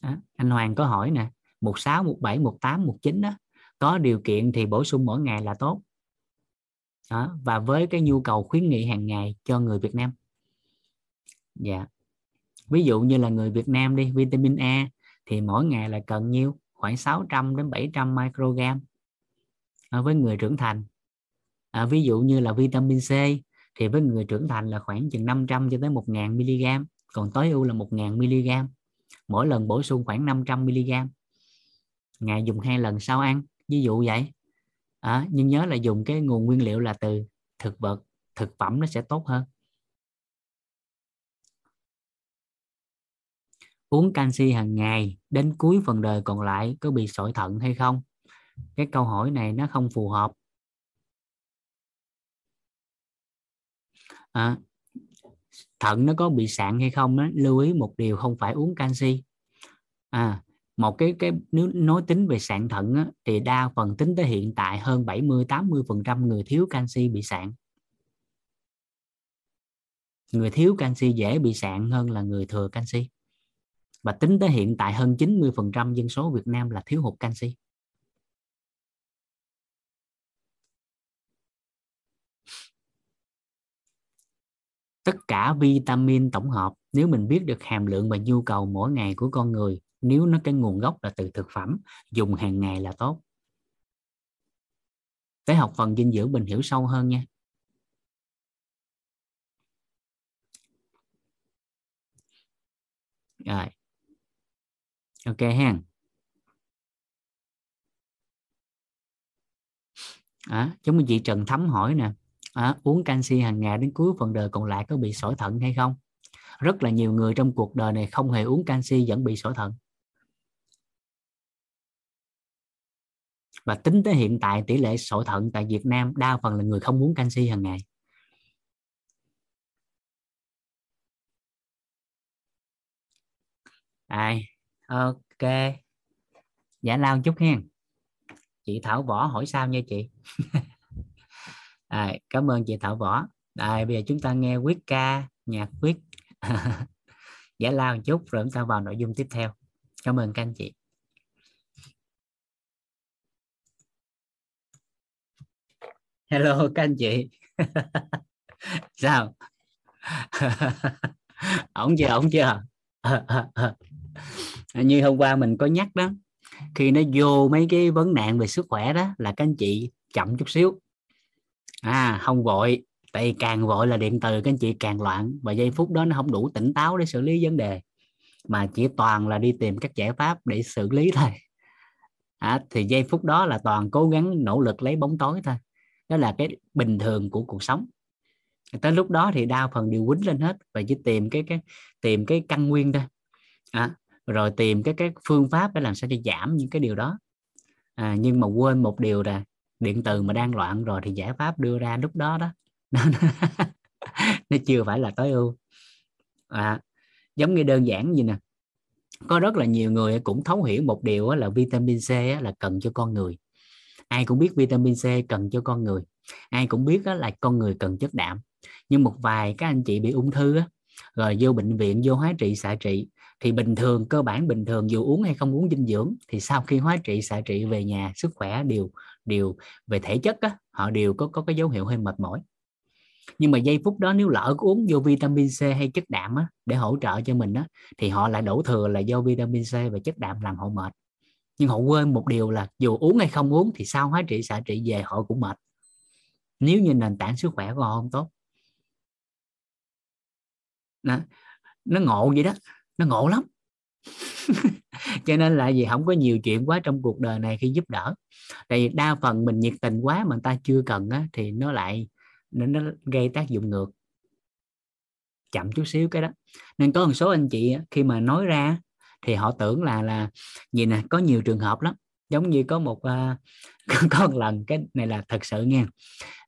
À, anh Hoàng có hỏi nè một sáu một bảy một tám một chín đó có điều kiện thì bổ sung mỗi ngày là tốt. Đó. và với cái nhu cầu khuyến nghị hàng ngày cho người Việt Nam. Dạ. Ví dụ như là người Việt Nam đi vitamin A thì mỗi ngày là cần nhiêu? Khoảng 600 đến 700 microgram. À, với người trưởng thành. À, ví dụ như là vitamin C thì với người trưởng thành là khoảng chừng 500 cho tới 1000 mg còn tối ưu là 1000 mg mỗi lần bổ sung khoảng 500 mg ngày dùng hai lần sau ăn ví dụ vậy. À, nhưng nhớ là dùng cái nguồn nguyên liệu là từ thực vật thực phẩm nó sẽ tốt hơn. Uống canxi hàng ngày đến cuối phần đời còn lại có bị sỏi thận hay không? Cái câu hỏi này nó không phù hợp. À, thận nó có bị sạn hay không đó, lưu ý một điều không phải uống canxi. À một cái cái nếu nói tính về sạn thận á, thì đa phần tính tới hiện tại hơn 70 80 phần trăm người thiếu canxi bị sạn. Người thiếu canxi dễ bị sạn hơn là người thừa canxi và tính tới hiện tại hơn 90% dân số Việt Nam là thiếu hụt canxi. Tất cả vitamin tổng hợp, nếu mình biết được hàm lượng và nhu cầu mỗi ngày của con người, nếu nó cái nguồn gốc là từ thực phẩm, dùng hàng ngày là tốt. Tới học phần dinh dưỡng mình hiểu sâu hơn nha. Rồi ok ha à, giống như chị Trần Thắm hỏi nè. À, uống canxi hàng ngày đến cuối phần đời còn lại có bị sỏi thận hay không? Rất là nhiều người trong cuộc đời này không hề uống canxi vẫn bị sỏi thận. Và tính tới hiện tại tỷ lệ sỏi thận tại Việt Nam đa phần là người không uống canxi hàng ngày. Ai? Ok. Giả lao chút hen chị Thảo Võ hỏi sao nha chị? À, cảm ơn chị Thảo Võ. À, bây giờ chúng ta nghe quyết ca nhạc quyết. Giả dạ, lao một chút rồi chúng ta vào nội dung tiếp theo. Cảm ơn các anh chị. Hello các anh chị. Sao? Ổng chưa ổng chưa? Như hôm qua mình có nhắc đó khi nó vô mấy cái vấn nạn về sức khỏe đó là các anh chị chậm chút xíu. À không vội tại vì càng vội là điện từ các anh chị càng loạn và giây phút đó nó không đủ tỉnh táo để xử lý vấn đề mà chỉ toàn là đi tìm các giải pháp để xử lý thôi. À, thì giây phút đó là toàn cố gắng nỗ lực lấy bóng tối thôi. Đó là cái bình thường của cuộc sống. Tới lúc đó thì đa phần đều quýnh lên hết và chỉ tìm cái cái tìm cái căn nguyên thôi. À, rồi tìm cái các phương pháp để làm sao để giảm những cái điều đó. À, nhưng mà quên một điều là điện từ mà đang loạn rồi thì giải pháp đưa ra lúc đó đó nó chưa phải là tối ưu. À, giống như đơn giản gì nè có rất là nhiều người cũng thấu hiểu một điều là vitamin C là cần cho con người. Ai cũng biết vitamin C cần cho con người. Ai cũng biết là con người cần chất đạm. Nhưng một vài các anh chị bị ung thư rồi vô bệnh viện vô hóa trị xạ trị thì bình thường cơ bản bình thường dù uống hay không uống dinh dưỡng thì sau khi hóa trị xạ trị về nhà sức khỏe đều đều về thể chất á, họ đều có có cái dấu hiệu hơi mệt mỏi. Nhưng mà giây phút đó nếu lỡ uống vô vitamin C hay chất đạm á, để hỗ trợ cho mình á, thì họ lại đổ thừa là do vitamin C và chất đạm làm họ mệt. Nhưng họ quên một điều là dù uống hay không uống thì sau hóa trị xạ trị về họ cũng mệt. Nếu như nền tảng sức khỏe của họ không tốt. Đó. nó ngộ vậy đó nó ngộ lắm. Cho nên là gì không có nhiều chuyện quá trong cuộc đời này khi giúp đỡ. Tại vì đa phần mình nhiệt tình quá mà người ta chưa cần á, thì nó lại nó, nó gây tác dụng ngược. Chậm chút xíu cái đó. Nên có một số anh chị khi mà nói ra thì họ tưởng là là gì nè có nhiều trường hợp lắm. Giống như có một uh, có một lần cái này là thật sự nha.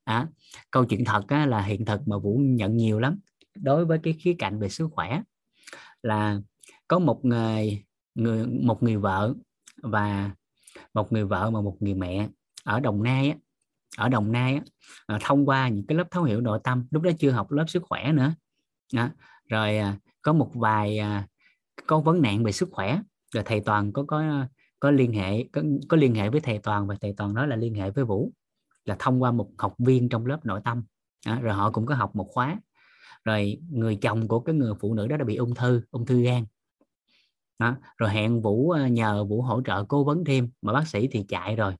À, câu chuyện thật á, là hiện thực mà vũ nhận nhiều lắm đối với cái khía cạnh về sức khỏe là có một người người một người vợ và một người vợ và một người mẹ ở đồng nai á, ở đồng nai á, à, thông qua những cái lớp thấu hiểu nội tâm lúc đó chưa học lớp sức khỏe nữa đó. rồi à, có một vài à, có vấn nạn về sức khỏe rồi thầy toàn có có có liên hệ có, có liên hệ với thầy toàn và thầy toàn nói là liên hệ với vũ là thông qua một học viên trong lớp nội tâm đó. rồi họ cũng có học một khóa rồi người chồng của cái người phụ nữ đó đã bị ung thư ung thư gan đó. rồi hẹn vũ ờ, nhờ vũ hỗ trợ cố vấn thêm, mà bác sĩ thì chạy rồi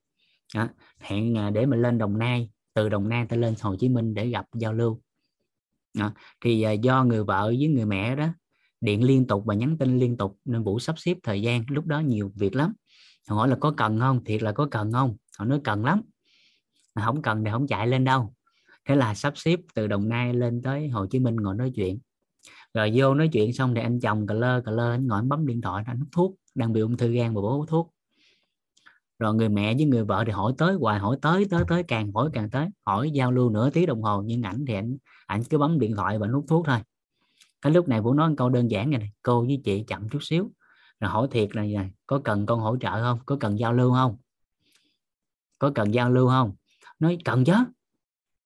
đó. hẹn ờ, để mình lên đồng nai, từ đồng nai ta lên hồ chí minh để gặp giao lưu đó. thì ờ, do người vợ với người mẹ đó điện liên tục và nhắn tin liên tục nên vũ sắp xếp thời gian, lúc đó nhiều việc lắm họ hỏi là có cần không thiệt là có cần không họ nói cần lắm không cần thì không chạy lên đâu thế là sắp xếp từ đồng nai lên tới hồ chí minh ngồi nói chuyện. Rồi vô nói chuyện xong thì anh chồng cà lơ cà lơ anh ngồi anh bấm điện thoại anh hút thuốc đang bị ung thư gan và bố hút thuốc. Rồi người mẹ với người vợ thì hỏi tới hoài hỏi tới tới tới càng hỏi càng tới. Hỏi giao lưu nửa tiếng đồng hồ nhưng ảnh thì ảnh ảnh cứ bấm điện thoại và hút thuốc thôi. Cái lúc này vũ nói một câu đơn giản này, này cô với chị chậm chút xíu. Rồi hỏi thiệt là này, có cần con hỗ trợ không? Có cần giao lưu không? Có cần giao lưu không? Nói cần chứ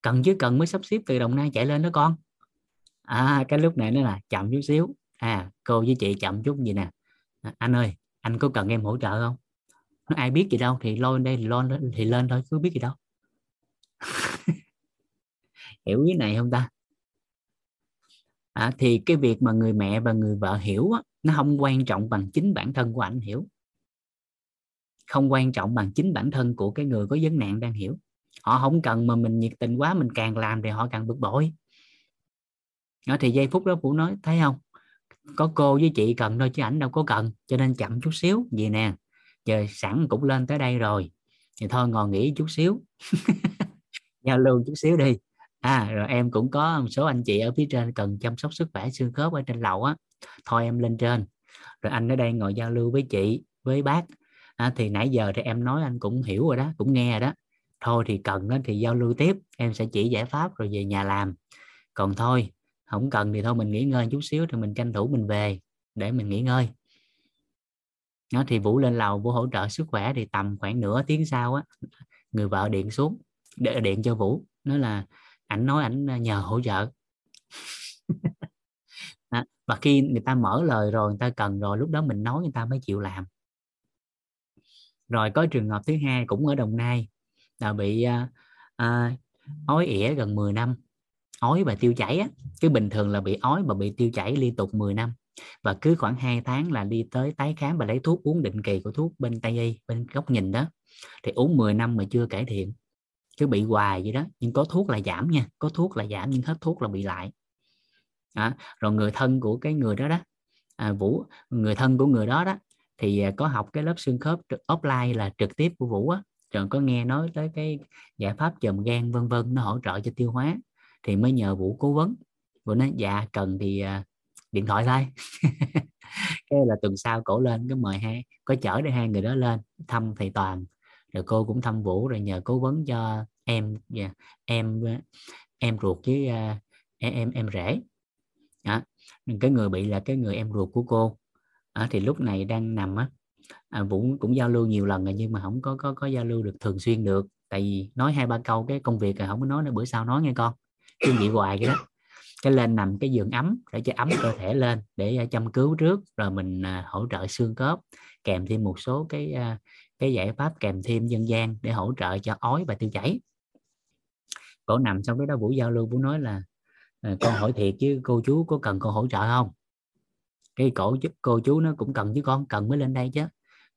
cần chứ cần mới sắp xếp từ đồng nai chạy lên đó con. À cái lúc này nó là chậm chút xíu. À cô với chị chậm chút gì nè. À, anh ơi anh có cần em hỗ trợ không? Nó ai biết gì đâu thì lôi đây thì lên thì lên thôi cứ biết gì đâu. Hiểu cái này không ta? À, thì cái việc mà người mẹ và người vợ hiểu á, nó không quan trọng bằng chính bản thân của anh hiểu. Không quan trọng bằng chính bản thân của cái người có vấn nạn đang hiểu họ không cần mà mình nhiệt tình quá mình càng làm thì họ càng bực bội. Đó thì giây phút đó phụ nói thấy không? Có cô với chị cần thôi chứ ảnh đâu có cần cho nên chậm chút xíu. Gì nè giờ sẵn cũng lên tới đây rồi. Thì thôi ngồi nghỉ chút xíu. Giao lưu chút xíu đi. À rồi em cũng có một số anh chị ở phía trên cần chăm sóc sức khỏe xương khớp ở trên lầu á. Thôi em lên trên. Rồi anh ở đây ngồi giao lưu với chị với bác. À, thì nãy giờ thì em nói anh cũng hiểu rồi đó cũng nghe rồi đó thôi thì cần thì giao lưu tiếp, em sẽ chỉ giải pháp rồi về nhà làm. Còn thôi, không cần thì thôi mình nghỉ ngơi chút xíu thì mình tranh thủ mình về để mình nghỉ ngơi. Nó thì vũ lên lầu vũ hỗ trợ sức khỏe thì tầm khoảng nửa tiếng sau á, người vợ điện xuống, để, điện cho vũ, nói là ảnh nói ảnh nhờ hỗ trợ. Và khi người ta mở lời rồi, người ta cần rồi, lúc đó mình nói người ta mới chịu làm. Rồi có trường hợp thứ hai cũng ở đồng nai là bị à, à, ói ỉa gần 10 năm. Ói và tiêu chảy á cái bình thường là bị ói và bị tiêu chảy liên tục 10 năm. Và cứ khoảng 2 tháng là đi tới tái khám và lấy thuốc uống định kỳ của thuốc bên tây y bên góc nhìn đó. Thì uống 10 năm mà chưa cải thiện. Cứ bị hoài vậy đó nhưng có thuốc là giảm nha có thuốc là giảm nhưng hết thuốc là bị lại. À, rồi người thân của cái người đó đó à, vũ người thân của người đó đó thì à, có học cái lớp xương khớp offline là trực tiếp của vũ á rồi có nghe nói tới cái giải pháp chùm gan vân vân nó hỗ trợ cho tiêu hóa thì mới nhờ vũ cố vấn. Vũ nói dạ cần thì uh, điện thoại thôi. Cái là tuần sau cổ lên cái mời hai có chở để hai người đó lên thăm thầy toàn. Rồi cô cũng thăm vũ rồi nhờ cố vấn cho em dạ, em à, em ruột với uh, em em rể. Đó. cái người bị là cái người em ruột của cô. À, thì lúc này đang nằm á à, Vũ cũng giao lưu nhiều lần rồi nhưng mà không có có có giao lưu được thường xuyên được. Tại vì nói hai ba câu cái công việc rồi không có nói nữa bữa sau nói nghe con. Chứ bị hoài cái đó. Cái lên nằm cái giường ấm để cho ấm cơ thể lên để à, chăm cứu trước rồi mình à, hỗ trợ xương khớp kèm thêm một số cái à, cái giải pháp kèm thêm dân gian để hỗ trợ cho ói và tiêu chảy. Cổ nằm xong cái đó vũ giao lưu vũ nói là con hỏi thiệt chứ cô chú có cần con hỗ trợ không? Cái cổ cô chú nó cũng cần chứ con cần mới lên đây chứ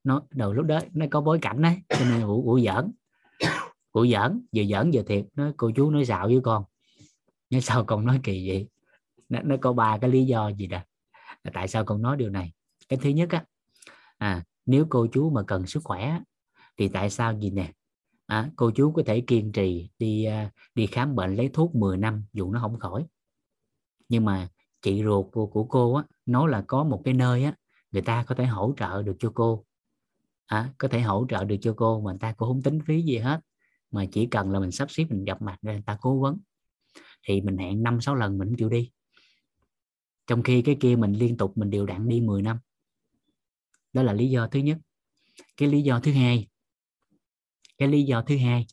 nó đầu lúc đó nó có bối cảnh đấy cho nên vũ vũ giỡn. Vũ giỡn vừa giỡn vừa thiệt. Nó cô chú nói xạo với con. Nhưng sao con nói kỳ vậy? Nó, nó có ba cái lý do gì đó. Tại sao con nói điều này? Cái thứ nhất á à, nếu cô chú mà cần sức khỏe thì tại sao gì nè? À, cô chú có thể kiên trì đi à, đi khám bệnh lấy thuốc 10 năm dù nó không khỏi. Nhưng mà chị ruột của, của cô á nói là có một cái nơi á người ta có thể hỗ trợ được cho cô à, có thể hỗ trợ được cho cô mà người ta cũng không tính phí gì hết. Mà chỉ cần là mình sắp xếp mình gặp mặt rồi người ta cố vấn. Thì mình hẹn năm sáu lần mình chịu đi. Trong khi cái kia mình liên tục mình đều đặn đi 10 năm. Đó là lý do thứ nhất. Cái lý do thứ hai cái lý do thứ hai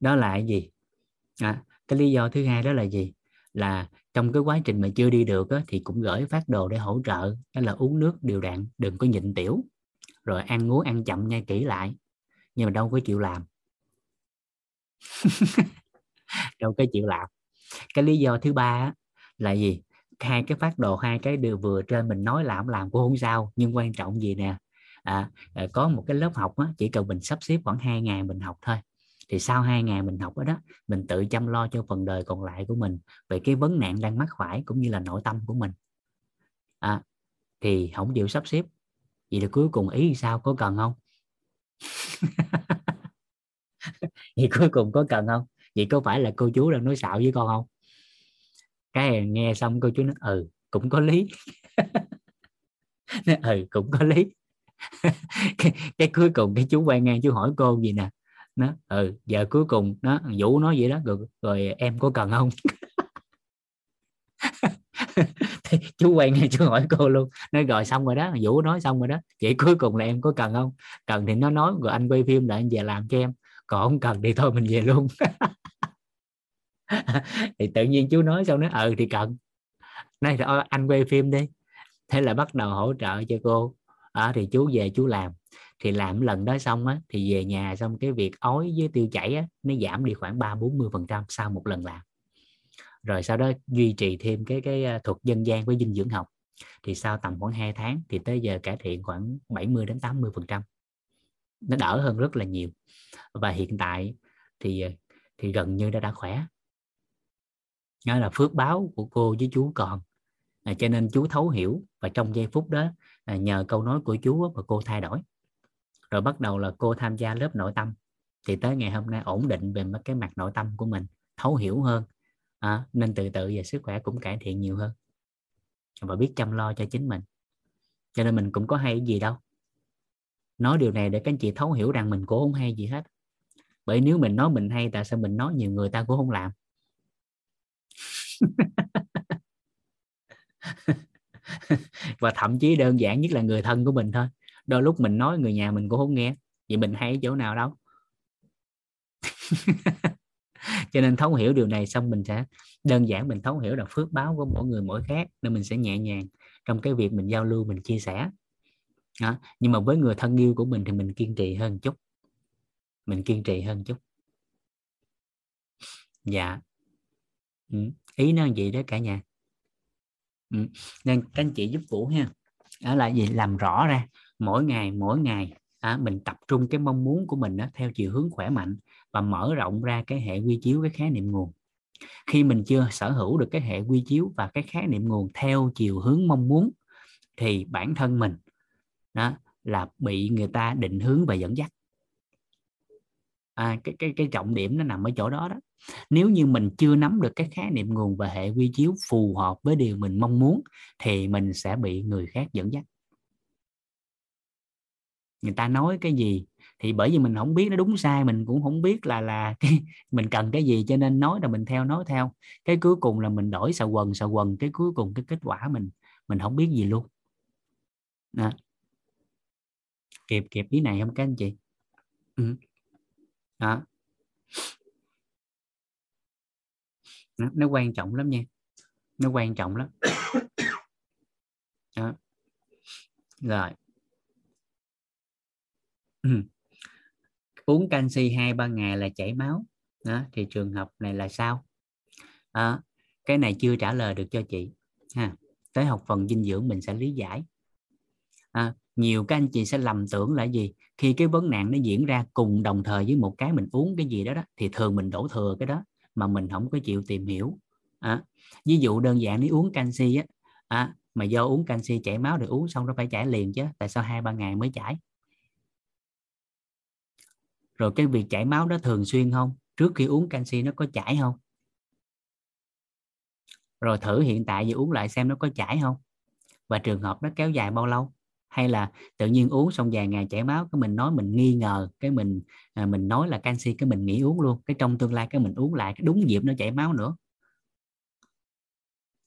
đó là gì? À, cái lý do thứ hai đó là gì? Là trong cái quá trình mà chưa đi được á, thì cũng gửi phát đồ để hỗ trợ đó là uống nước đều đặn đừng có nhịn tiểu rồi ăn uống ăn chậm nhai kỹ lại. Nhưng mà đâu có chịu làm. Đâu có chịu làm. Cái lý do thứ ba là gì? Hai cái phát đồ hai cái điều vừa trên mình nói làm làm cũng không sao nhưng quan trọng gì nè? À, à, có một cái lớp học á, chỉ cần mình sắp xếp khoảng hai ngày mình học thôi. Thì sau hai ngày mình học đó, đó mình tự chăm lo cho phần đời còn lại của mình về cái vấn nạn đang mắc phải cũng như là nội tâm của mình. À, thì không chịu sắp xếp vậy là cuối cùng ý sao? Có cần không? Vậy cuối cùng có cần không? Vậy có phải là cô chú đang nói xạo với con không? Cái nghe xong cô chú nói ừ cũng có lý. Nói ừ cũng có lý. Cái, cái cuối cùng cái chú quay ngang chú hỏi cô gì nè? Nó ừ giờ cuối cùng nó vũ nói vậy đó rồi, rồi em có cần không thì chú quay ngay chú hỏi cô luôn. Nói rồi xong rồi đó vũ nói xong rồi đó. Vậy cuối cùng là em có cần không? Cần thì nó nói rồi anh quay phim lại anh về làm cho em. Còn không cần thì thôi mình về luôn. Thì tự nhiên chú nói xong nó ừ thì cần. Nói thôi anh quay phim đi. Thế là bắt đầu hỗ trợ cho cô. À, thì chú về chú làm. Thì làm lần đó xong á thì về nhà xong cái việc ói với tiêu chảy á nó giảm đi khoảng ba bốn mươi phần trăm sau một lần làm rồi sau đó duy trì thêm cái cái à, thuật dân gian với dinh dưỡng học. Thì sau tầm khoảng 2 tháng thì tới giờ cải thiện khoảng 70 đến 80 phần trăm. Nó đỡ hơn rất là nhiều. Và hiện tại thì à, thì gần như đã đã khỏe. Đó là phước báo của cô với chú còn. À, cho nên chú thấu hiểu và trong giây phút đó à, nhờ câu nói của chú mà cô thay đổi. Rồi bắt đầu là cô tham gia lớp nội tâm. Thì tới ngày hôm nay ổn định về cái mặt nội tâm của mình thấu hiểu hơn à, nên từ từ về sức khỏe cũng cải thiện nhiều hơn. Và biết chăm lo cho chính mình. Cho nên mình cũng có hay gì đâu. Nói điều này để các anh chị thấu hiểu rằng mình cũng không hay gì hết. Bởi nếu mình nói mình hay tại sao mình nói nhiều người ta cũng không làm? Và thậm chí đơn giản nhất là người thân của mình thôi. Đôi lúc mình nói người nhà mình cũng không nghe. Vậy mình hay chỗ nào đâu? cho nên thấu hiểu điều này xong mình sẽ đơn giản mình thấu hiểu là phước báo của mỗi người mỗi khác nên mình sẽ nhẹ nhàng trong cái việc mình giao lưu mình chia sẻ đó. nhưng mà với người thân yêu của mình thì mình kiên trì hơn chút mình kiên trì hơn chút dạ ừ. ý nó vậy đó cả nhà ừ. nên các anh chị giúp vũ ha đó là gì làm rõ ra mỗi ngày mỗi ngày à, mình tập trung cái mong muốn của mình đó, theo chiều hướng khỏe mạnh và mở rộng ra cái hệ quy chiếu cái khái niệm nguồn. Khi mình chưa sở hữu được cái hệ quy chiếu và cái khái niệm nguồn theo chiều hướng mong muốn thì bản thân mình đó là bị người ta định hướng và dẫn dắt. À, cái cái cái trọng điểm nó nằm ở chỗ đó đó. Nếu như mình chưa nắm được cái khái niệm nguồn và hệ quy chiếu phù hợp với điều mình mong muốn thì mình sẽ bị người khác dẫn dắt. Người ta nói cái gì thì bởi vì mình không biết nó đúng sai mình cũng không biết là là cái mình cần cái gì cho nên nói là mình theo nói theo cái cuối cùng là mình đổi sờ quần sờ quần cái cuối cùng cái kết quả mình mình không biết gì luôn đó. kịp kịp ý này không các anh chị ừ. đó nó, nó quan trọng lắm nha nó quan trọng lắm đó. rồi ừ uống canxi hai ba ngày là chảy máu. Đó thì trường hợp này là sao? À, cái này chưa trả lời được cho chị. Ha tới học phần dinh dưỡng mình sẽ lý giải. À, nhiều các anh chị sẽ lầm tưởng là gì? Khi cái vấn nạn nó diễn ra cùng đồng thời với một cái mình uống cái gì đó đó thì thường mình đổ thừa cái đó mà mình không có chịu tìm hiểu. À, ví dụ đơn giản nếu uống canxi á à, mà do uống canxi chảy máu thì uống xong nó phải chảy liền chứ tại sao hai ba ngày mới chảy? Rồi cái việc chảy máu đó thường xuyên không? Trước khi uống canxi nó có chảy không? Rồi thử hiện tại giờ uống lại xem nó có chảy không? Và trường hợp nó kéo dài bao lâu? Hay là tự nhiên uống xong vài ngày chảy máu cái mình nói mình nghi ngờ cái mình à, mình nói là canxi cái mình nghỉ uống luôn. Cái trong tương lai cái mình uống lại cái đúng dịp nó chảy máu nữa.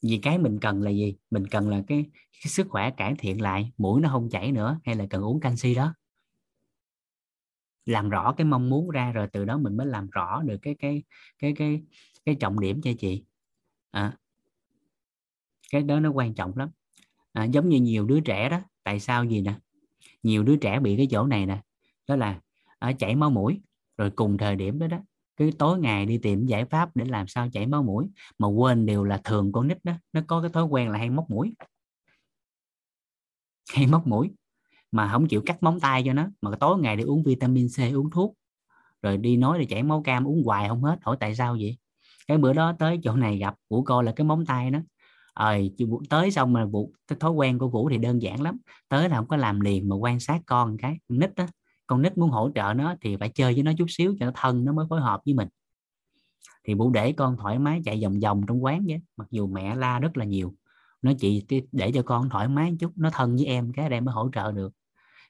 Vì cái mình cần là gì? Mình cần là cái, cái sức khỏe cải thiện lại mũi nó không chảy nữa hay là cần uống canxi đó? Làm rõ cái mong muốn ra rồi từ đó mình mới làm rõ được cái cái cái cái cái trọng điểm cho chị. À, cái đó nó quan trọng lắm. À, giống như nhiều đứa trẻ đó tại sao gì nè? Nhiều đứa trẻ bị cái chỗ này nè đó là ở à, chảy máu mũi rồi cùng thời điểm đó đó cứ tối ngày đi tìm giải pháp để làm sao chảy máu mũi mà quên điều là thường con nít đó nó có cái thói quen là hay móc mũi. Hay móc mũi mà không chịu cắt móng tay cho nó, mà tối ngày đi uống vitamin C, uống thuốc, rồi đi nói là chảy máu cam, uống hoài không hết, hỏi tại sao vậy? Cái bữa đó tới chỗ này gặp, vũ coi là cái móng tay nó ờ tới xong mà vũ thói quen của vũ thì đơn giản lắm, tới là không có làm liền mà quan sát con cái nít đó con nít muốn hỗ trợ nó thì phải chơi với nó chút xíu cho nó thân, nó mới phối hợp với mình. Thì vũ để con thoải mái chạy vòng vòng trong quán vậy, mặc dù mẹ la rất là nhiều, nó chị để cho con thoải mái chút, nó thân với em cái em mới hỗ trợ được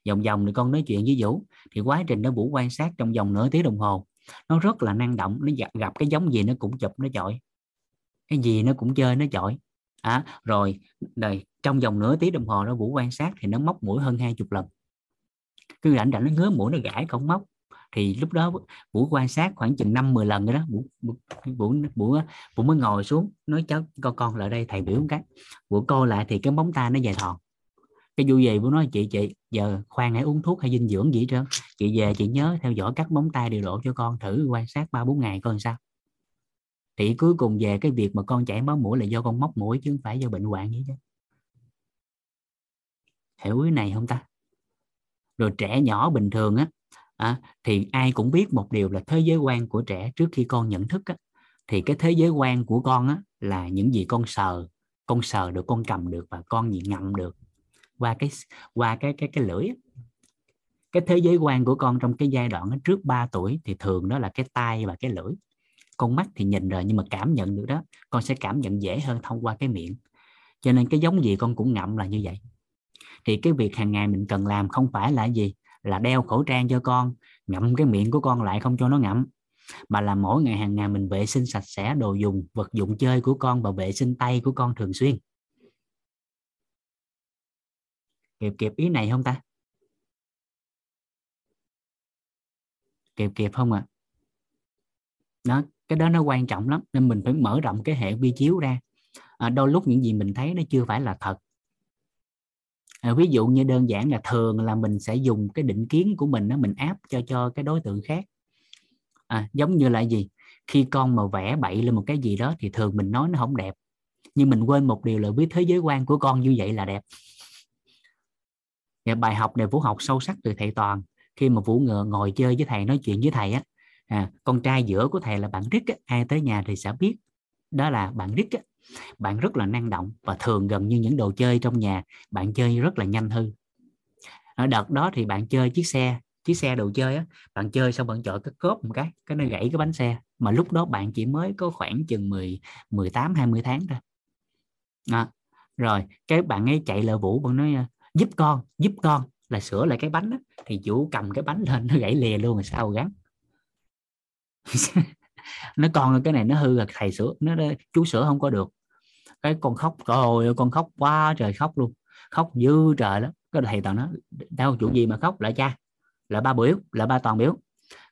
vòng vòng thì con nói chuyện với vũ. Thì quá trình đó vũ quan sát trong vòng nửa tiếng đồng hồ nó rất là năng động nó gặp, gặp cái giống gì nó cũng chụp nó chọi. Cái gì nó cũng chơi nó chọi. À, rồi đây trong vòng nửa tiếng đồng hồ nó vũ quan sát thì nó móc mũi hơn hai chục lần. Cứ rảnh rảnh nó ngứa mũi nó gãi không móc. Thì lúc đó vũ quan sát khoảng chừng năm 10 lần rồi đó. Vũ vũ vũ, vũ, mới ngồi xuống nói cháu con con lại đây thầy biểu cái. Vũ coi lại thì cái móng tay nó dài thòn cái vui gì của nói chị chị giờ khoan hãy uống thuốc hay dinh dưỡng gì trơn. Chị về chị nhớ theo dõi cắt móng tay điều độ cho con thử quan sát ba bốn ngày coi sao. Thì cuối cùng về cái việc mà con chảy máu mũi là do con móc mũi chứ không phải do bệnh hoạn gì chứ. Hiểu cái này không ta? Rồi trẻ nhỏ bình thường á à, thì ai cũng biết một điều là thế giới quan của trẻ trước khi con nhận thức á, thì cái thế giới quan của con á, là những gì con sờ. Con sờ được con cầm được và con gì ngậm được qua cái qua cái cái cái lưỡi cái thế giới quan của con trong cái giai đoạn trước 3 tuổi thì thường đó là cái tai và cái lưỡi. Con mắt thì nhìn rồi nhưng mà cảm nhận được đó, con sẽ cảm nhận dễ hơn thông qua cái miệng. Cho nên cái giống gì con cũng ngậm là như vậy. Thì cái việc hàng ngày mình cần làm không phải là gì? Là đeo khẩu trang cho con, ngậm cái miệng của con lại không cho nó ngậm, mà là mỗi ngày hàng ngày mình vệ sinh sạch sẽ đồ dùng, vật dụng chơi của con và vệ sinh tay của con thường xuyên. Kịp kịp ý này không ta? Kịp kịp không ạ? À? đó cái đó nó quan trọng lắm nên mình phải mở rộng cái hệ vi chiếu ra. À, đôi lúc những gì mình thấy nó chưa phải là thật. À, ví dụ như đơn giản là thường là mình sẽ dùng cái định kiến của mình đó mình áp cho cho cái đối tượng khác. À, giống như là gì? Khi con mà vẽ bậy lên một cái gì đó thì thường mình nói nó không đẹp. Nhưng mình quên một điều là biết thế giới quan của con như vậy là đẹp và bài học này vũ học sâu sắc từ thầy toàn. Khi mà vũ ngờ ngồi chơi với thầy nói chuyện với thầy á à, con trai giữa của thầy là bạn rít á, ai tới nhà thì sẽ biết. Đó là bạn rít á. bạn rất là năng động và thường gần như những đồ chơi trong nhà bạn chơi rất là nhanh hư. Ở đợt đó thì bạn chơi chiếc xe chiếc xe đồ chơi á bạn chơi xong bạn chọi cái cốp một cái cái nó gãy cái bánh xe. Mà lúc đó bạn chỉ mới có khoảng chừng 10 18 20 tháng thôi. À, rồi cái bạn ấy chạy lờ vũ bạn nói giúp con giúp con. Là sửa lại cái bánh đó. thì chủ cầm cái bánh lên, nó gãy lìa luôn rồi sao gắn nó con cái này nó hư là thầy sửa, nó chú sửa không có được. Cái con khóc rồi con khóc quá trời khóc luôn. Khóc dư trời đó cái thầy toàn nó đau chủ gì mà khóc, lại cha? Là ba biểu, là ba toàn biểu.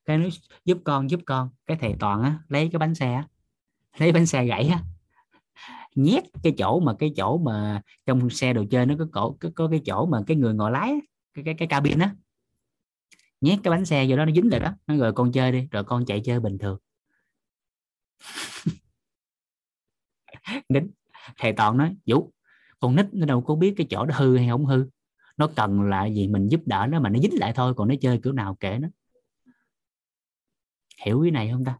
Cái nó giúp con giúp con. Cái thầy toàn á, lấy cái bánh xe lấy bánh xe gãy á nhét cái chỗ mà cái chỗ mà trong xe đồ chơi nó có cổ có, có cái chỗ mà cái người ngồi lái cái cái cái cabin á. Nhét cái bánh xe vô đó nó dính lại đó nó rồi con chơi đi rồi con chạy chơi bình thường. Nín thầy toàn nói vũ con nít nó đâu có biết cái chỗ đó hư hay không hư. Nó cần là gì mình giúp đỡ nó mà nó dính lại thôi còn nó chơi kiểu nào kể nó. Hiểu cái này không ta?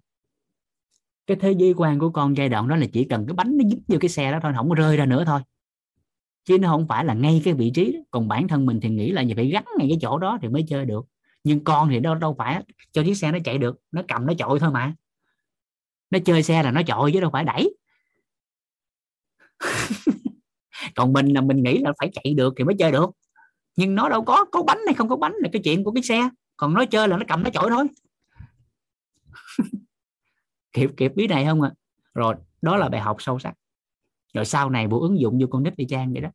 Cái thế giới quan của con giai đoạn đó là chỉ cần cái bánh nó dính vô cái xe đó thôi không có rơi ra nữa thôi. Chứ nó không phải là ngay cái vị trí đó. còn bản thân mình thì nghĩ là phải gắn ngay cái chỗ đó thì mới chơi được. Nhưng con thì đâu đâu phải cho chiếc xe nó chạy được, nó cầm nó chọi thôi mà. Nó chơi xe là nó chọi chứ đâu phải đẩy. Còn mình là mình nghĩ là phải chạy được thì mới chơi được. Nhưng nó đâu có có bánh hay không có bánh là cái chuyện của cái xe. Còn nó chơi là nó cầm nó chọi thôi. kịp kịp biết này không ạ? À? rồi đó là bài học sâu sắc. Rồi sau này bộ ứng dụng vô con nít đi trang vậy đó.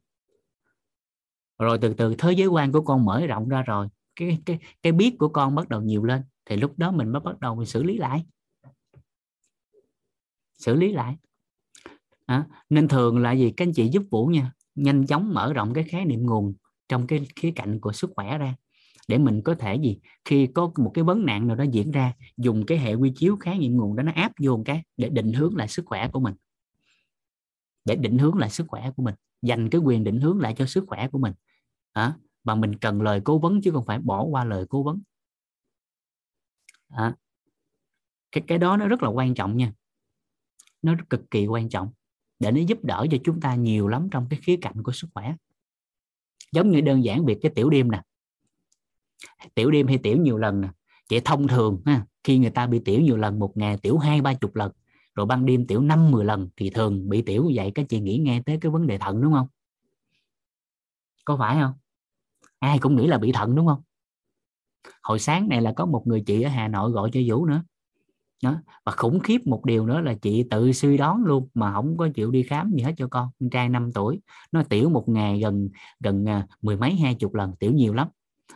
Rồi từ từ thế giới quan của con mở rộng ra rồi cái cái cái biết của con bắt đầu nhiều lên thì lúc đó mình mới bắt đầu mình xử lý lại. Xử lý lại. À, nên thường là gì? Các anh chị giúp vũ nha nhanh chóng mở rộng cái khái niệm nguồn trong cái khía cạnh của sức khỏe ra để mình có thể gì khi có một cái vấn nạn nào đó diễn ra dùng cái hệ quy chiếu khái niệm nguồn đó nó áp vô một cái để định hướng lại sức khỏe của mình. Để định hướng lại sức khỏe của mình dành cái quyền định hướng lại cho sức khỏe của mình. À, và mình cần lời cố vấn chứ không phải bỏ qua lời cố vấn. À, cái cái đó nó rất là quan trọng nha. Nó cực kỳ quan trọng để nó giúp đỡ cho chúng ta nhiều lắm trong cái khía cạnh của sức khỏe. Giống như đơn giản việc cái tiểu đêm nè tiểu đêm hay tiểu nhiều lần nè vậy thông thường ha, khi người ta bị tiểu nhiều lần một ngày tiểu hai ba chục lần rồi ban đêm tiểu năm mười lần thì thường bị tiểu như vậy. Các chị nghĩ nghe tới cái vấn đề thận đúng không? Có phải không? Ai cũng nghĩ là bị thận đúng không? Hồi sáng này là có một người chị ở Hà Nội gọi cho Vũ nữa. Đó. và khủng khiếp một điều nữa là chị tự suy đoán luôn mà không có chịu đi khám gì hết cho con. Con trai 5 tuổi nó tiểu một ngày gần gần à, mười mấy hai chục lần tiểu nhiều lắm.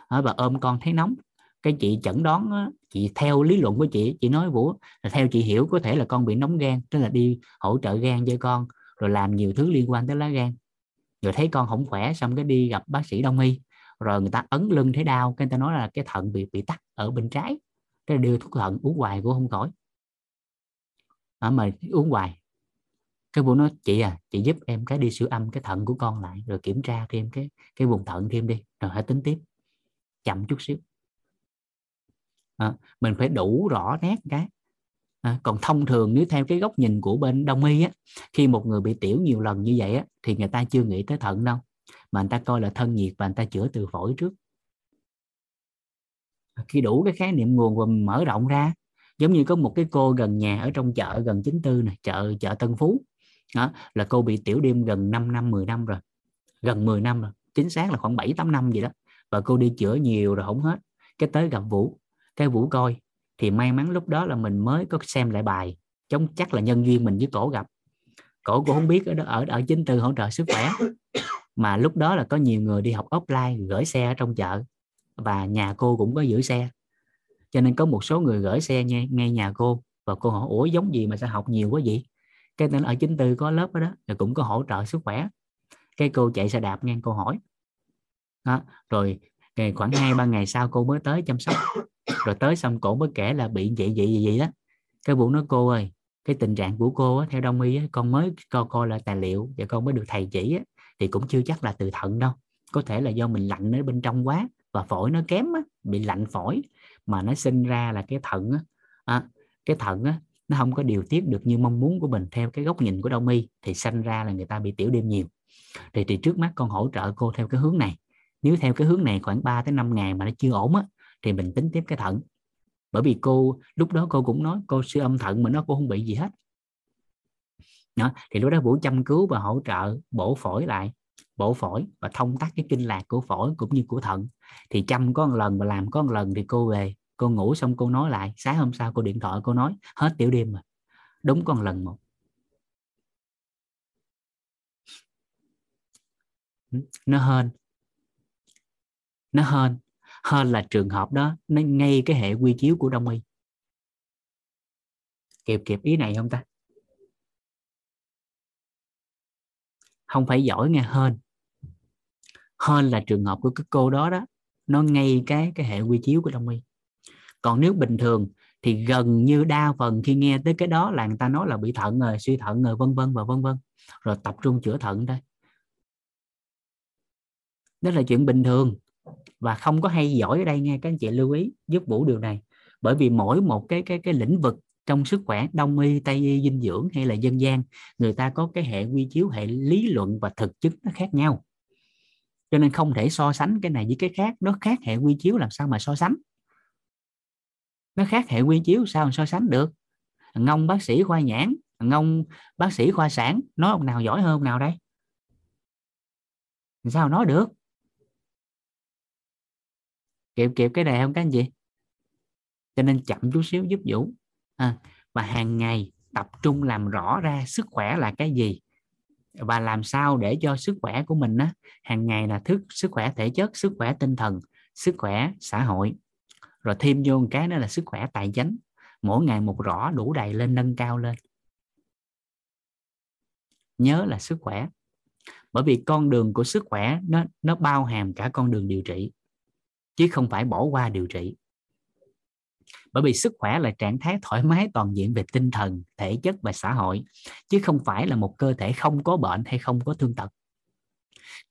Ờ, và ôm con thấy nóng. Cái chị chẩn đoán chị theo lý luận của chị chị nói vũ là theo chị hiểu có thể là con bị nóng gan tức là đi hỗ trợ gan cho con rồi làm nhiều thứ liên quan tới lá gan. Rồi thấy con không khỏe xong cái đi gặp bác sĩ đông y. Rồi người ta ấn lưng thấy đau cái người ta nói là cái thận bị bị tắc ở bên trái. Cái đưa thuốc thận uống hoài cũng không khỏi. À, mà uống hoài. Cái vụ nói chị à chị giúp em cái đi siêu âm cái thận của con lại rồi kiểm tra thêm cái cái vùng thận thêm đi rồi hãy tính tiếp chậm chút xíu. À, mình phải đủ rõ nét cái. À, còn thông thường nếu theo cái góc nhìn của bên đông y á khi một người bị tiểu nhiều lần như vậy á thì người ta chưa nghĩ tới thận đâu mà người ta coi là thân nhiệt và người ta chữa từ phổi trước. À, khi đủ cái khái niệm nguồn và mở rộng ra giống như có một cái cô gần nhà ở trong chợ gần 94 này chợ chợ Tân Phú. Đó là cô bị tiểu đêm gần 5 năm 10 năm rồi gần 10 năm rồi chính xác là khoảng 7 8 năm gì đó và cô đi chữa nhiều rồi không hết. Cái tới gặp Vũ. Cái Vũ coi thì may mắn lúc đó là mình mới có xem lại bài. Chống chắc là nhân duyên mình với cổ gặp. Cổ cũng không biết ở đó ở ở chính tư hỗ trợ sức khỏe. Mà lúc đó là có nhiều người đi học offline gửi xe ở trong chợ. Và nhà cô cũng có giữ xe. Cho nên có một số người gửi xe ngay, ngay nhà cô. Và cô hỏi ủa giống gì mà sao học nhiều quá vậy? Cái tên ở chính tư có lớp đó, đó rồi cũng có hỗ trợ sức khỏe. Cái cô chạy xe đạp ngang cô hỏi đó. rồi khoảng hai ba ngày sau cô mới tới chăm sóc. Rồi tới xong cổ mới kể là bị vậy vậy vậy, vậy đó. Cái vụ nói cô ơi cái tình trạng của cô á, theo đông y á, con mới coi coi là tài liệu và con mới được thầy chỉ á, thì cũng chưa chắc là từ thận đâu. Có thể là do mình lạnh ở bên trong quá và phổi nó kém á, bị lạnh phổi mà nó sinh ra là cái thận á, à, cái thận á, nó không có điều tiết được như mong muốn của mình theo cái góc nhìn của đông y thì sinh ra là người ta bị tiểu đêm nhiều. Thì thì trước mắt con hỗ trợ cô theo cái hướng này nếu theo cái hướng này khoảng 3 tới 5 ngày mà nó chưa ổn á, thì mình tính tiếp cái thận. Bởi vì cô, lúc đó cô cũng nói, cô siêu âm thận mà nó cô không bị gì hết. Đó. thì lúc đó vũ chăm cứu và hỗ trợ bổ phổi lại, bổ phổi và thông tắc cái kinh lạc của phổi cũng như của thận. Thì chăm có một lần và làm có một lần thì cô về, cô ngủ xong cô nói lại, sáng hôm sau cô điện thoại cô nói, hết tiểu đêm rồi, đúng con lần một. Nó hên nó hên. Hên là trường hợp đó, nó ngay cái hệ quy chiếu của đông y. Kịp kịp ý này không ta? Không phải giỏi nghe, hên. Hên là trường hợp của cái cô đó đó, nó ngay cái cái hệ quy chiếu của đông y. Còn nếu bình thường thì gần như đa phần khi nghe tới cái đó là người ta nói là bị thận rồi, suy thận rồi, vân vân và vân vân. Rồi tập trung chữa thận thôi. Đó là chuyện bình thường và không có hay giỏi ở đây nghe, các anh chị lưu ý, giúp vũ điều này. Bởi vì mỗi một cái cái cái lĩnh vực trong sức khỏe, đông y, tây y, dinh dưỡng hay là dân gian, người ta có cái hệ quy chiếu, hệ lý luận và thực chứng nó khác nhau. Cho nên không thể so sánh cái này với cái khác. Nó khác hệ quy chiếu làm sao mà so sánh? Nó khác hệ quy chiếu sao mà so sánh được? Ngông bác sĩ khoa nhãn ngông bác sĩ khoa sản nói ông nào giỏi hơn ông nào đây? Sao nói được? Kịp kịp cái này không các anh chị? Cho nên chậm chút xíu giúp vũ. À, và hàng ngày tập trung làm rõ ra sức khỏe là cái gì và làm sao để cho sức khỏe của mình á, hàng ngày là thức sức khỏe thể chất sức khỏe tinh thần sức khỏe xã hội. Rồi thêm vô một cái nữa là sức khỏe tài chính. Mỗi ngày một rõ đủ đầy lên nâng cao lên. Nhớ là sức khỏe. Bởi vì con đường của sức khỏe nó nó bao hàm cả con đường điều trị chứ không phải bỏ qua điều trị. Bởi vì sức khỏe là trạng thái thoải mái toàn diện về tinh thần, thể chất và xã hội, chứ không phải là một cơ thể không có bệnh hay không có thương tật.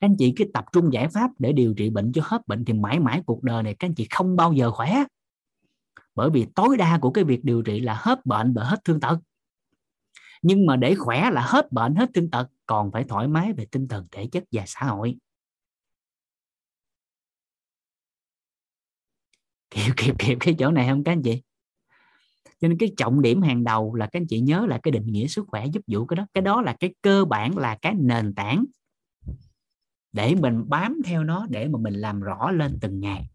Các anh chị cứ tập trung giải pháp để điều trị bệnh cho hết bệnh thì mãi mãi cuộc đời này các anh chị không bao giờ khỏe. Bởi vì tối đa của cái việc điều trị là hết bệnh và hết thương tật. Nhưng mà để khỏe là hết bệnh, hết thương tật còn phải thoải mái về tinh thần, thể chất và xã hội. Kịp kịp kịp, cái chỗ này không các anh chị? Cho nên cái trọng điểm hàng đầu là các anh chị nhớ là cái định nghĩa sức khỏe giúp vụ cái đó. Cái đó là cái cơ bản, là cái nền tảng để mình bám theo nó, để mà mình làm rõ lên từng ngày.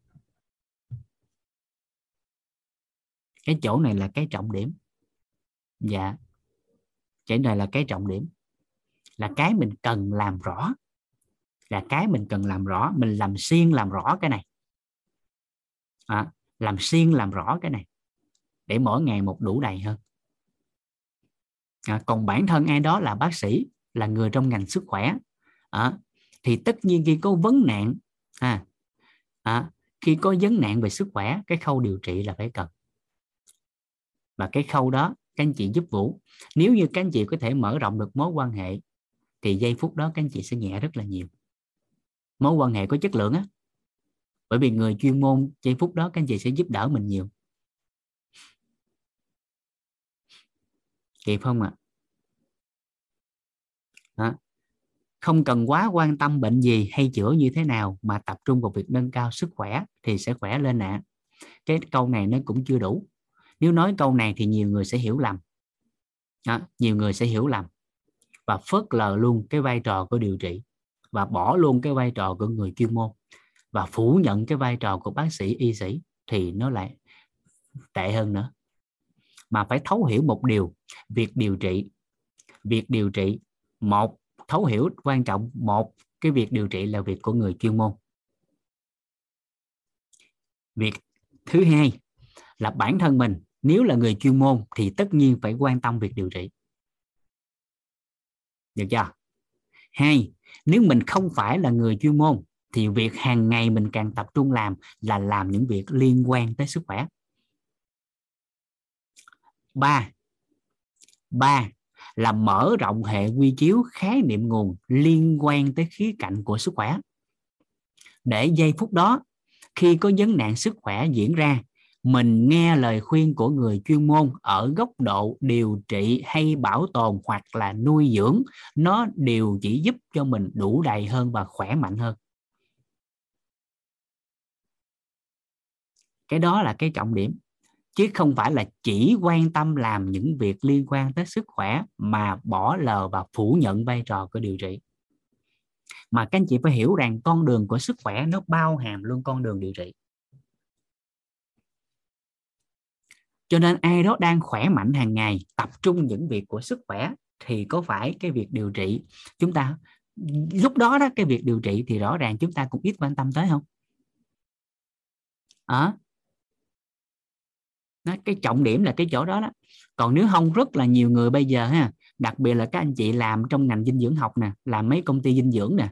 Cái chỗ này là cái trọng điểm. Dạ. Chỗ này là cái trọng điểm. Là cái mình cần làm rõ. Là cái mình cần làm rõ, mình làm xuyên làm rõ cái này à, làm xuyên làm rõ cái này để mỗi ngày một đủ đầy hơn. À, còn bản thân ai đó là bác sĩ là người trong ngành sức khỏe à, thì tất nhiên khi có vấn nạn à, à, khi có vấn nạn về sức khỏe cái khâu điều trị là phải cần. Và cái khâu đó các anh chị giúp vũ nếu như các anh chị có thể mở rộng được mối quan hệ thì giây phút đó các anh chị sẽ nhẹ rất là nhiều. Mối quan hệ có chất lượng á bởi vì người chuyên môn giây phút đó các anh chị sẽ giúp đỡ mình nhiều. Kịp không ạ. À? không cần quá quan tâm bệnh gì hay chữa như thế nào mà tập trung vào việc nâng cao sức khỏe thì sẽ khỏe lên ạ. À. cái câu này nó cũng chưa đủ. Nếu nói câu này thì nhiều người sẽ hiểu lầm. À, nhiều người sẽ hiểu lầm. Và phớt lờ luôn cái vai trò của điều trị. Và bỏ luôn cái vai trò của người chuyên môn và phủ nhận cái vai trò của bác sĩ y sĩ thì nó lại tệ hơn nữa. Mà phải thấu hiểu một điều, việc điều trị, việc điều trị một, thấu hiểu quan trọng một cái việc điều trị là việc của người chuyên môn. Việc thứ hai là bản thân mình, nếu là người chuyên môn thì tất nhiên phải quan tâm việc điều trị. Được chưa? Hai, nếu mình không phải là người chuyên môn thì việc hàng ngày mình càng tập trung làm là làm những việc liên quan tới sức khỏe. Ba ba là mở rộng hệ quy chiếu khái niệm nguồn liên quan tới khía cạnh của sức khỏe. Để giây phút đó, khi có vấn nạn sức khỏe diễn ra, mình nghe lời khuyên của người chuyên môn ở góc độ điều trị hay bảo tồn hoặc là nuôi dưỡng, nó đều chỉ giúp cho mình đủ đầy hơn và khỏe mạnh hơn. Cái đó là cái trọng điểm. Chứ không phải là chỉ quan tâm làm những việc liên quan tới sức khỏe mà bỏ lờ và phủ nhận vai trò của điều trị. Mà các anh chị phải hiểu rằng con đường của sức khỏe nó bao hàm luôn con đường điều trị. Cho nên ai đó đang khỏe mạnh hàng ngày tập trung những việc của sức khỏe thì có phải cái việc điều trị chúng ta lúc đó đó cái việc điều trị thì rõ ràng chúng ta cũng ít quan tâm tới không? À, đó, cái trọng điểm là cái chỗ đó đó. Còn nếu không rất là nhiều người bây giờ ha đặc biệt là các anh chị làm trong ngành dinh dưỡng học nè làm mấy công ty dinh dưỡng nè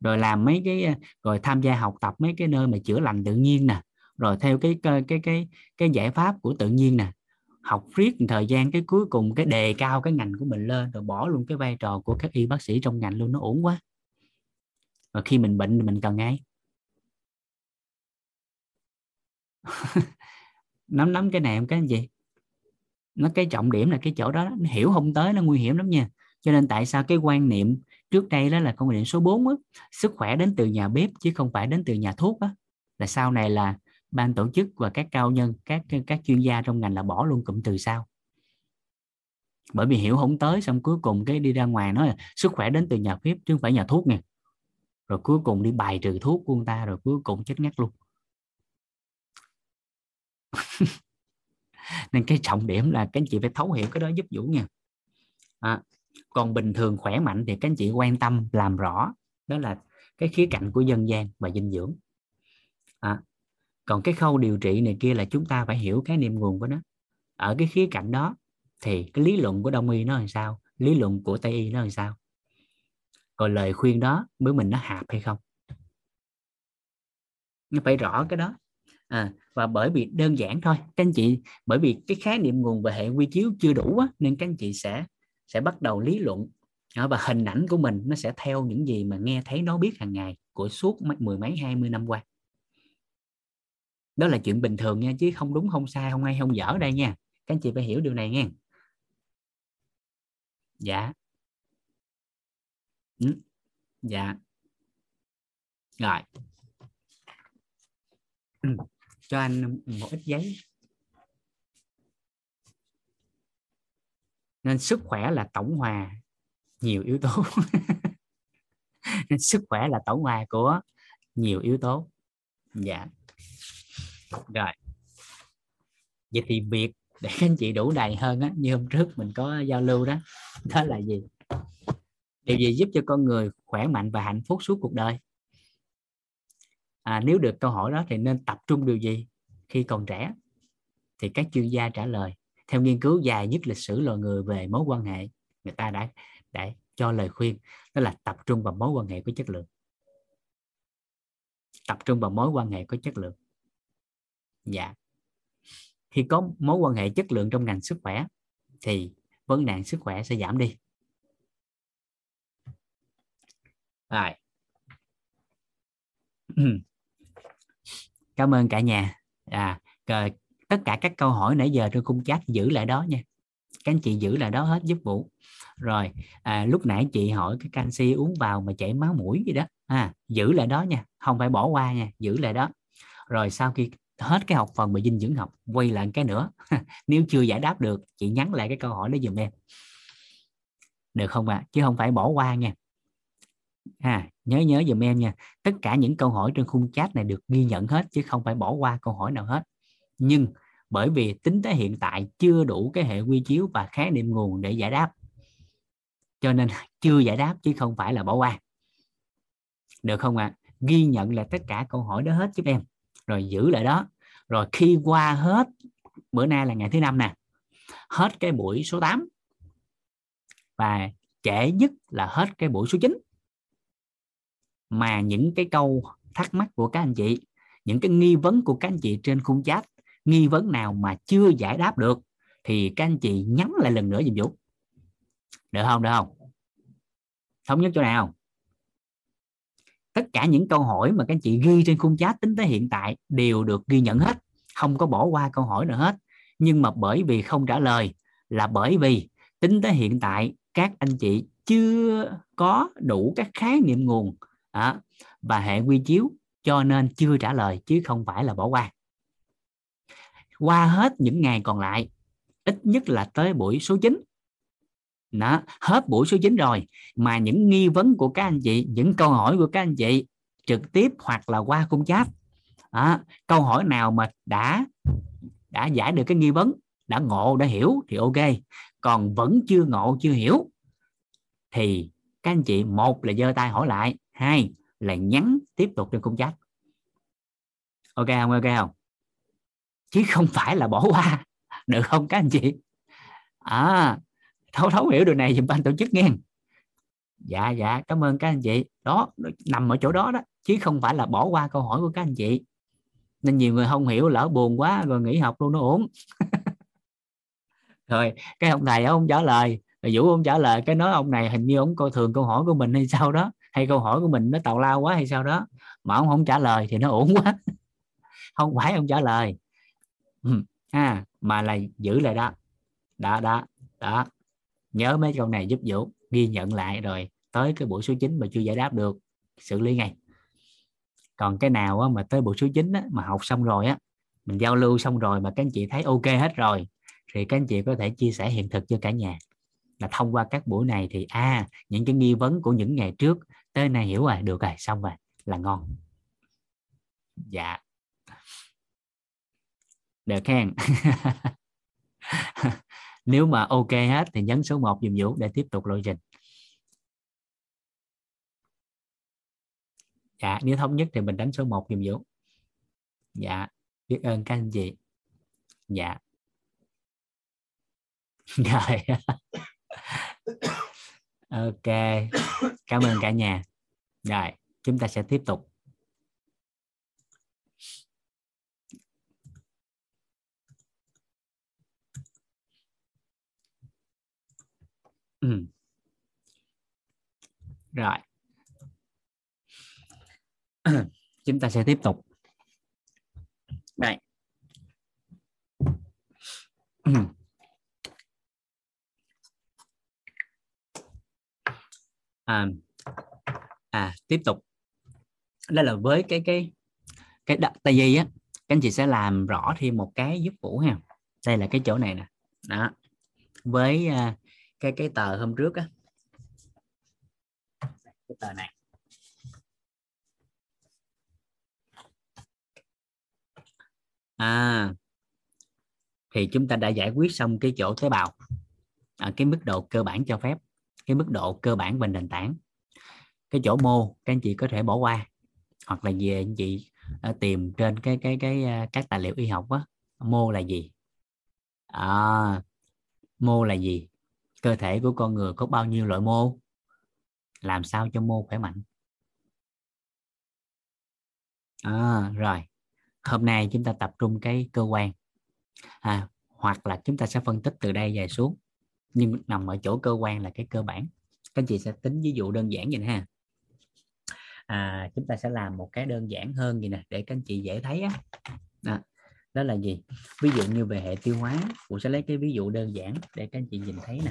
rồi làm mấy cái ờ, rồi tham gia học tập mấy cái nơi mà chữa lành tự nhiên nè rồi theo cái cái cái cái cái giải pháp của tự nhiên nè học riết thời gian cái cuối cùng cái đề cao cái ngành của mình lên rồi bỏ luôn cái vai trò của các y bác sĩ trong ngành luôn nó ổn quá. Và khi mình bệnh thì mình cần ngay nắm nắm cái này em cái gì. Nó cái trọng điểm là cái chỗ đó nó hiểu không tới nó nguy hiểm lắm nha. Cho nên tại sao cái quan niệm trước đây đó là quan niệm số 4 á, sức khỏe đến từ nhà bếp chứ không phải đến từ nhà thuốc á là sau này là ban tổ chức và các cao nhân các các chuyên gia trong ngành là bỏ luôn cụm từ sau. Bởi vì hiểu không tới xong cuối cùng cái đi ra ngoài nói là sức khỏe đến từ nhà bếp chứ không phải nhà thuốc nè. Rồi cuối cùng đi bài trừ thuốc của người ta rồi cuối cùng chết ngắt luôn. nên cái trọng điểm là các anh chị phải thấu hiểu cái đó giúp vũ nha. À, còn bình thường khỏe mạnh thì các anh chị quan tâm làm rõ đó là cái khía cạnh của dân gian và dinh dưỡng. À, còn cái khâu điều trị này kia là chúng ta phải hiểu cái niệm nguồn của nó. Ở cái khía cạnh đó thì cái lý luận của đông y nó làm sao? Lý luận của tây y nó làm sao? Còn lời khuyên đó với mình nó hạp hay không? Nó phải rõ cái đó. À, và bởi vì đơn giản thôi. Các anh chị bởi vì cái khái niệm nguồn về hệ quy chiếu chưa đủ á, nên các anh chị sẽ sẽ bắt đầu lý luận. Và hình ảnh của mình nó sẽ theo những gì mà nghe thấy nó biết hàng ngày của suốt mười mấy hai mươi năm qua. Đó là chuyện bình thường nha chứ không đúng không sai không hay không dở đây nha. Các anh chị phải hiểu điều này nha dạ. Ừ. dạ. Rồi. Ừ cho anh một ít giấy. Nên sức khỏe là tổng hòa, nhiều yếu tố. Nên sức khỏe là tổng hòa của nhiều yếu tố. Dạ. Rồi. Vậy thì việc để các anh chị đủ đầy hơn á, như hôm trước mình có giao lưu đó. Đó là gì? Điều gì giúp cho con người khỏe mạnh và hạnh phúc suốt cuộc đời? À, nếu được câu hỏi đó thì nên tập trung điều gì khi còn trẻ? Thì các chuyên gia trả lời. Theo nghiên cứu dài nhất lịch sử loài người về mối quan hệ người ta đã đã cho lời khuyên đó là tập trung vào mối quan hệ có chất lượng. Tập trung vào mối quan hệ có chất lượng. Dạ. Khi có mối quan hệ chất lượng trong ngành sức khỏe thì vấn nạn sức khỏe sẽ giảm đi. Rồi. cảm ơn cả nhà. À tất cả các câu hỏi nãy giờ tôi khung chat giữ lại đó nha. Các anh chị giữ lại đó hết giúp vũ. Rồi à, lúc nãy chị hỏi cái canxi uống vào mà chảy máu mũi gì đó. À, giữ lại đó nha. Không phải bỏ qua nha. Giữ lại đó. Rồi sau khi hết cái học phần về dinh dưỡng học quay lại cái nữa. Nếu chưa giải đáp được chị nhắn lại cái câu hỏi đó dùm em. Được không ạ? À? chứ không phải bỏ qua nha. À, nhớ nhớ dùm em nha. Tất cả những câu hỏi trên khung chat này được ghi nhận hết chứ không phải bỏ qua câu hỏi nào hết. Nhưng bởi vì tính tới hiện tại chưa đủ cái hệ quy chiếu và khái niệm nguồn để giải đáp. Cho nên chưa giải đáp chứ không phải là bỏ qua. Được không ạ? À? ghi nhận là tất cả câu hỏi đó hết giúp em. Rồi giữ lại đó. Rồi khi qua hết, bữa nay là ngày thứ năm nè. Hết cái buổi số 8 và trễ nhất là hết cái buổi số 9 mà những cái câu thắc mắc của các anh chị, những cái nghi vấn của các anh chị trên khung chat, nghi vấn nào mà chưa giải đáp được, thì các anh chị nhắn lại lần nữa giùm Vũ. Được không? Được không? Thống nhất chỗ nào? Tất cả những câu hỏi mà các anh chị ghi trên khung chat tính tới hiện tại đều được ghi nhận hết, không có bỏ qua câu hỏi nữa hết. Nhưng mà bởi vì không trả lời là bởi vì tính tới hiện tại, các anh chị chưa có đủ các khái niệm nguồn à, và hệ quy chiếu cho nên chưa trả lời chứ không phải là bỏ qua. Qua hết những ngày còn lại ít nhất là tới buổi số 9 đó hết buổi số 9 rồi mà những nghi vấn của các anh chị những câu hỏi của các anh chị trực tiếp hoặc là qua khung chat. Đó, câu hỏi nào mà đã đã giải được cái nghi vấn đã ngộ đã hiểu thì ok. Còn vẫn chưa ngộ chưa hiểu thì các anh chị một là giơ tay hỏi lại hai là nhắn tiếp tục trên khung chat. Ok không? Ok không? Chứ không phải là bỏ qua. Được không, các anh chị? À thấu thấu hiểu điều này dùm ban tổ chức nghe. Dạ dạ cảm ơn các anh chị. Đó, nằm ở chỗ đó đó, chứ không phải là bỏ qua câu hỏi của các anh chị. Nên nhiều người không hiểu, lỡ buồn quá rồi nghỉ học luôn nó ổn rồi, cái ông thầy ông trả lời. Rồi vũ ông trả lời, cái nói ông này hình như ông coi thường câu hỏi của mình hay sao đó hay câu hỏi của mình nó tào lao quá hay sao đó mà ông không trả lời thì nó ổn quá. Không phải ông trả lời. À, mà là giữ lại đó. Đó đó đó. Nhớ mấy câu này giúp vũ ghi nhận lại rồi tới cái buổi số 9 mà chưa giải đáp được. Xử lý ngay. Còn cái nào mà tới buổi số 9 á, mà học xong rồi á mình giao lưu xong rồi mà các anh chị thấy ok hết rồi thì các anh chị có thể chia sẻ hiện thực cho cả nhà. Là thông qua các buổi này thì a à, những cái nghi vấn của những ngày trước tới nay hiểu rồi, được rồi, xong rồi, là ngon. Dạ. Được khen nếu mà ok hết thì nhấn số 1 dùm Vũ để tiếp tục lộ trình. Dạ nếu thống nhất thì mình đánh số 1 dùm Vũ dạ biết ơn các anh chị. Dạ. Rồi. Ok, cảm ơn cả nhà rồi chúng ta sẽ tiếp tục. Ừ. rồi. Chúng ta sẽ tiếp tục. Đây. À, à tiếp tục. Đây là với cái cái cái đặt tay dây á các anh chị sẽ làm rõ thêm một cái giúp vũ ha. Đây là cái chỗ này nè. Đó. Với uh, cái cái tờ hôm trước á. Cái tờ này. À thì chúng ta đã giải quyết xong cái chỗ tế bào. Ở cái mức độ cơ bản cho phép cái mức độ cơ bản về nền tảng cái chỗ mô các anh chị có thể bỏ qua hoặc là về anh chị ờ, tìm trên cái cái cái ờ, các tài liệu y học á mô là gì? À, mô là gì? Cơ thể của con người có bao nhiêu loại mô? Làm sao cho mô khỏe mạnh? À, rồi hôm nay chúng ta tập trung cái cơ quan. À, hoặc là chúng ta sẽ phân tích từ đây về xuống nhưng nằm ở chỗ cơ quan là cái cơ bản. Các chị sẽ tính ví dụ đơn giản vậy ha à, chúng ta sẽ làm một cái đơn giản hơn gì nè để các anh chị dễ thấy á. Đó. đó là gì? Ví dụ như về hệ tiêu hóa cũng sẽ lấy cái ví dụ đơn giản để các anh chị nhìn thấy nè.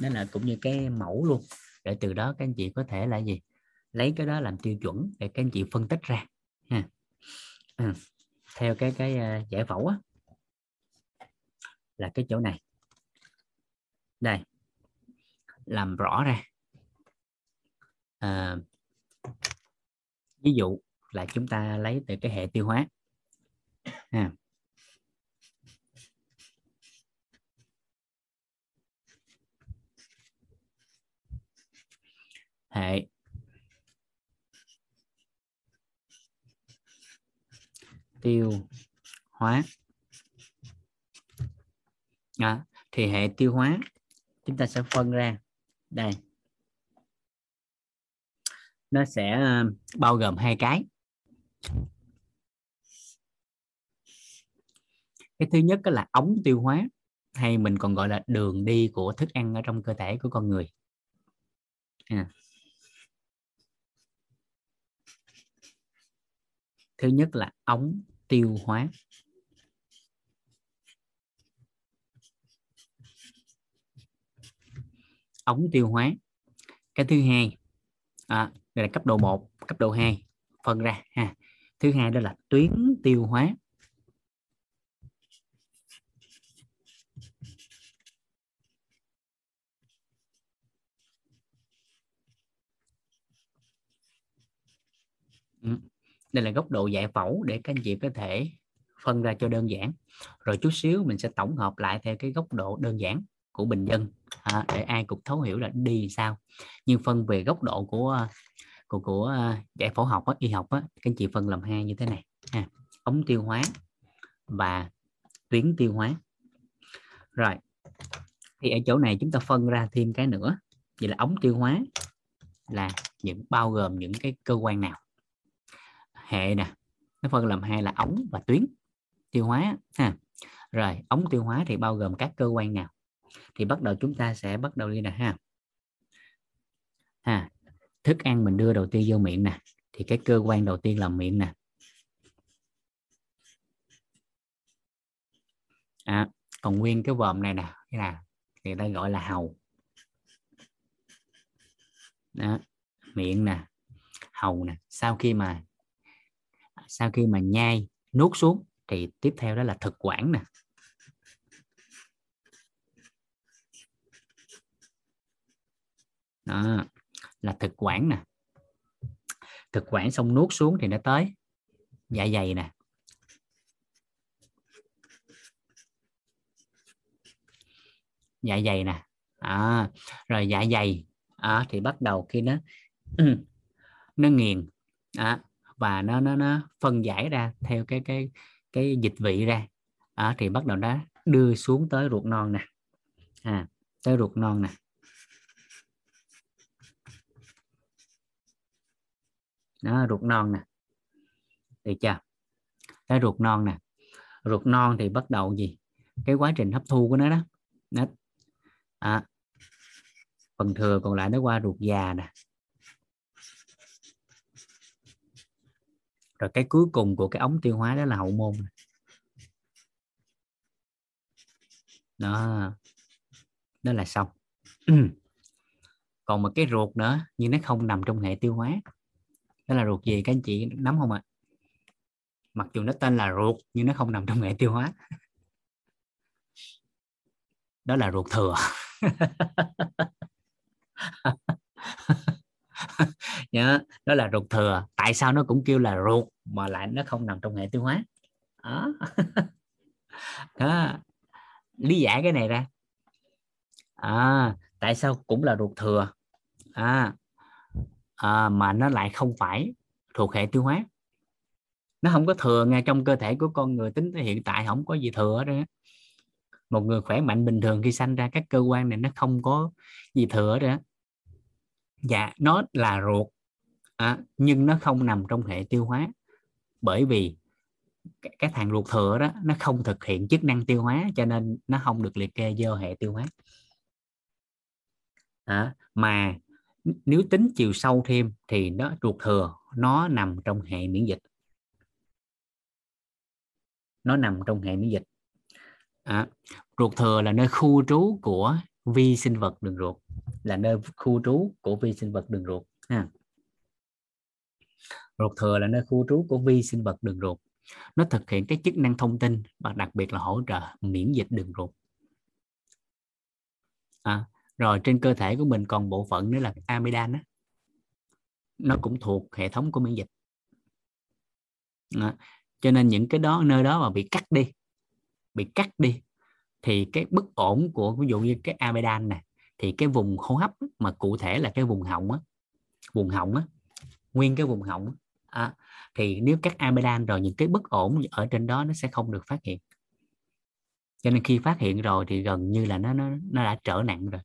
Đó là cũng như cái mẫu luôn. Để từ đó các anh chị có thể là gì? Lấy cái đó làm tiêu chuẩn để các anh chị phân tích ra ha. À, theo cái cái ờ, giải phẫu á. Là cái chỗ này. Đây làm rõ ra. À, ví dụ là chúng ta lấy từ cái hệ tiêu hóa. À. hệ. Tiêu hóa. À, thì hệ tiêu hóa chúng ta sẽ phân ra. Đây nó sẽ ờ, bao gồm hai cái. Cái thứ nhất là ống tiêu hóa hay mình còn gọi là đường đi của thức ăn ở trong cơ thể của con người. À. thứ nhất là ống tiêu hóa. Ống tiêu hóa. Cái thứ hai à, đây là cấp độ 1 cấp độ 2 phân ra, ha. Thứ hai đó là tuyến tiêu hóa. Ừ. Đây là góc độ giải phẫu để các anh chị có thể phân ra cho đơn giản. Rồi chút xíu mình sẽ tổng hợp lại theo cái góc độ đơn giản của bình dân à, để ai cũng thấu hiểu là đi sao. Nhưng phân về góc độ của ờ, của của ờ, giải phẫu học á, y học á, các anh chị phân làm hai như thế này ha. ống tiêu hóa và tuyến tiêu hóa. Rồi thì ở chỗ này chúng ta phân ra thêm cái nữa vậy là ống tiêu hóa là những bao gồm những cái cơ quan nào? Hệ nè nó phân làm hai là ống và tuyến tiêu hóa ha. Rồi ống tiêu hóa thì bao gồm các cơ quan nào? Thì bắt đầu chúng ta sẽ bắt đầu đi nè ha. Ha thức ăn mình đưa đầu tiên vô miệng nè. Thì cái cơ quan đầu tiên là miệng nè. À, còn nguyên cái vòm này nè cái là người ta gọi là hầu. Đó, miệng nè hầu nè. Sau khi mà sau khi mà nhai nuốt xuống thì tiếp theo đó là thực quản nè. Đó là thực quản nè. Thực quản xong nuốt xuống thì nó tới. Dạ dày nè. Dạ dày nè. À, rồi dạ dày. À, thì bắt đầu khi nó nó nghiền. À, và nó nó nó phân giải ra theo cái cái cái dịch vị ra. À, thì bắt đầu nó đưa xuống tới ruột non nè. À, tới ruột non nè. Đó ruột non nè. Được chưa? Cái ruột non nè. Ruột non thì bắt đầu gì? Cái quá trình hấp thu của nó đó. Nó à, phần thừa còn lại nó qua ruột già nè. Rồi cái cuối cùng của cái ống tiêu hóa đó là hậu môn đó. Đó là xong. Còn một cái ruột nữa nhưng nó không nằm trong hệ tiêu hóa đó là ruột gì các anh chị nắm không ạ? À? mặc dù nó tên là ruột nhưng nó không nằm trong hệ tiêu hóa. Đó là ruột thừa. Nhớ đó là ruột thừa. Tại sao nó cũng kêu là ruột mà lại nó không nằm trong hệ tiêu hóa? Đó, đó. lý giải cái này ra. À, tại sao cũng là ruột thừa? À, à, mà nó lại không phải thuộc hệ tiêu hóa. Nó không có thừa ngay trong cơ thể của con người tính tới hiện tại không có gì thừa đó một người khỏe mạnh bình thường khi sanh ra các cơ quan này nó không có gì thừa đó dạ nó là ruột à, nhưng nó không nằm trong hệ tiêu hóa. Bởi vì cái thằng ruột thừa đó nó không thực hiện chức năng tiêu hóa cho nên nó không được liệt kê vô hệ tiêu hóa. À, mà nếu tính chiều sâu thêm thì nó ruột thừa nó nằm trong hệ miễn dịch. Nó nằm trong hệ miễn dịch. À, ruột thừa là nơi khu trú của vi sinh vật đường ruột là nơi khu trú của vi sinh vật đường ruột ha. ruột thừa là nơi khu trú của vi sinh vật đường ruột. Nó thực hiện cái chức năng thông tin và đặc biệt là hỗ trợ miễn dịch đường ruột. À, rồi trên cơ thể của mình còn bộ phận nữa là amidan đó. nó cũng thuộc hệ thống của miễn dịch đó. cho nên những cái đó nơi đó mà bị cắt đi bị cắt đi thì cái bất ổn của ví dụ như cái amidan này thì cái vùng hô hấp mà cụ thể là cái vùng họng á vùng họng á nguyên cái vùng họng á, thì nếu cắt amidan rồi những cái bất ổn ở trên đó nó sẽ không được phát hiện cho nên khi phát hiện rồi thì gần như là nó nó nó đã trở nặng rồi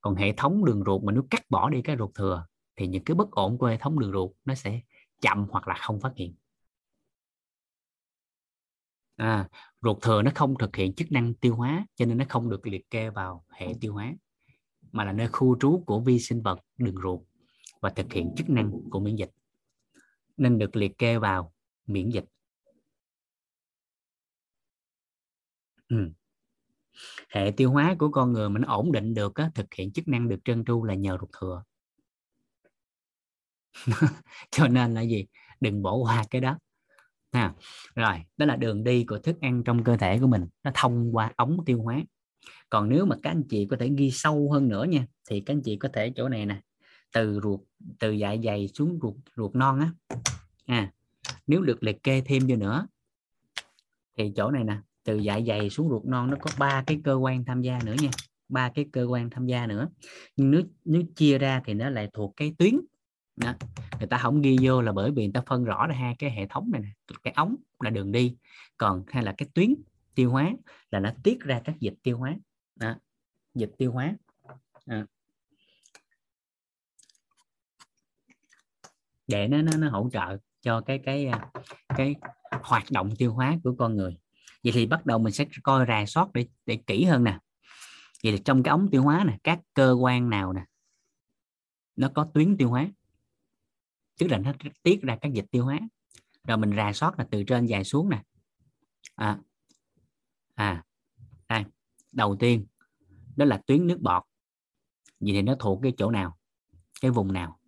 còn hệ thống đường ruột mà nếu cắt bỏ đi cái ruột thừa thì những cái bất ổn của hệ thống đường ruột nó sẽ chậm hoặc là không phát hiện. À, ruột thừa nó không thực hiện chức năng tiêu hóa cho nên nó không được liệt kê vào hệ tiêu hóa mà là nơi khu trú của vi sinh vật đường ruột và thực hiện chức năng của miễn dịch. Nên được liệt kê vào miễn dịch. Ừ hệ tiêu hóa của con người mình ổn định được á, thực hiện chức năng được trơn tru là nhờ ruột thừa. Cho nên là gì? Đừng bỏ qua cái đó. Ha rồi đó là đường đi của thức ăn trong cơ thể của mình. Nó thông qua ống tiêu hóa. Còn nếu mà các anh chị có thể ghi sâu hơn nữa nha thì các anh chị có thể chỗ này nè từ ruột từ dạ dày xuống ruột ruột non á. À, nếu được liệt kê thêm vô nữa thì chỗ này nè từ dạ dày xuống ruột non nó có ba cái cơ quan tham gia nữa nha ba cái cơ quan tham gia nữa nhưng nếu nếu chia ra thì nó lại thuộc cái tuyến đó. người ta không ghi vô là bởi vì người ta phân rõ ra hai cái hệ thống này nè cái ống là đường đi còn hay là cái tuyến tiêu hóa là nó tiết ra các dịch tiêu hóa đó. dịch tiêu hóa đó. để nó, nó nó hỗ trợ cho cái cái à, cái hoạt động tiêu hóa của con người vậy thì bắt đầu mình sẽ coi rà soát để để kỹ hơn nè. Vậy thì trong cái ống tiêu hóa nè các cơ quan nào nè nó có tuyến tiêu hóa? Tức là nó tiết ra các dịch tiêu hóa. Rồi mình rà soát là từ trên dài xuống nè. À, à đây đầu tiên đó là tuyến nước bọt. Vậy thì nó thuộc cái chỗ nào? Cái vùng nào?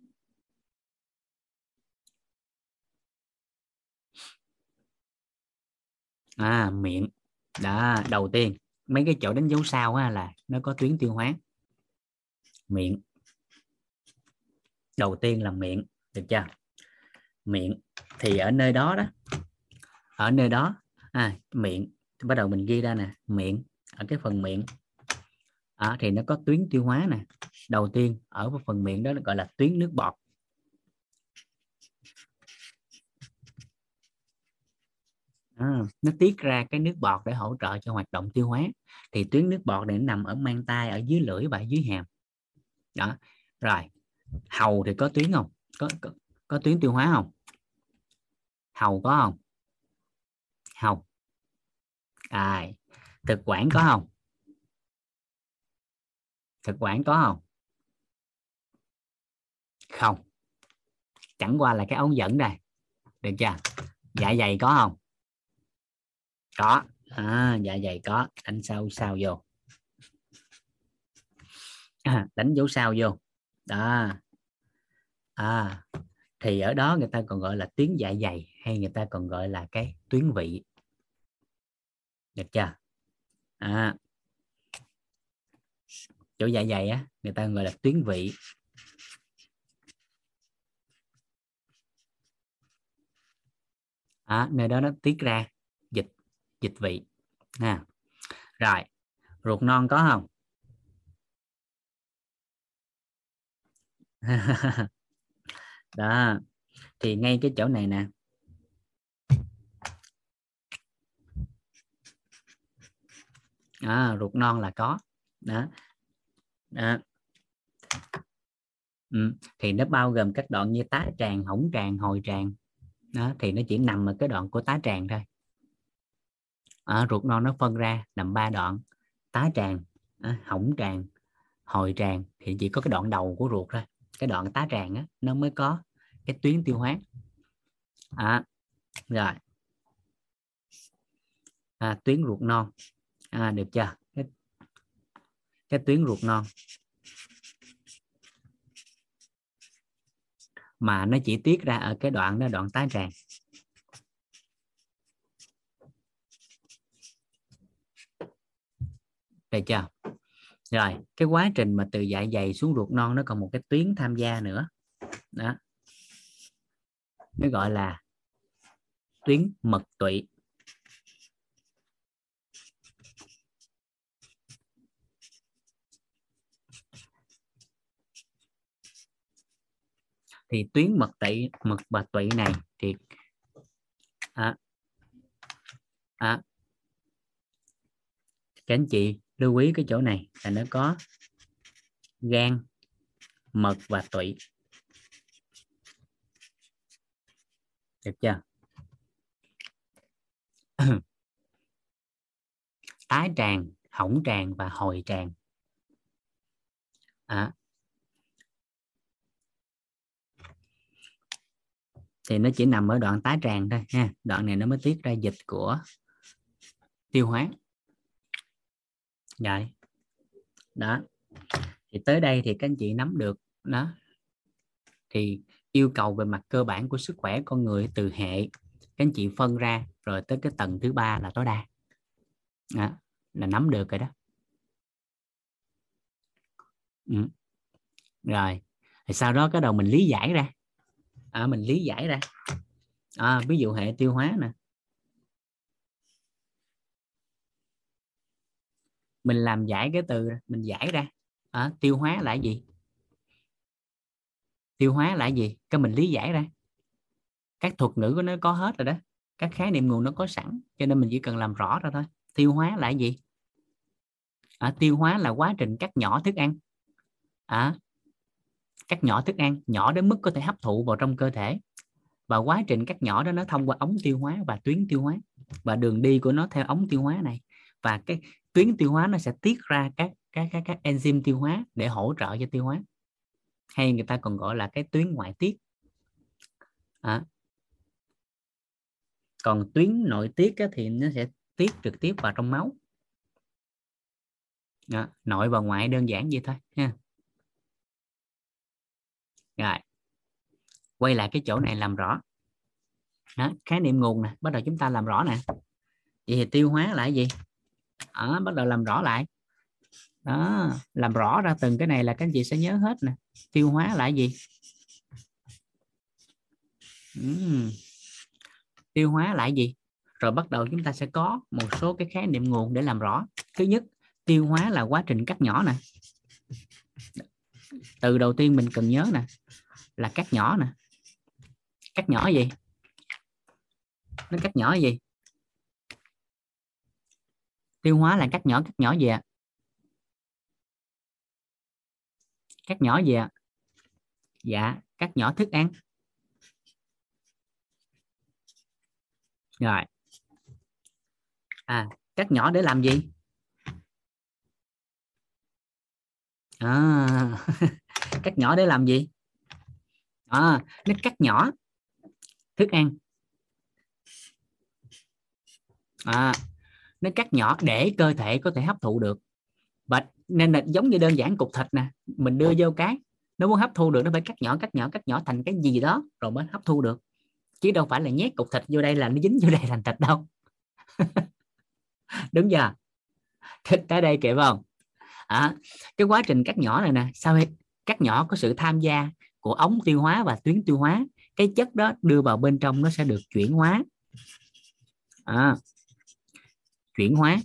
À miệng. Đó đầu tiên mấy cái chỗ đánh dấu sao á, là nó có tuyến tiêu hóa. Miệng. Đầu tiên là miệng được chưa? Miệng. Thì ở nơi đó đó ở nơi đó à, miệng bắt đầu mình ghi ra nè miệng ở cái phần miệng. À, thì nó có tuyến tiêu hóa nè. Đầu tiên ở phần miệng đó gọi là tuyến nước bọt. À, nó tiết ra cái nước bọt để hỗ trợ cho hoạt động tiêu hóa. Thì tuyến nước bọt này nó nằm ở mang tay ở dưới lưỡi và ở dưới hàm. Đó rồi hầu thì có tuyến không? Có, có có tuyến tiêu hóa không? Hầu có không? Hầu. À, thực quản có không? Thực quản có không? Không. Chẳng qua là cái ống dẫn đây. Được chưa? Dạ dày có không? Có. À, dạ dày có. Đánh sao sao vô? À, đánh dấu sao vô. Đó. À thì ở đó người ta còn gọi là tuyến dạ dày hay người ta còn gọi là cái tuyến vị. Được chưa? À, chỗ dạ dày á người ta gọi là tuyến vị. À, nơi đó nó tiết ra dịch vị ha. Rồi ruột non có không? Đó thì ngay cái chỗ này nè. À, ruột non là có. Đó, đó. Ừ. thì nó bao gồm các đoạn như tá tràng hỏng tràng hồi tràng. Đó thì nó chỉ nằm ở cái đoạn của tá tràng thôi à, ruột non nó phân ra nằm ba đoạn tá tràng à, hỏng tràng hồi tràng thì chỉ có cái đoạn đầu của ruột thôi. Cái đoạn tá tràng á nó mới có cái tuyến tiêu hóa. À, rồi. À, tuyến ruột non. À, được chưa? Cái, cái tuyến ruột non. Mà nó chỉ tiết ra ở cái đoạn đó đoạn tá tràng. Được chưa? Rồi cái quá trình mà từ dạ dày xuống ruột non nó còn một cái tuyến tham gia nữa. Đó. Nó gọi là tuyến mật tụy. Thì tuyến mật tụy mật và tụy này thì à, à, các anh chị lưu ý cái chỗ này là nó có gan mật và tụy. Được chưa? Tái tràng hỏng tràng và hồi tràng. À, thì nó chỉ nằm ở đoạn tái tràng thôi ha. Đoạn này nó mới tiết ra dịch của tiêu hóa rồi. Đó. Thì tới đây thì các anh chị nắm được đó. Thì yêu cầu về mặt cơ bản của sức khỏe con người từ hệ các anh chị phân ra rồi tới cái tầng thứ ba là tối đa. Đó, là nắm được rồi đó. Ừ. rồi. Thì sau đó cái đầu mình lý giải ra. À, mình lý giải ra. À, ví dụ hệ tiêu hóa nè. Mình làm giải cái từ mình giải ra. À, tiêu hóa là gì? Tiêu hóa là gì? Cái mình lý giải ra. Các thuật ngữ của nó có hết rồi đó. Các khái niệm nguồn nó có sẵn cho nên mình chỉ cần làm rõ ra thôi. Tiêu hóa là gì? À, tiêu hóa là quá trình cắt nhỏ thức ăn. À, cắt nhỏ thức ăn nhỏ đến mức có thể hấp thụ vào trong cơ thể. Và quá trình cắt nhỏ đó nó thông qua ống tiêu hóa và tuyến tiêu hóa. Và đường đi của nó theo ống tiêu hóa này. Và cái tuyến tiêu hóa nó sẽ tiết ra các các các, các enzyme tiêu hóa để hỗ trợ cho tiêu hóa. Hay người ta còn gọi là cái tuyến ngoại tiết. À. còn tuyến nội tiết á, thì nó sẽ tiết trực tiếp vào trong máu. Đó. nội và ngoại đơn giản vậy thôi ha. Rồi. Quay lại cái chỗ này làm rõ. Đó, khái niệm nguồn nè bắt đầu chúng ta làm rõ nè. Vậy thì tiêu hóa là cái gì? Đó, bắt đầu làm rõ lại. Đó làm rõ ra từng cái này là các anh chị sẽ nhớ hết nè. Tiêu hóa lại gì? Uhm. tiêu hóa lại gì? Rồi bắt đầu chúng ta sẽ có một số cái khái niệm nguồn để làm rõ. Thứ nhất tiêu hóa là quá trình cắt nhỏ nè. Từ đầu tiên mình cần nhớ nè là cắt nhỏ nè. Cắt nhỏ gì? Nó cắt nhỏ gì? Tiêu hóa là cắt nhỏ cắt nhỏ gì ạ. Cắt nhỏ gì ạ. Dạ cắt nhỏ thức ăn. Rồi. À cắt nhỏ để làm gì? À, cắt nhỏ để làm gì? À, nó cắt nhỏ thức ăn. À, nó cắt nhỏ để cơ thể có thể hấp thụ được. Và nên là giống như đơn giản cục thịt nè mình đưa vô cái. Nó muốn hấp thu được nó phải cắt nhỏ cắt nhỏ cắt nhỏ thành cái gì đó rồi mới hấp thu được. Chứ đâu phải là nhét cục thịt vô đây là nó dính vô đây thành thịt đâu. Đúng giờ thịt tới đây kịp không? À, cái quá trình cắt nhỏ này nè sau khi cắt nhỏ có sự tham gia của ống tiêu hóa và tuyến tiêu hóa. Cái chất đó đưa vào bên trong nó sẽ được chuyển hóa. À, chuyển hóa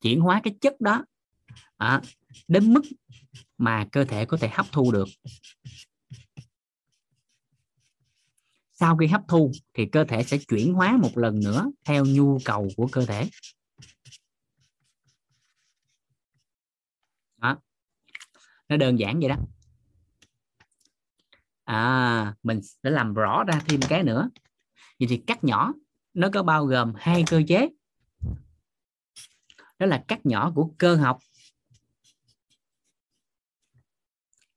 chuyển hóa cái chất đó à, đến mức mà cơ thể có thể hấp thu được. Sau khi hấp thu thì cơ thể sẽ chuyển hóa một lần nữa theo nhu cầu của cơ thể. Đó. nó đơn giản vậy đó. À mình sẽ làm rõ ra thêm cái nữa. Vậy thì cắt nhỏ nó có bao gồm hai cơ chế đó là cắt nhỏ của cơ học.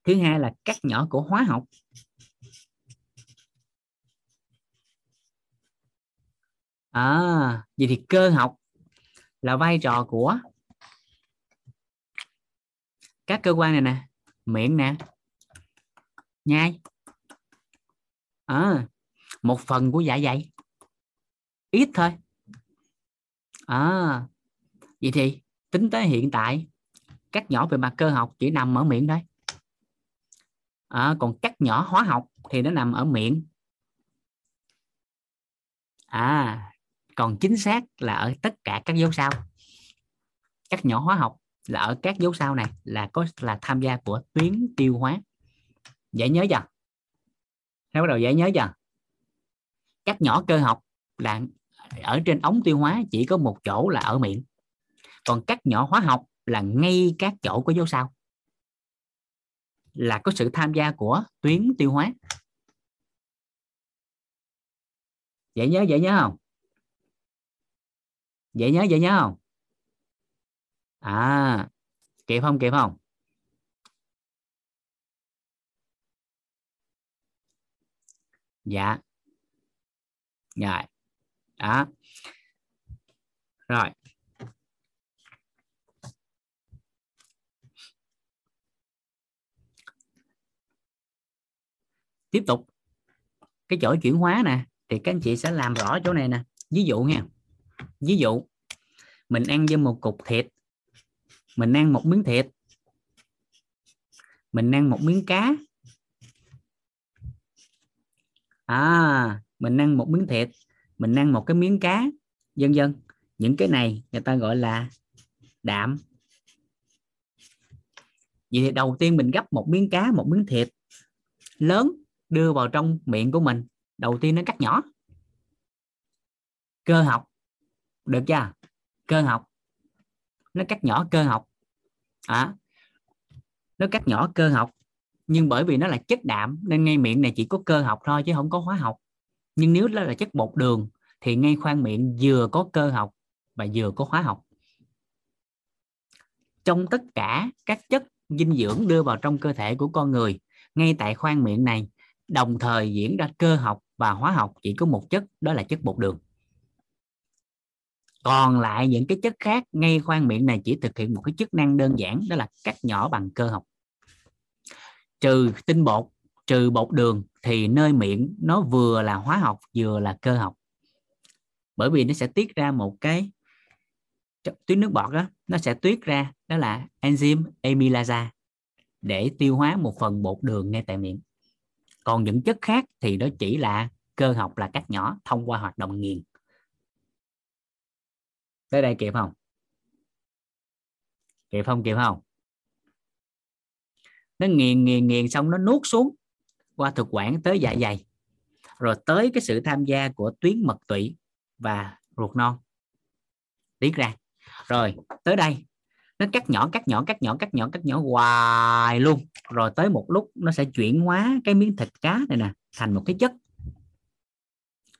Thứ hai là cắt nhỏ của hóa học. À vậy thì cơ học là vai trò của các cơ quan này nè. Miệng nè. Nhai. À, một phần của dạ dày. Ít thôi. À vậy thì tính tới hiện tại cắt nhỏ về mặt cơ học chỉ nằm ở miệng thôi. À, còn cắt nhỏ hóa học thì nó nằm ở miệng. À còn chính xác là ở tất cả các dấu sao. Cắt nhỏ hóa học là ở các dấu sao này là có là tham gia của tuyến tiêu hóa. Dễ nhớ chưa? Thấy bắt đầu dễ nhớ chưa? Cắt nhỏ cơ học là ở trên ống tiêu hóa chỉ có một chỗ là ở miệng còn cắt nhỏ hóa học là ngay các chỗ của dấu sao. Là có sự tham gia của tuyến tiêu hóa. Dễ nhớ dễ nhớ không? Dễ nhớ dễ nhớ không? À kịp không kịp không? Dạ. Rồi. Đó. Rồi. Tiếp tục. Cái chỗ chuyển hóa nè, thì các anh chị sẽ làm rõ chỗ này nè. Ví dụ nha. Ví dụ, mình ăn với một cục thịt. Mình ăn một miếng thịt. Mình ăn một miếng cá. À mình ăn một miếng thịt. Mình ăn một cái miếng cá. Vân vân. Những cái này người ta gọi là đạm. Vậy thì đầu tiên mình gấp một miếng cá, một miếng thịt lớn đưa vào trong miệng của mình. Đầu tiên nó cắt nhỏ. Cơ học. Được chưa? Cơ học. Nó cắt nhỏ cơ học. À, nó cắt nhỏ cơ học. Nhưng bởi vì nó là chất đạm nên ngay miệng này chỉ có cơ học thôi chứ không có hóa học. Nhưng nếu đó là chất bột đường thì ngay khoang miệng vừa có cơ học và vừa có hóa học. Trong tất cả các chất dinh dưỡng đưa vào trong cơ thể của con người ngay tại khoang miệng này đồng thời diễn ra cơ học và hóa học chỉ có một chất, đó là chất bột đường. Còn lại những cái chất khác ngay khoang miệng này chỉ thực hiện một cái chức năng đơn giản, đó là cắt nhỏ bằng cơ học. Trừ tinh bột, trừ bột đường thì nơi miệng nó vừa là hóa học vừa là cơ học. Bởi vì nó sẽ tiết ra một cái tuyến nước bọt đó nó sẽ tuyết ra đó là enzyme amylase để tiêu hóa một phần bột đường ngay tại miệng còn những chất khác thì nó chỉ là cơ học là cắt nhỏ thông qua hoạt động nghiền. Tới đây kịp không? Kịp không kịp không? Nó nghiền nghiền nghiền xong nó nuốt xuống qua thực quản tới dạ dày. Rồi tới cái sự tham gia của tuyến mật tụy và ruột non. Tiết ra. Rồi, tới đây nó cắt nhỏ cắt nhỏ cắt nhỏ cắt nhỏ cắt nhỏ hoài luôn. Rồi tới một lúc nó sẽ chuyển hóa cái miếng thịt cá này nè thành một cái chất.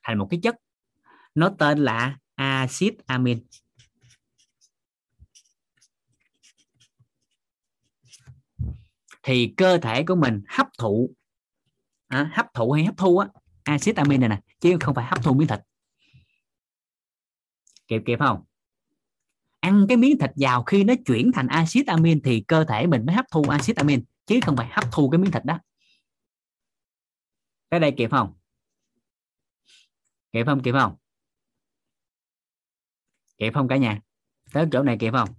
Thành một cái chất. Nó tên là axit amin. Thì cơ thể của mình hấp thụ à, hấp thụ hay hấp thu á axit amin này nè chứ không phải hấp thu miếng thịt. Kịp kịp không? Ăn cái miếng thịt giàu khi nó chuyển thành axit amin thì cơ thể mình mới hấp thu axit amin, chứ không phải hấp thu cái miếng thịt đó. Cái đây kịp không? Kịp không kịp không? Kịp không cả nhà? Tới chỗ này kịp không?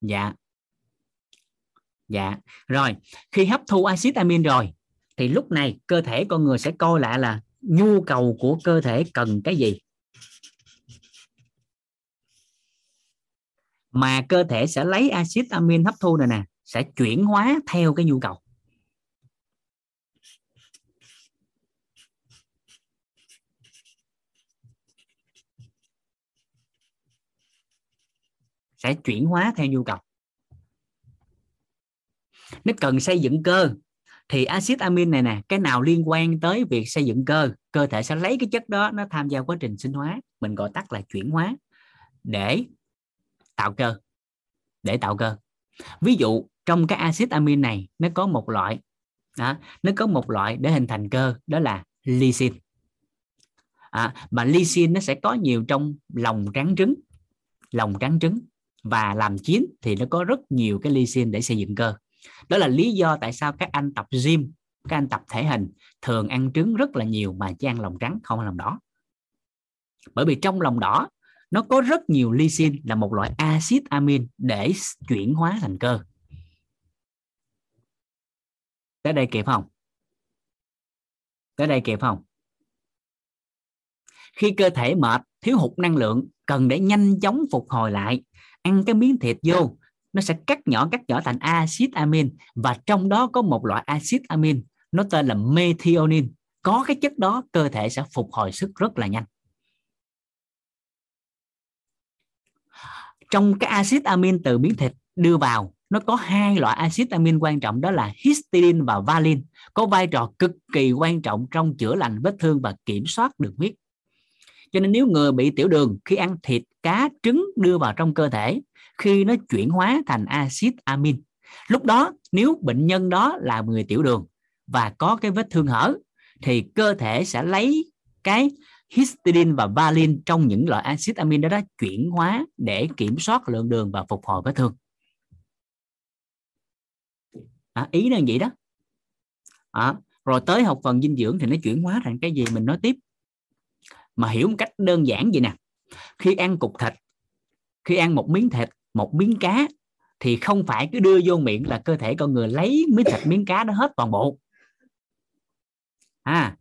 Dạ. Dạ. Rồi, khi hấp thu axit amin rồi, thì lúc này cơ thể con người sẽ coi lại là nhu cầu của cơ thể cần cái gì? Mà cơ thể sẽ lấy axit amin hấp thu này nè, sẽ chuyển hóa theo cái nhu cầu. Sẽ chuyển hóa theo nhu cầu. Nó cần xây dựng cơ, thì axit amin này nè, cái nào liên quan tới việc xây dựng cơ cơ thể sẽ lấy cái chất đó, nó tham gia quá trình sinh hóa. Mình gọi tắt là chuyển hóa để tạo cơ để tạo cơ. Ví dụ trong cái axit amin này nó có một loại đó, nó có một loại để hình thành cơ đó là lysine à, mà lysine nó sẽ có nhiều trong lòng trắng trứng lòng trắng trứng và làm chín thì nó có rất nhiều cái lysine để xây dựng cơ. Đó là lý do tại sao các anh tập gym các anh tập thể hình thường ăn trứng rất là nhiều mà chỉ ăn lòng trắng không ăn lòng đỏ. Bởi vì trong lòng đỏ nó có rất nhiều lysine là một loại axit amin để chuyển hóa thành cơ. Tới đây kịp không? Tới đây kịp không? Khi cơ thể mệt, thiếu hụt năng lượng, cần để nhanh chóng phục hồi lại, ăn cái miếng thịt vô, nó sẽ cắt nhỏ cắt nhỏ thành axit amin và trong đó có một loại axit amin, nó tên là methionine. Có cái chất đó, cơ thể sẽ phục hồi sức rất là nhanh. Trong cái axit amin từ miếng thịt đưa vào, nó có hai loại axit amin quan trọng, đó là histidine và valine. Có vai trò cực kỳ quan trọng trong chữa lành vết thương và kiểm soát đường huyết. Cho nên nếu người bị tiểu đường khi ăn thịt, cá, trứng đưa vào trong cơ thể, khi nó chuyển hóa thành axit amin, lúc đó nếu bệnh nhân đó là người tiểu đường và có cái vết thương hở, thì cơ thể sẽ lấy cái histidine và valine trong những loại axit amin đó, đó chuyển hóa để kiểm soát lượng đường và phục hồi vết thương. À, ý là vậy đó. À, rồi tới học phần dinh dưỡng thì nó chuyển hóa thành cái gì mình nói tiếp? Mà hiểu một cách đơn giản vậy nè. Khi ăn cục thịt khi ăn một miếng thịt một miếng cá thì không phải cứ đưa vô miệng là cơ thể con người lấy miếng thịt miếng cá đó hết toàn bộ. À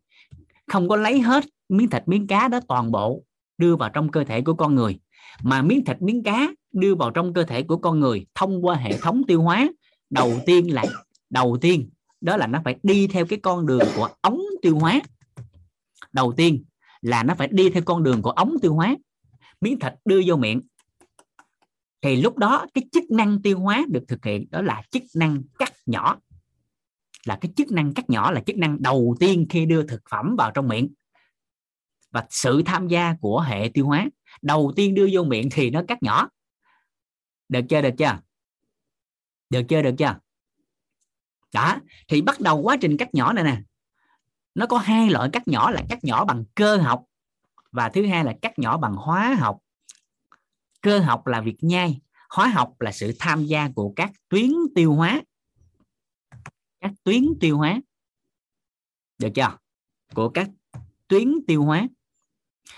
không có lấy hết miếng thịt, miếng cá đó toàn bộ đưa vào trong cơ thể của con người. Mà miếng thịt, miếng cá đưa vào trong cơ thể của con người thông qua hệ thống tiêu hóa. Đầu tiên là, đầu tiên, đó là nó phải đi theo cái con đường của ống tiêu hóa. Đầu tiên là nó phải đi theo con đường của ống tiêu hóa. Miếng thịt đưa vô miệng. Thì lúc đó cái chức năng tiêu hóa được thực hiện, đó là chức năng cắt nhỏ. Là cái chức năng cắt nhỏ là chức năng đầu tiên khi đưa thực phẩm vào trong miệng và sự tham gia của hệ tiêu hóa. Đầu tiên đưa vô miệng thì nó cắt nhỏ. Được chưa được chưa? Được chưa được chưa? Đó, thì bắt đầu quá trình cắt nhỏ này nè. Nó có hai loại cắt nhỏ là cắt nhỏ bằng cơ học và thứ hai là cắt nhỏ bằng hóa học. Cơ học là việc nhai, hóa học là sự tham gia của các tuyến tiêu hóa. Các tuyến tiêu hóa. Được chưa? Của các tuyến tiêu hóa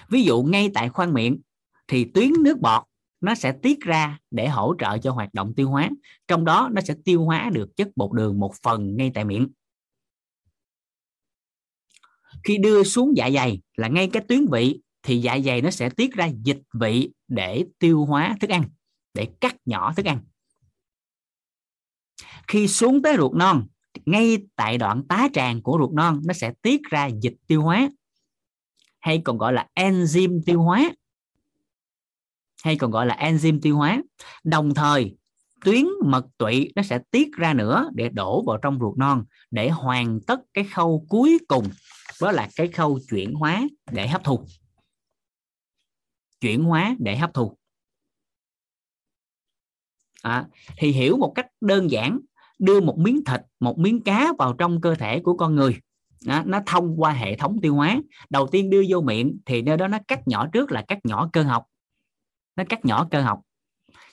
ví dụ ngay tại khoang miệng, thì tuyến nước bọt nó sẽ tiết ra để hỗ trợ cho hoạt động tiêu hóa. Trong đó, nó sẽ tiêu hóa được chất bột đường một phần ngay tại miệng. Khi đưa xuống dạ dày là ngay cái tuyến vị, thì dạ dày nó sẽ tiết ra dịch vị để tiêu hóa thức ăn, để cắt nhỏ thức ăn. Khi xuống tới ruột non, ngay tại đoạn tá tràng của ruột non, nó sẽ tiết ra dịch tiêu hóa hay còn gọi là enzyme tiêu hóa hay còn gọi là enzyme tiêu hóa. Đồng thời tuyến mật tụy nó sẽ tiết ra nữa để đổ vào trong ruột non để hoàn tất cái khâu cuối cùng đó là cái khâu chuyển hóa để hấp thu. Chuyển hóa để hấp thu. À, thì hiểu một cách đơn giản đưa một miếng thịt một miếng cá vào trong cơ thể của con người đó, nó thông qua hệ thống tiêu hóa. Đầu tiên đưa vô miệng thì nơi đó nó cắt nhỏ trước là cắt nhỏ cơ học. Nó cắt nhỏ cơ học.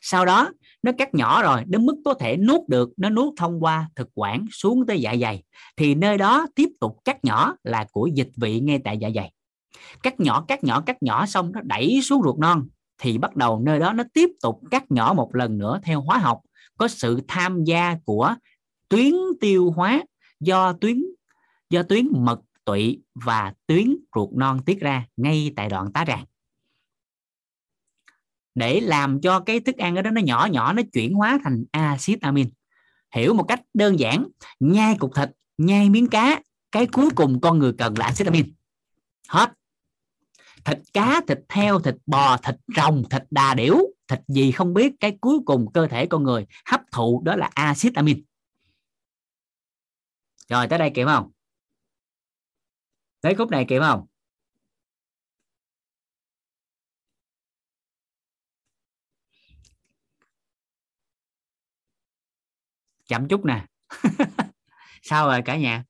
Sau đó nó cắt nhỏ rồi đến mức có thể nuốt được nó nuốt thông qua thực quản xuống tới dạ dày. Thì nơi đó tiếp tục cắt nhỏ là của dịch vị ngay tại dạ dày. Cắt nhỏ cắt nhỏ cắt nhỏ xong nó đẩy xuống ruột non. Thì bắt đầu nơi đó nó tiếp tục cắt nhỏ một lần nữa theo hóa học. Có sự tham gia của tuyến tiêu hóa do tuyến do tuyến mật tụy và tuyến ruột non tiết ra ngay tại đoạn tá tràng để làm cho cái thức ăn ở đó nó nhỏ nhỏ, nó chuyển hóa thành axit amin. Hiểu một cách đơn giản, nhai cục thịt, nhai miếng cá, cái cuối cùng con người cần là axit amin. Hết. Thịt cá, thịt heo, thịt bò, thịt rồng, thịt đà điểu, thịt gì không biết, cái cuối cùng cơ thể con người hấp thụ đó là axit amin. Rồi tới đây kịp không? Thấy khúc này kịp không? Chậm chút nè. Sao rồi cả nhà?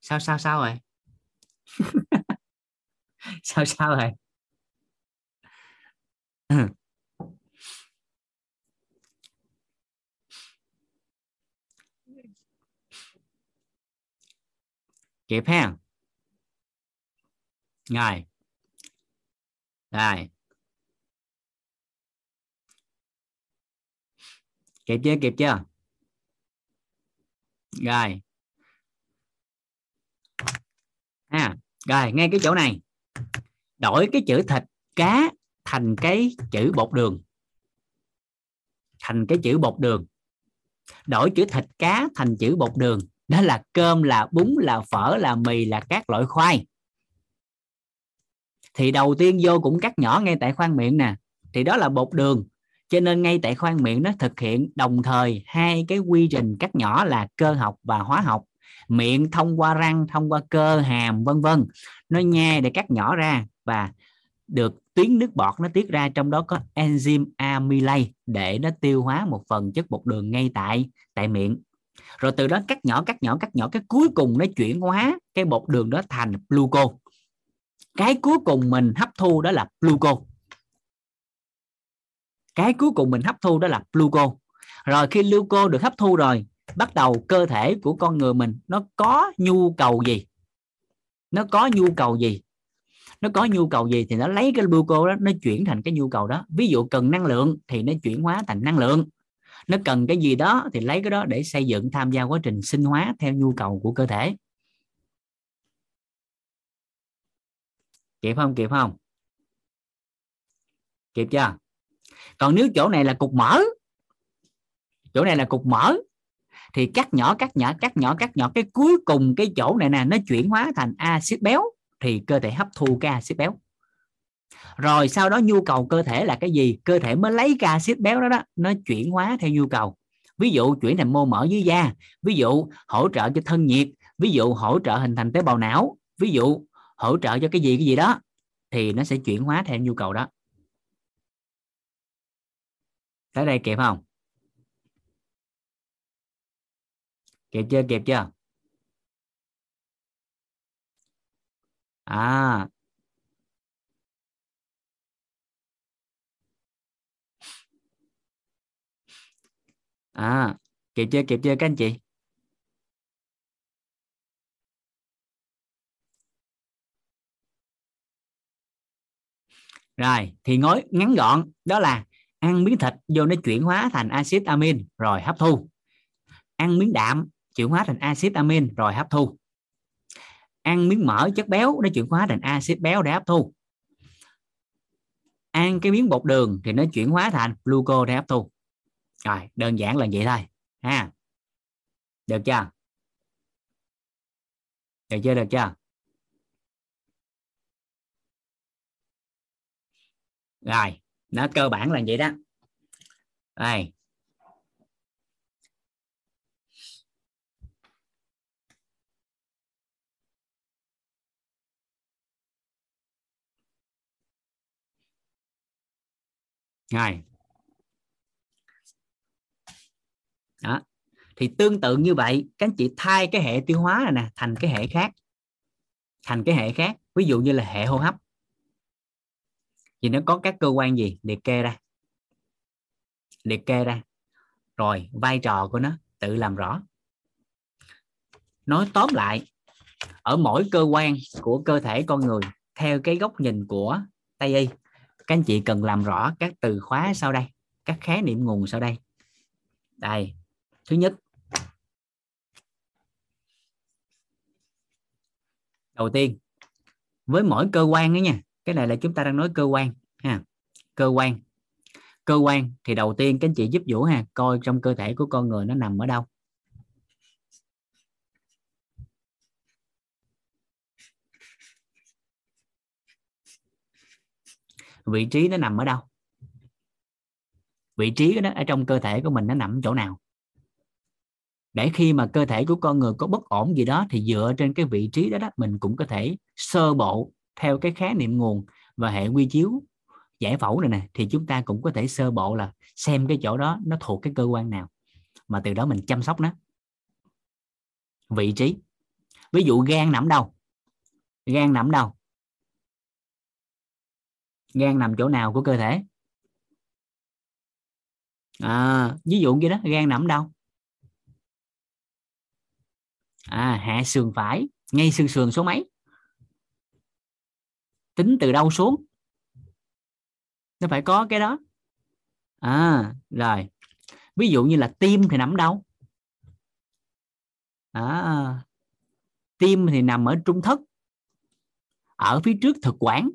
Sao sao sao rồi? Sao sao rồi? Kịp ha rồi. Rồi. Kịp chưa? Kịp chưa? Rồi. À rồi, ngay cái chỗ này. Đổi cái chữ thịt cá thành cái chữ bột đường. Thành cái chữ bột đường. Đổi chữ thịt cá thành chữ bột đường đó là cơm, là bún, là phở, là mì, là các loại khoai. Thì đầu tiên vô cũng cắt nhỏ ngay tại khoang miệng nè. Thì đó là bột đường. Cho nên ngay tại khoang miệng nó thực hiện đồng thời hai cái quy trình cắt nhỏ là cơ học và hóa học. Miệng thông qua răng, thông qua cơ, hàm, vân vân. Nó nhai để cắt nhỏ ra và được tuyến nước bọt nó tiết ra, trong đó có enzyme amylase để nó tiêu hóa một phần chất bột đường ngay tại tại miệng rồi từ đó cắt nhỏ cắt nhỏ cắt nhỏ, cái cuối cùng nó chuyển hóa cái bột đường đó thành gluco cái cuối cùng mình hấp thu đó là gluco cái cuối cùng mình hấp thu đó là gluco rồi khi gluco được hấp thu rồi, bắt đầu cơ thể của con người mình nó có nhu cầu gì? Nó có nhu cầu gì? Nó có nhu cầu gì thì nó lấy cái gluco đó, nó chuyển thành cái nhu cầu đó. Ví dụ cần năng lượng thì nó chuyển hóa thành năng lượng nó cần cái gì đó thì lấy cái đó để xây dựng tham gia quá trình sinh hóa theo nhu cầu của cơ thể. Kịp không? Kịp không? Kịp chưa? Còn nếu chỗ này là cục mỡ chỗ này là cục mỡ thì cắt nhỏ cắt nhỏ cắt nhỏ cắt nhỏ. Cái cuối cùng cái chỗ này nè, nó chuyển hóa thành axit béo, thì cơ thể hấp thu cái axit béo rồi sau đó nhu cầu cơ thể là cái gì? Cơ thể mới lấy ra axit béo đó đó, nó chuyển hóa theo nhu cầu. Ví dụ chuyển thành mô mỡ dưới da, ví dụ hỗ trợ cho thân nhiệt, ví dụ hỗ trợ hình thành tế bào não, ví dụ hỗ trợ cho cái gì cái gì đó, thì nó sẽ chuyển hóa theo nhu cầu đó. Tới đây kịp không? Kịp chưa? Kịp chưa? À à kịp chưa kịp chưa các anh chị? Rồi, thì nói ngắn gọn, đó là ăn miếng thịt vô nó chuyển hóa thành axit amin, rồi hấp thu. Ăn miếng đạm, chuyển hóa thành axit amin, rồi hấp thu. Ăn miếng mỡ chất béo, nó chuyển hóa thành axit béo để hấp thu. Ăn cái miếng bột đường thì nó chuyển hóa thành glucose để hấp thu rồi, đơn giản là vậy thôi, ha. Được chưa? Được chưa được chưa? Rồi, nó cơ bản là vậy đó. Đây rồi. Đó. Thì tương tự như vậy, các anh chị thay cái hệ tiêu hóa này nè thành cái hệ khác, thành cái hệ khác, ví dụ như là hệ hô hấp. Thì nó có các cơ quan gì? Liệt kê ra. Liệt kê ra. Rồi, vai trò của nó tự làm rõ. Nói tóm lại, ở mỗi cơ quan của cơ thể con người, theo cái góc nhìn của tây y, các anh chị cần làm rõ các từ khóa sau đây, các khái niệm nguồn sau đây. Đây thứ nhất. Đầu tiên, với mỗi cơ quan đó nha, cái này là chúng ta đang nói cơ quan, ha. Cơ quan. Cơ quan thì đầu tiên các anh chị giúp vũ ha, coi trong cơ thể của con người nó nằm ở đâu. Vị trí nó nằm ở đâu? Vị trí đó, ở trong cơ thể của mình nó nằm chỗ nào? Để khi mà cơ thể của con người có bất ổn gì đó thì dựa trên cái vị trí đó đó mình cũng có thể sơ bộ theo cái khái niệm nguồn và hệ quy chiếu giải phẫu này nè thì chúng ta cũng có thể sơ bộ là xem cái chỗ đó nó thuộc cái cơ quan nào. Mà từ đó mình chăm sóc nó. Vị trí. Ví dụ gan nằm đâu? Gan nằm đâu? Gan nằm chỗ nào của cơ thể? À, ví dụ như đó gan nằm đâu? À hạ sườn phải ngay xương sườn số mấy? Tính từ đâu xuống? Nó phải có cái đó. À rồi. Ví dụ như là tim thì nằm đâu? À, tim thì nằm ở trung thất ở phía trước thực quản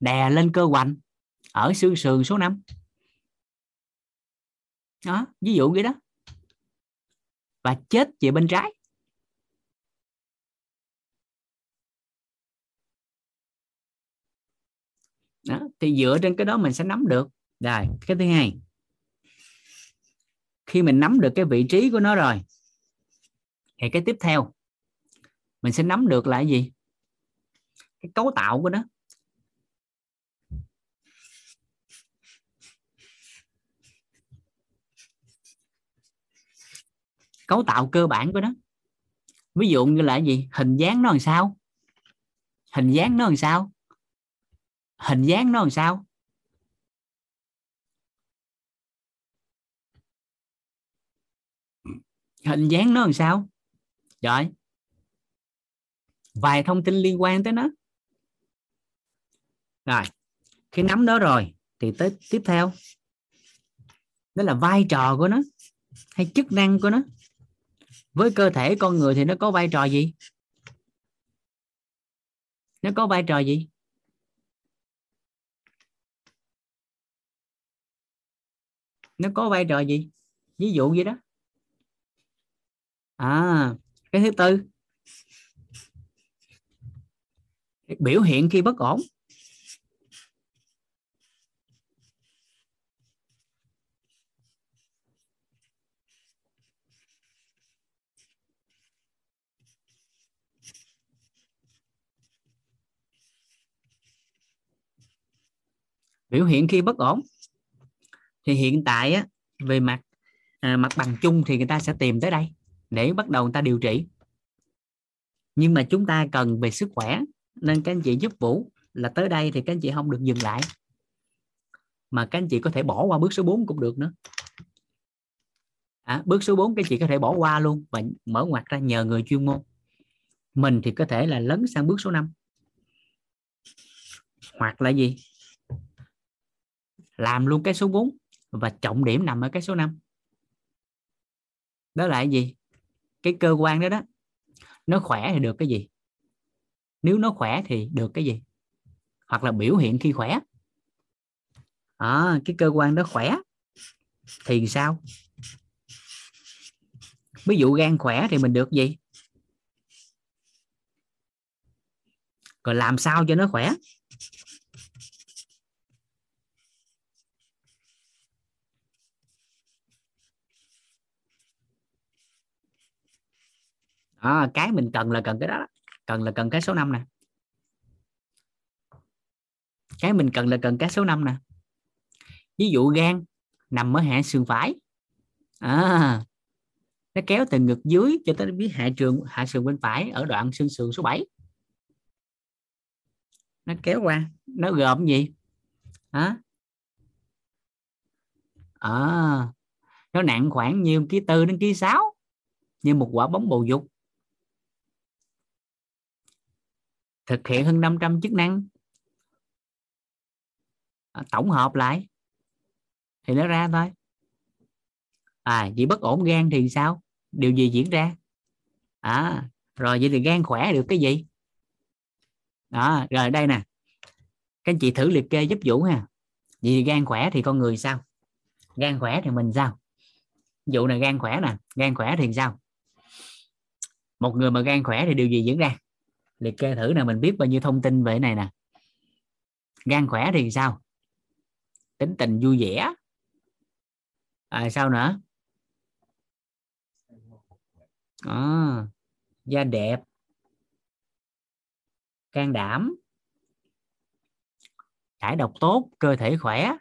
đè lên cơ hoành ở xương sườn số 5 đó ví dụ vậy đó. Và chết về bên trái. Đó. thì dựa trên cái đó mình sẽ nắm được. Rồi, cái thứ hai. Khi mình nắm được cái vị trí của nó rồi, thì cái tiếp theo, mình sẽ nắm được là cái gì? Cái cấu tạo của nó. Cấu tạo cơ bản của nó. Ví dụ như là gì? Hình dáng nó làm sao? Hình dáng nó làm sao? Hình dáng nó làm sao? Hình dáng nó làm sao? Rồi. Vài thông tin liên quan tới nó. Rồi khi nắm đó rồi, thì tới tiếp theo. Đó là vai trò của nó, hay chức năng của nó. Với cơ thể con người thì nó có vai trò gì? Nó có vai trò gì? Nó có vai trò gì? Ví dụ gì đó. À cái thứ tư. Biểu hiện khi bất ổn. Biểu hiện khi bất ổn thì hiện tại á, về mặt à, mặt bằng chung thì người ta sẽ tìm tới đây để bắt đầu người ta điều trị. Nhưng mà chúng ta cần về sức khỏe nên các anh chị giúp vũ là tới đây thì các anh chị không được dừng lại. Mà các anh chị có thể bỏ qua bước số 4 cũng được nữa. À, bước số 4 các anh chị có thể bỏ qua luôn và mở ngoặt ra nhờ người chuyên môn. Mình thì có thể là lấn sang bước số 5 hoặc là gì? Làm luôn cái số 4 và trọng điểm nằm ở cái số 5 đó là cái gì? Cái cơ quan đó đó nó khỏe thì được cái gì? Nếu nó khỏe thì được cái gì? Hoặc là biểu hiện khi khỏe. À, cái cơ quan đó khỏe thì sao? Ví dụ gan khỏe thì mình được gì? Rồi làm sao cho nó khỏe? À, cái mình cần là cần cái đó cần là cần cái số 5 nè. Cái mình cần là cần cái số 5 nè. Ví dụ gan nằm ở hạ sườn phải. À, nó kéo từ ngực dưới cho tới biết hạ trường hạ sườn bên phải ở đoạn xương sườn số 7 nó kéo qua. Nó gồm gì? Hả? À, nó nặng khoảng nhiêu ký tư đến ký sáu như một quả bóng bầu dục. Thực hiện hơn 500 chức năng. À, tổng hợp lại. Thì nó ra thôi. À chỉ bất ổn gan thì sao? Điều gì diễn ra? À rồi vậy thì gan khỏe được cái gì? Đó, rồi đây nè. Các anh chị thử liệt kê giúp vũ ha. Vì gan khỏe thì con người sao? Gan khỏe thì mình sao? Dụ này gan khỏe nè. Gan khỏe thì sao? Một người mà gan khỏe thì điều gì diễn ra? Liệt kê thử nè mình biết bao nhiêu thông tin về cái này nè. Gan khỏe thì sao? Tính tình vui vẻ. À, sao nữa? À, da đẹp. Can đảm. Thải độc tốt cơ thể khỏe.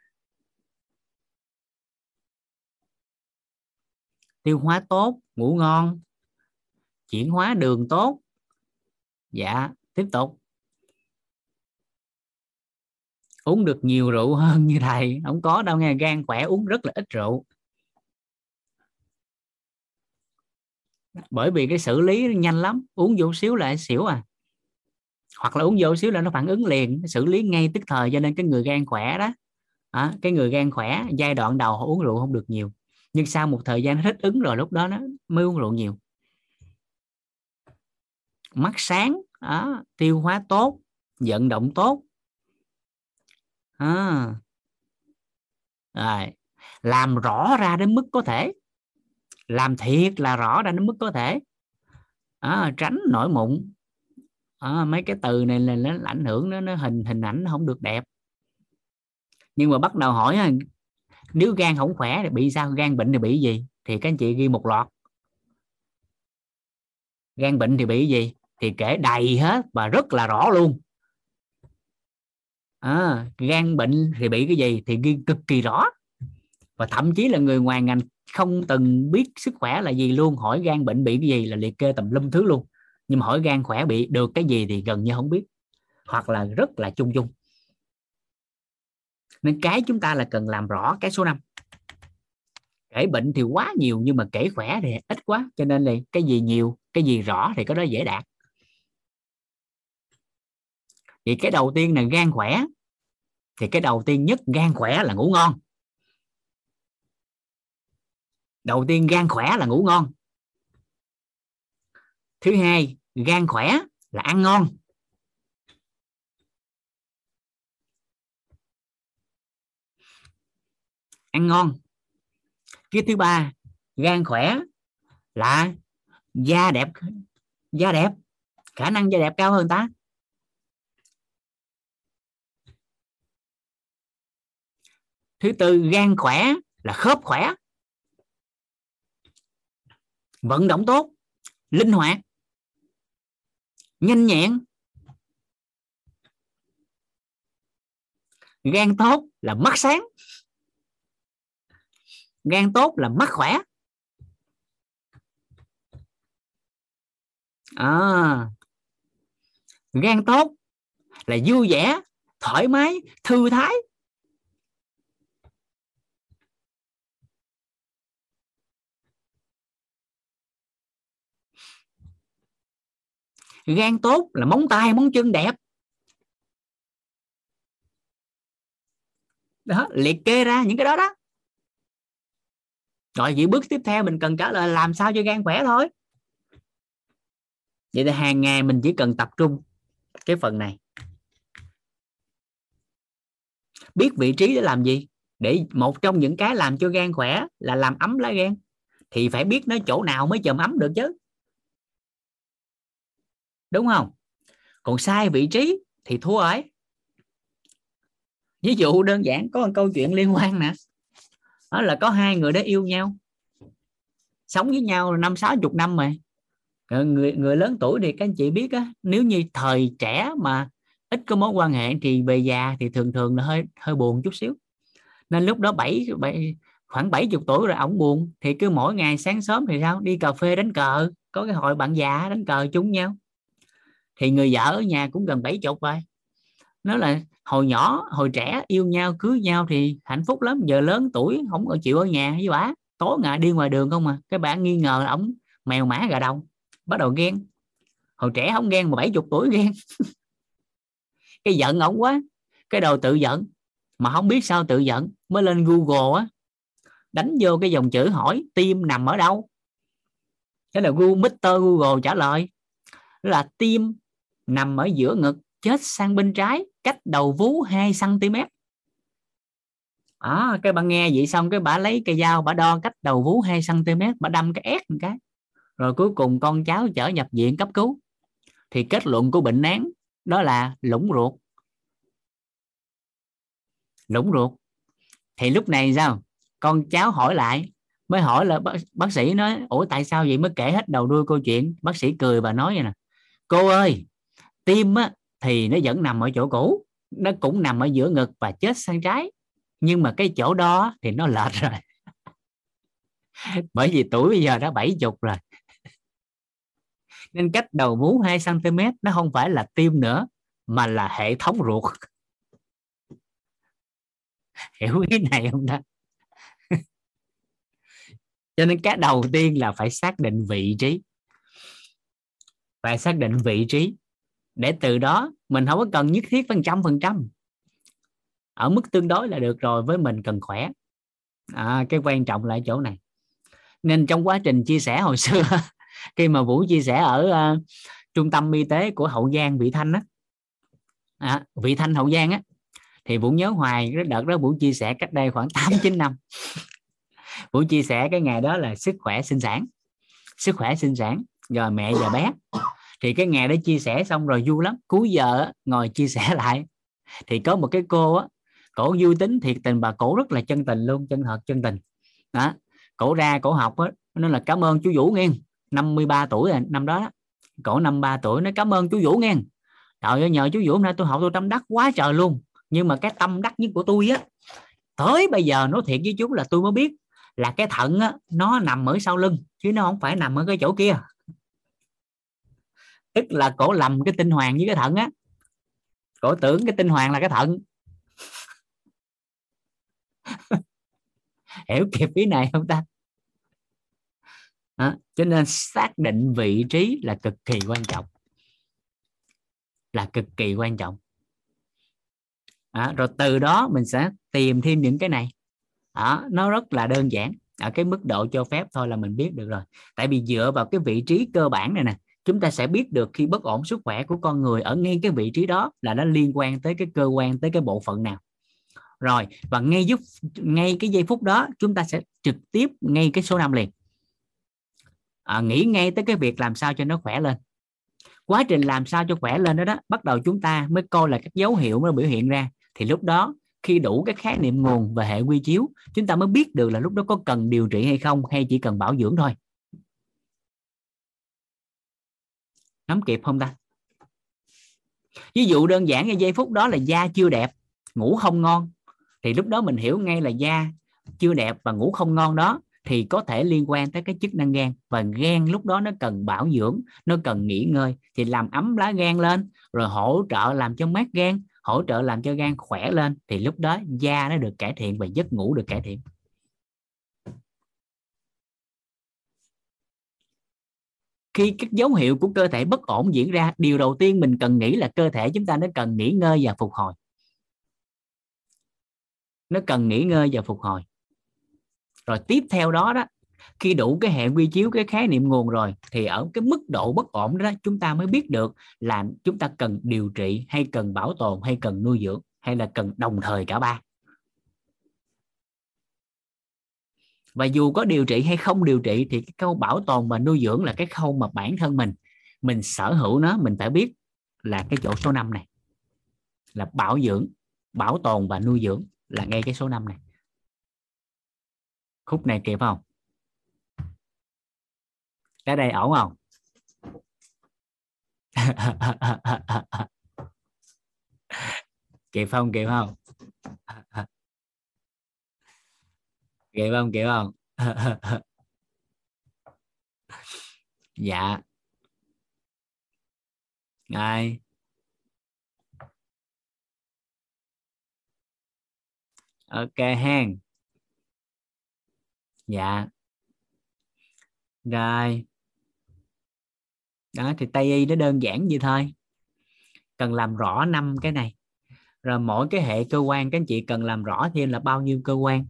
Tiêu hóa tốt ngủ ngon. Chuyển hóa đường tốt dạ tiếp tục. Uống được nhiều rượu hơn như thầy. Không có đâu nghe gan khỏe uống rất là ít rượu. Bởi vì cái xử lý nhanh lắm. Uống vô xíu là xỉu à. Hoặc là uống vô xíu là nó phản ứng liền. Xử lý ngay tức thời cho nên cái người gan khỏe đó à, cái người gan khỏe giai đoạn đầu họ uống rượu không được nhiều. Nhưng sau một thời gian nó thích ứng rồi lúc đó nó mới uống rượu nhiều mắt sáng đó, tiêu hóa tốt vận động tốt. À. rồi làm rõ ra đến mức có thể. Làm thiệt là rõ ra đến mức có thể. À, tránh nổi mụn. À, mấy cái từ này là nó ảnh hưởng nó, nó hình hình ảnh nó không được đẹp. Nhưng mà bắt đầu hỏi à, nếu gan không khỏe thì bị sao? Gan bệnh thì bị gì? Thì các anh chị ghi một loạt. Gan bệnh thì bị gì? Thì kể đầy hết và rất là rõ luôn. À, gan bệnh thì bị cái gì thì ghi cực kỳ rõ. Và thậm chí là người ngoài ngành không từng biết sức khỏe là gì luôn. Hỏi gan bệnh bị cái gì là liệt kê tầm lum thứ luôn. Nhưng mà hỏi gan khỏe bị được cái gì thì gần như không biết. Hoặc là rất là chung chung. Nên cái chúng ta là cần làm rõ cái số 5 kể bệnh thì quá nhiều nhưng mà kể khỏe thì ít quá. Cho nên là cái gì nhiều cái gì rõ thì có đó dễ đạt vậy cái đầu tiên là gan khỏe. Thì cái đầu tiên nhất gan khỏe là ngủ ngon. Đầu tiên gan khỏe là ngủ ngon. Thứ hai, gan khỏe là ăn ngon. Ăn ngon. Cái thứ ba, gan khỏe là da đẹp da đẹp, khả năng da đẹp cao hơn ta. Thứ tư gan khỏe là khớp khỏe. Vận động tốt linh hoạt nhanh nhẹn. Gan tốt là mắt sáng. Gan tốt là mắt khỏe. À, gan tốt là vui vẻ thoải mái thư thái. Gan tốt là móng tay, móng chân đẹp. Đó, liệt kê ra những cái đó đó. Rồi vậy bước tiếp theo mình cần trả lời làm sao cho gan khỏe thôi. Vậy thì hàng ngày mình chỉ cần tập trung cái phần này. Biết vị trí để làm gì. Để một trong những cái làm cho gan khỏe là làm ấm lá gan. Thì phải biết nó chỗ nào mới chầm ấm được chứ đúng không? Còn sai vị trí thì thua ấy. Ví dụ đơn giản, có một câu chuyện liên quan nè. Đó là có hai người đó yêu nhau. Sống với nhau năm sáu chục năm rồi người người lớn tuổi thì các anh chị biết á, nếu như thời trẻ mà ít có mối quan hệ thì về già thì thường thường là hơi hơi buồn chút xíu. Nên lúc đó bảy, khoảng bảy chục tuổi rồi ổng buồn, thì cứ mỗi ngày sáng sớm thì sao? Đi cà phê đánh cờ, có cái hội bạn già đánh cờ chung nhau thì người vợ ở nhà cũng gần bảy chục rồi. Nó là hồi nhỏ, hồi trẻ yêu nhau, cưới nhau thì hạnh phúc lắm. Giờ lớn tuổi không ở chịu ở nhà với bà tối ngày đi ngoài đường không mà cái bạn nghi ngờ là ổng mèo mã gà đồng bắt đầu ghen. Hồi trẻ không ghen mà bảy chục tuổi ghen. Cái giận ổng quá. Cái đầu tự giận. Mà không biết sao tự giận. Mới lên google á. Đánh vô cái dòng chữ hỏi tim nằm ở đâu? Thế là google Mr google trả lời. Là tim nằm ở giữa ngực chết sang bên trái cách đầu vú 2 cm à, cái bà nghe vậy xong cái bà lấy cây dao bà đo cách đầu vú 2 cm bà đâm cái ép một cái. Rồi cuối cùng con cháu chở nhập viện cấp cứu. Thì kết luận của bệnh án đó là lũng ruột. Lũng ruột. Thì lúc này sao? Con cháu hỏi lại mới hỏi là bác, bác sĩ nói ủa tại sao vậy? Mới kể hết đầu đuôi câu chuyện. Bác sĩ cười và nói vậy nè. Cô ơi tim á, thì nó vẫn nằm ở chỗ cũ nó cũng nằm ở giữa ngực và chết sang trái. Nhưng mà cái chỗ đó thì nó lệch rồi. Bởi vì tuổi bây giờ đã bảy chục rồi. Nên cách đầu vú 2 cm nó không phải là tim nữa mà là hệ thống ruột. Hiểu ý này không ta? Cho nên cái đầu tiên là phải xác định vị trí. Phải xác định vị trí để từ đó mình không có cần nhất thiết phần trăm phần trăm. Ở mức tương đối là được rồi với mình cần khỏe. À, cái quan trọng là ở chỗ này. Nên trong quá trình chia sẻ hồi xưa khi mà vũ chia sẻ ở uh, trung tâm y tế của hậu giang vị thanh á à, vị thanh hậu giang á thì vũ nhớ hoài cái đợt đó vũ chia sẻ cách đây khoảng 8 9 năm. Vũ chia sẻ cái ngày đó là sức khỏe sinh sản. Sức khỏe sinh sản rồi mẹ và bé thì cái ngày đó chia sẻ xong rồi vui lắm. Cuối giờ ngồi chia sẻ lại. Thì có một cái cô á cổ vui tính thiệt tình bà cổ rất là chân tình luôn chân thật chân tình. Đó cổ ra cổ học á nên là cảm ơn chú Vũ nghe. 53 tuổi rồi năm đó cổ 53 tuổi nó cảm ơn chú Vũ nghe. Trời ơi nhờ chú Vũ hôm nay tôi học tôi tâm đắc quá trời luôn. Nhưng mà cái tâm đắc nhất của tôi á tới bây giờ nói thiệt với chú là tôi mới biết là cái thận á, nó nằm ở sau lưng chứ nó không phải nằm ở cái chỗ kia tức là cổ lầm cái tinh hoàng với cái thận á. Cổ tưởng cái tinh hoàng là cái thận hiểu kịp ý này không ta? Đó. cho nên xác định vị trí là cực kỳ quan trọng. Là cực kỳ quan trọng. Đó. rồi từ đó mình sẽ tìm thêm những cái này. Đó. nó rất là đơn giản. Ở cái mức độ cho phép thôi là mình biết được rồi. Tại vì dựa vào cái vị trí cơ bản này nè chúng ta sẽ biết được khi bất ổn sức khỏe của con người ở ngay cái vị trí đó là nó liên quan tới cái cơ quan tới cái bộ phận nào. Rồi và ngay giúp ngay cái giây phút đó chúng ta sẽ trực tiếp ngay cái số năm liền. À, nghĩ ngay tới cái việc làm sao cho nó khỏe lên. Quá trình làm sao cho khỏe lên đó đó bắt đầu chúng ta mới coi là các dấu hiệu mới biểu hiện ra. Thì lúc đó khi đủ cái khái niệm nguồn và hệ quy chiếu chúng ta mới biết được là lúc đó có cần điều trị hay không hay chỉ cần bảo dưỡng thôi. Nắm kịp không ta? Ví dụ đơn giản ngay giây phút đó là da chưa đẹp, ngủ không ngon, thì lúc đó mình hiểu ngay là da chưa đẹp và ngủ không ngon đó thì có thể liên quan tới cái chức năng gan. Và gan lúc đó nó cần bảo dưỡng, nó cần nghỉ ngơi. Thì làm ấm lá gan lên, rồi hỗ trợ làm cho mát gan, hỗ trợ làm cho gan khỏe lên, thì lúc đó da nó được cải thiện và giấc ngủ được cải thiện. Khi các dấu hiệu của cơ thể bất ổn diễn ra, điều đầu tiên mình cần nghĩ là cơ thể chúng ta nó cần nghỉ ngơi và phục hồi. Nó cần nghỉ ngơi và phục hồi. Rồi tiếp theo đó đó, khi đủ cái hệ quy chiếu, cái khái niệm nguồn rồi, thì ở cái mức độ bất ổn đó, chúng ta mới biết được là chúng ta cần điều trị hay cần bảo tồn hay cần nuôi dưỡng hay là cần đồng thời cả ba. Và dù có điều trị hay không điều trị thì cái câu bảo tồn và nuôi dưỡng là cái khâu mà bản thân mình mình sở hữu nó, mình phải biết là cái chỗ số 5 này, là bảo dưỡng, bảo tồn và nuôi dưỡng là ngay cái số 5 này. Khúc này kịp không? Cái đây ổn không? Kịp không? Kịp không? Kịp không? Kịp không? Dạ. Ngay ok hen dạ. Rồi. Đó, thì tây y nó đơn giản vậy thôi. Cần làm rõ năm cái này. Rồi mỗi cái hệ cơ quan các anh chị cần làm rõ thêm là bao nhiêu cơ quan.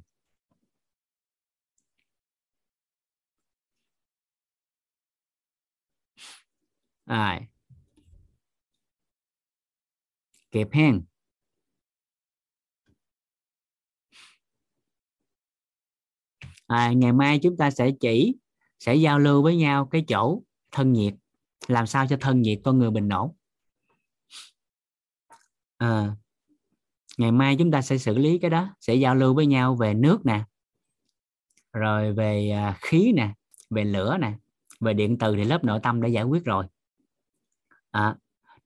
Ai? Kịp hen. À, ngày mai chúng ta sẽ chỉ sẽ giao lưu với nhau cái chỗ thân nhiệt. Làm sao cho thân nhiệt con người bình ổn? À, ngày mai chúng ta sẽ xử lý cái đó sẽ giao lưu với nhau về nước nè rồi về à, khí nè về lửa nè về điện từ thì lớp nội tâm đã giải quyết rồi à,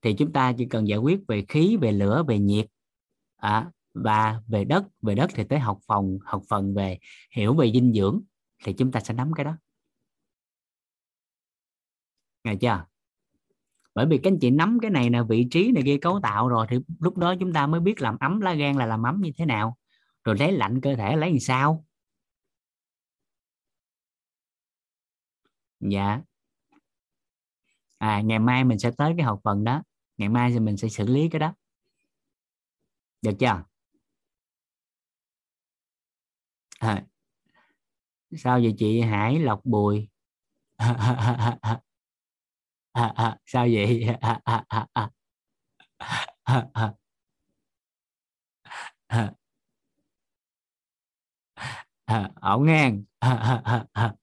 thì chúng ta chỉ cần giải quyết về khí về lửa về nhiệt à, và về đất. Về đất thì tới học phòng học phần về hiểu về dinh dưỡng thì chúng ta sẽ nắm cái đó. Nghe chưa? Bởi vì các anh chị nắm cái này là vị trí này kia cấu tạo rồi thì lúc đó chúng ta mới biết làm ấm lá gan là làm ấm như thế nào. Rồi lấy lạnh cơ thể lấy làm sao? Dạ à ngày mai mình sẽ tới cái học phần đó ngày mai thì mình sẽ xử lý cái đó được chưa à, sao vậy chị Hải Lộc Bùi à, à, sao vậy à, à, à, à. À, à. À. Ổn ngang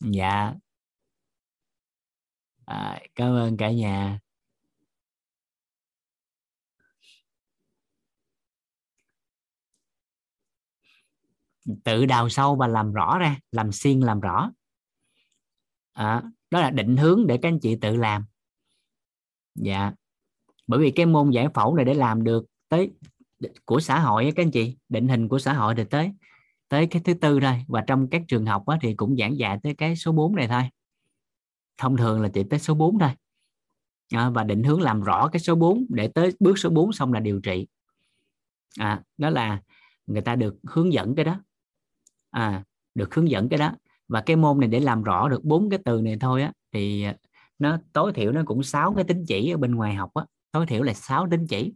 dạ à, cảm ơn cả nhà. Tự đào sâu và làm rõ ra làm xuyên làm rõ. À, đó là định hướng để các anh chị tự làm. Dạ. Bởi vì cái môn giải phẫu này để làm được tới của xã hội các anh chị định hình của xã hội thì tới tới cái thứ tư thôi. Và trong các trường học thì cũng giảng dạy tới cái số 4 này thôi thông thường là chỉ tới số 4 thôi. À, và định hướng làm rõ cái số 4 để tới bước số 4 xong là điều trị. À, đó là người ta được hướng dẫn cái đó. À, được hướng dẫn cái đó. Và cái môn này để làm rõ được bốn cái từ này thôi á thì nó tối thiểu nó cũng sáu cái tính chỉ ở bên ngoài học á. Tối thiểu là 6 tính chỉ.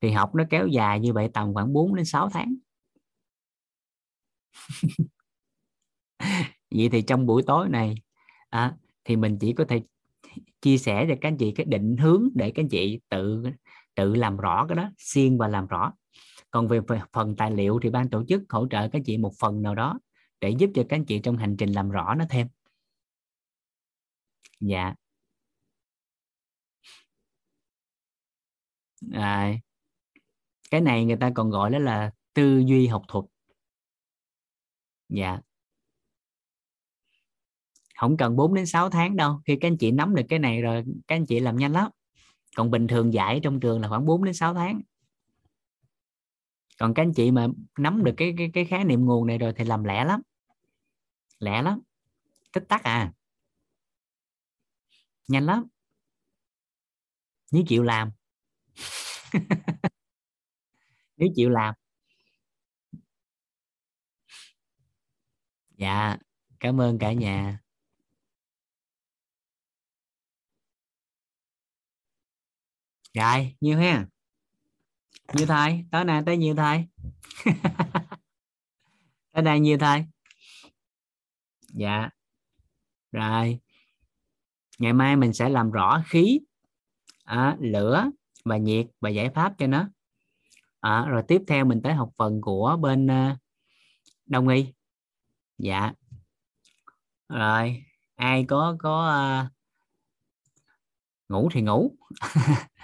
Thì học nó kéo dài như vậy tầm khoảng 4 đến 6 tháng. Vậy thì trong buổi tối này à, thì mình chỉ có thể chia sẻ cho các anh chị cái định hướng để các anh chị tự tự làm rõ cái đó xuyên và làm rõ. Còn về phần tài liệu thì ban tổ chức hỗ trợ các chị một phần nào đó để giúp cho các anh chị trong hành trình làm rõ nó thêm. Dạ. À, cái này người ta còn gọi đó là tư duy học thuật. Dạ không cần 4 đến 6 tháng đâu. Khi các anh chị nắm được cái này rồi các anh chị làm nhanh lắm. Còn bình thường dạy trong trường là khoảng 4 đến 6 tháng. Còn các anh chị mà nắm được cái cái, cái khái niệm nguồn này rồi thì làm lẻ lắm. Lẻ lắm. Tích tắc à. Nhanh lắm. Nếu chịu làm. Nếu chịu làm. Dạ cảm ơn cả nhà. Rồi nhiêu ha? Nhiêu thầy? Tới nè tới nhiêu thầy? Tới đây nhiêu thầy? Dạ. Rồi. Ngày mai mình sẽ làm rõ khí à, lửa và nhiệt và giải pháp cho nó. À, rồi tiếp theo mình tới học phần của bên uh, đông y. Dạ. Rồi ai có có uh, ngủ thì ngủ.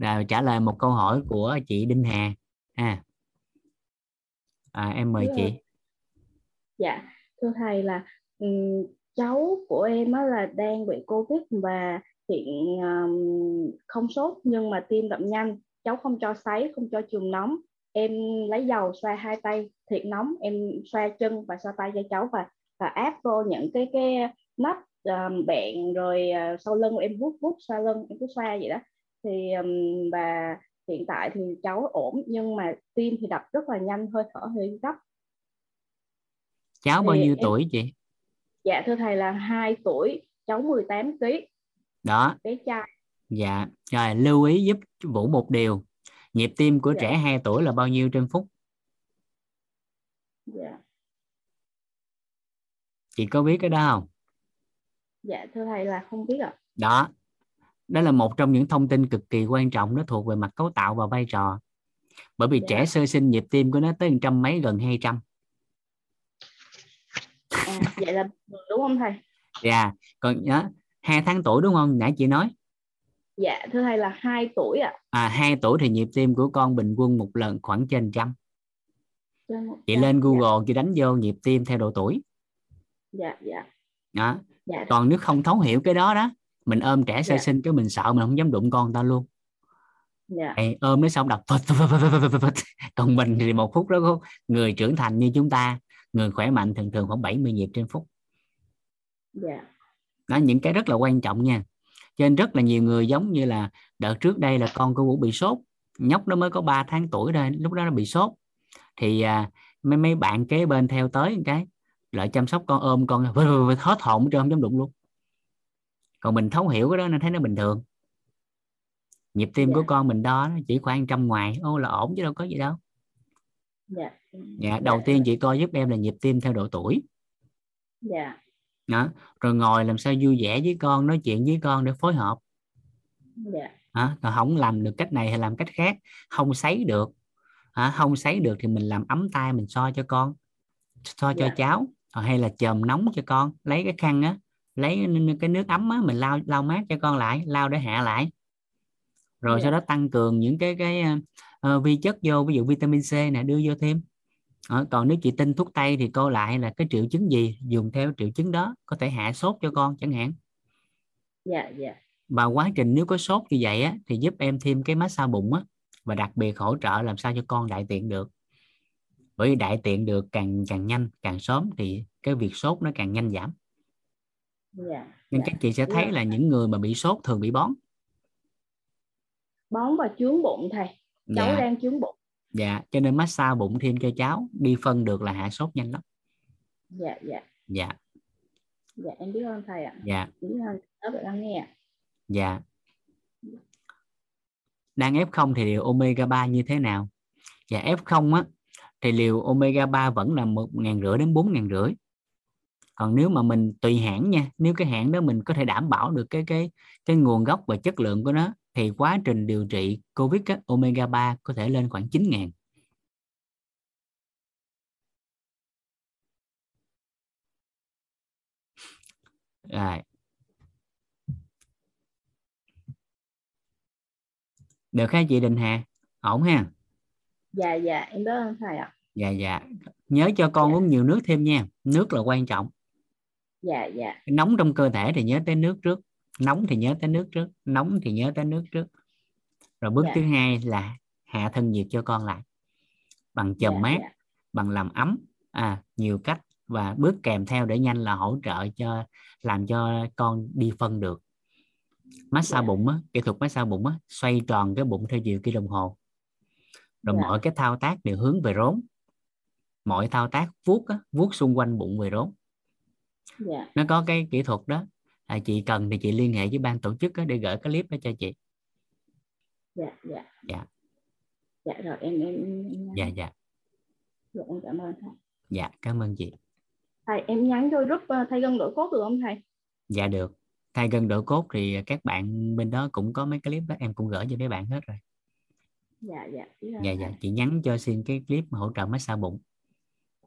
rồi trả lời một câu hỏi của chị Đinh Hà. À, à em mời chị. Dạ thưa thầy là um, cháu của em á là đang bị covid và hiện um, không sốt nhưng mà tim đập nhanh. Cháu không cho sấy không cho trường nóng em lấy dầu xoa hai tay thiệt nóng em xoa chân và xoa tay cho cháu và và áp vô những cái cái nắp um, bẹn rồi uh, sau lưng em vuốt vuốt xoa lưng em cứ xoa vậy đó thì um, và hiện tại thì cháu ổn nhưng mà tim thì đập rất là nhanh hơi thở hơi gấp. Cháu bao nhiêu em, tuổi chị? Dạ thưa thầy là 2 tuổi cháu 18 kg đó. Bé trai. Dạ rồi lưu ý giúp vũ một điều nhịp tim của dạ. trẻ 2 tuổi là bao nhiêu trên phút? Dạ. Chị có biết cái đó không? Dạ thưa thầy là không biết ạ. Đó đó là một trong những thông tin cực kỳ quan trọng nó thuộc về mặt cấu tạo và vai trò. Bởi vì dạ. trẻ sơ sinh nhịp tim của nó tới trăm mấy gần 200 à, vậy là đúng không thầy? Dạ còn nhớ hai tháng tuổi đúng không? Nãy chị nói. Dạ thưa thầy là 2 tuổi ạ. À. à 2 tuổi thì nhịp tim của con bình quân một lần khoảng trên trăm. Chị lên Google dạ. chị đánh vô nhịp tim theo độ tuổi. Dạ dạ. Đó. Dạ. còn nếu không thấu hiểu cái đó đó mình ôm trẻ sơ dạ. sinh cái mình sợ mình không dám đụng con ta luôn dạ. Ê, ôm nó xong đập còn mình thì một phút đó người trưởng thành như chúng ta người khỏe mạnh thường thường khoảng 70 nhịp trên phút dạ. đó những cái rất là quan trọng nha cho nên rất là nhiều người giống như là đợt trước đây là con của vũ bị sốt nhóc nó mới có 3 tháng tuổi thôi lúc đó nó bị sốt thì à, mấy mấy bạn kế bên theo tới một cái lại chăm sóc con ôm con hết hồn chứ không dám đụng luôn còn mình thấu hiểu cái đó nên thấy nó bình thường. Nhịp tim dạ. của con mình đo nó chỉ khoảng trăm ngoài. Ô là ổn chứ đâu có gì đâu. Dạ. dạ đầu dạ. tiên chị coi giúp em là nhịp tim theo độ tuổi. Dạ. Đó. Rồi ngồi làm sao vui vẻ với con nói chuyện với con để phối hợp. Dạ. À, rồi không làm được cách này hay làm cách khác. Không sấy được. À, không sấy được thì mình làm ấm tay mình so cho con so cho dạ. cháu. Hay là chườm nóng cho con. Lấy cái khăn á lấy cái nước ấm á mình lau lau mát cho con lại lau để hạ lại. Rồi yeah. sau đó tăng cường những cái cái uh, vi chất vô ví dụ vitamin C nè đưa vô thêm. À, còn nếu chị tin thuốc tây thì cô lại là cái triệu chứng gì dùng theo triệu chứng đó có thể hạ sốt cho con chẳng hạn. Dạ yeah, dạ. Yeah. và quá trình nếu có sốt như vậy á thì giúp em thêm cái massage bụng á và đặc biệt hỗ trợ làm sao cho con đại tiện được. Bởi vì đại tiện được càng càng nhanh càng sớm thì cái việc sốt nó càng nhanh giảm dạ nên dạ. các chị sẽ thấy là những người mà bị sốt thường bị bón. Bón và chướng bụng thầy cháu dạ. đang chướng bụng. Dạ cho nên massage bụng thêm cho cháu đi phân được là hạ sốt nhanh lắm. Dạ dạ. Dạ. Dạ em biết ơn thầy ạ. Dạ. Biết ơn các bạn nghe ạ. dạ. Đang F0 thì liều omega 3 như thế nào? Dạ F0 á thì liều omega 3 vẫn là một ngàn rưỡi đến bốn ngàn rưỡi còn nếu mà mình tùy hãng nha nếu cái hãng đó mình có thể đảm bảo được cái cái cái nguồn gốc và chất lượng của nó thì quá trình điều trị covid á, omega 3 có thể lên khoảng 9 ngàn. Rồi. Được ha chị Đình Hà? Ổn ha? Dạ dạ em ơn thầy ạ. Dạ dạ. Nhớ cho con Dạ. uống nhiều nước thêm nha. Nước là quan trọng dạ dạ nóng trong cơ thể thì nhớ tới nước trước nóng thì nhớ tới nước trước nóng thì nhớ tới nước trước rồi bước Dạ. thứ hai là hạ thân nhiệt cho con lại bằng chườm dạ, mát dạ. bằng làm ấm à nhiều cách và bước kèm theo để nhanh là hỗ trợ cho làm cho con đi phân được massage Dạ. bụng á kỹ thuật massage bụng á xoay tròn cái bụng theo chiều kim đồng hồ rồi Dạ. mọi cái thao tác đều hướng về rốn mọi thao tác vuốt á, vuốt xung quanh bụng về rốn dạ. Nó có cái kỹ thuật đó. À, chị cần thì chị liên hệ với ban tổ chức để gửi cái clip đó cho chị. Dạ dạ. Dạ. dạ rồi em em, em dạ dạ. Dạ, em cảm ơn thầy. Dạ cảm ơn chị. Thầy em nhắn cho group ờ, thay gân đổi cốt được không thầy? Dạ được. Thay gân độ cốt thì các bạn bên đó cũng có mấy clip đó em cũng gửi cho mấy bạn hết rồi. Dạ dạ. Dạ thầy. dạ chị nhắn cho xin cái clip hỗ trợ massage bụng.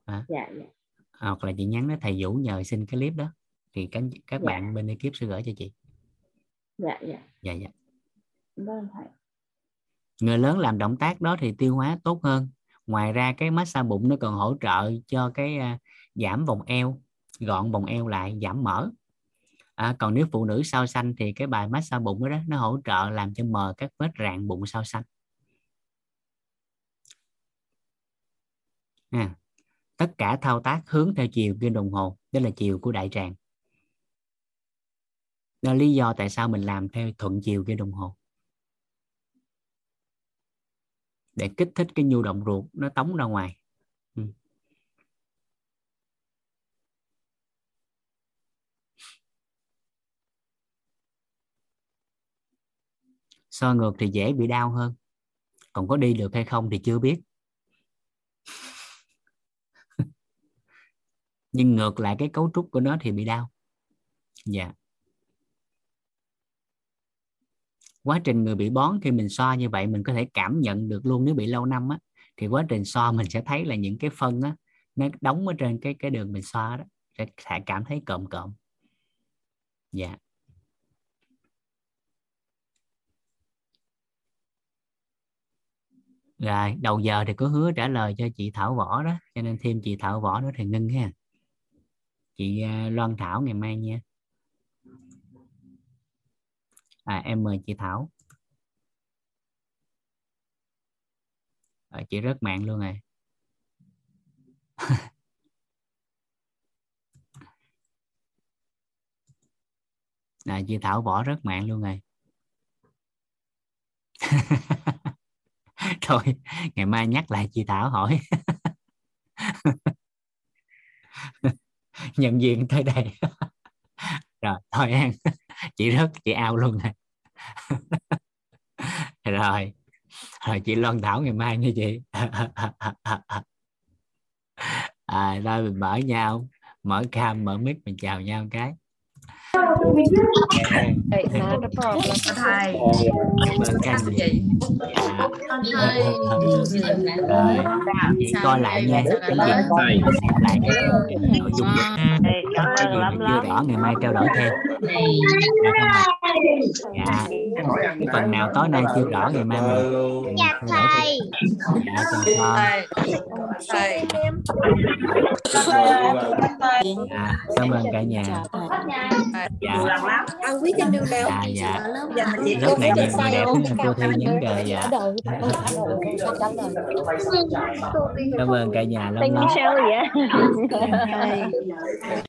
Dạ dạ hoặc là chị nhắn đến thầy Vũ nhờ xin cái clip đó. Thì các các Dạ. bạn bên ekip sẽ gửi cho chị. Dạ dạ. Dạ dạ. Ơn thầy. Người lớn làm động tác đó thì tiêu hóa tốt hơn. Ngoài ra cái massage bụng nó còn hỗ trợ cho cái à, giảm vòng eo gọn vòng eo lại giảm mỡ. À, còn nếu phụ nữ sau xanh thì cái bài massage bụng đó, đó nó hỗ trợ làm cho mờ các vết rạn bụng sau xanh à, tất cả thao tác hướng theo chiều kim đồng hồ. Đó là chiều của đại tràng. Đó là lý do tại sao mình làm theo thuận chiều kim đồng hồ. Để kích thích cái nhu động ruột nó tống ra ngoài. Ừ. so ngược thì dễ bị đau hơn. Còn có đi được hay không thì chưa biết nhưng ngược lại cái cấu trúc của nó thì bị đau. Dạ. Quá trình người bị bón khi mình so như vậy, mình có thể cảm nhận được luôn. Nếu bị lâu năm á, thì quá trình so mình sẽ thấy là những cái phân á, nó đóng ở trên cái cái đường mình so đó, sẽ cảm thấy cộm cộm. Dạ. Rồi, đầu giờ thì có hứa trả lời cho chị Thảo Võ đó, cho nên thêm chị Thảo Võ nữa thì ngưng ha chị à, Loan Thảo ngày mai nha. À em mời chị Thảo. À, chị rớt mạng luôn rồi à, chị Thảo Võ rớt mạng luôn rồi thôi ngày mai nhắc lại chị Thảo hỏi. nhận diện tới đây. Rồi, thôi an chị rớt, chị ao luôn này rồi. Rồi, chị Loan Thảo ngày mai nha chị. À rồi, mình mở nhau. Mở cam, mở mic, mình chào nhau một cái thầy dạ. thầy coi lại nha cái gì Thầy. lại nội dung cái gì mà chưa rõ ngày mai trao đổi thêm Dạ, dạ cái phần nào tối nay chưa rõ ngày mai mình Dạ thầy. dạ thầy dạ cảm ơn cả nhà dạ. Ăn quý trên đường nào dạ dạ. Giờ mà chị lớp này nhiều người đẹp. Lắm nha cô thi những đề dạ. cảm ơn cả nhà lắm lắm. Sao vậy thầy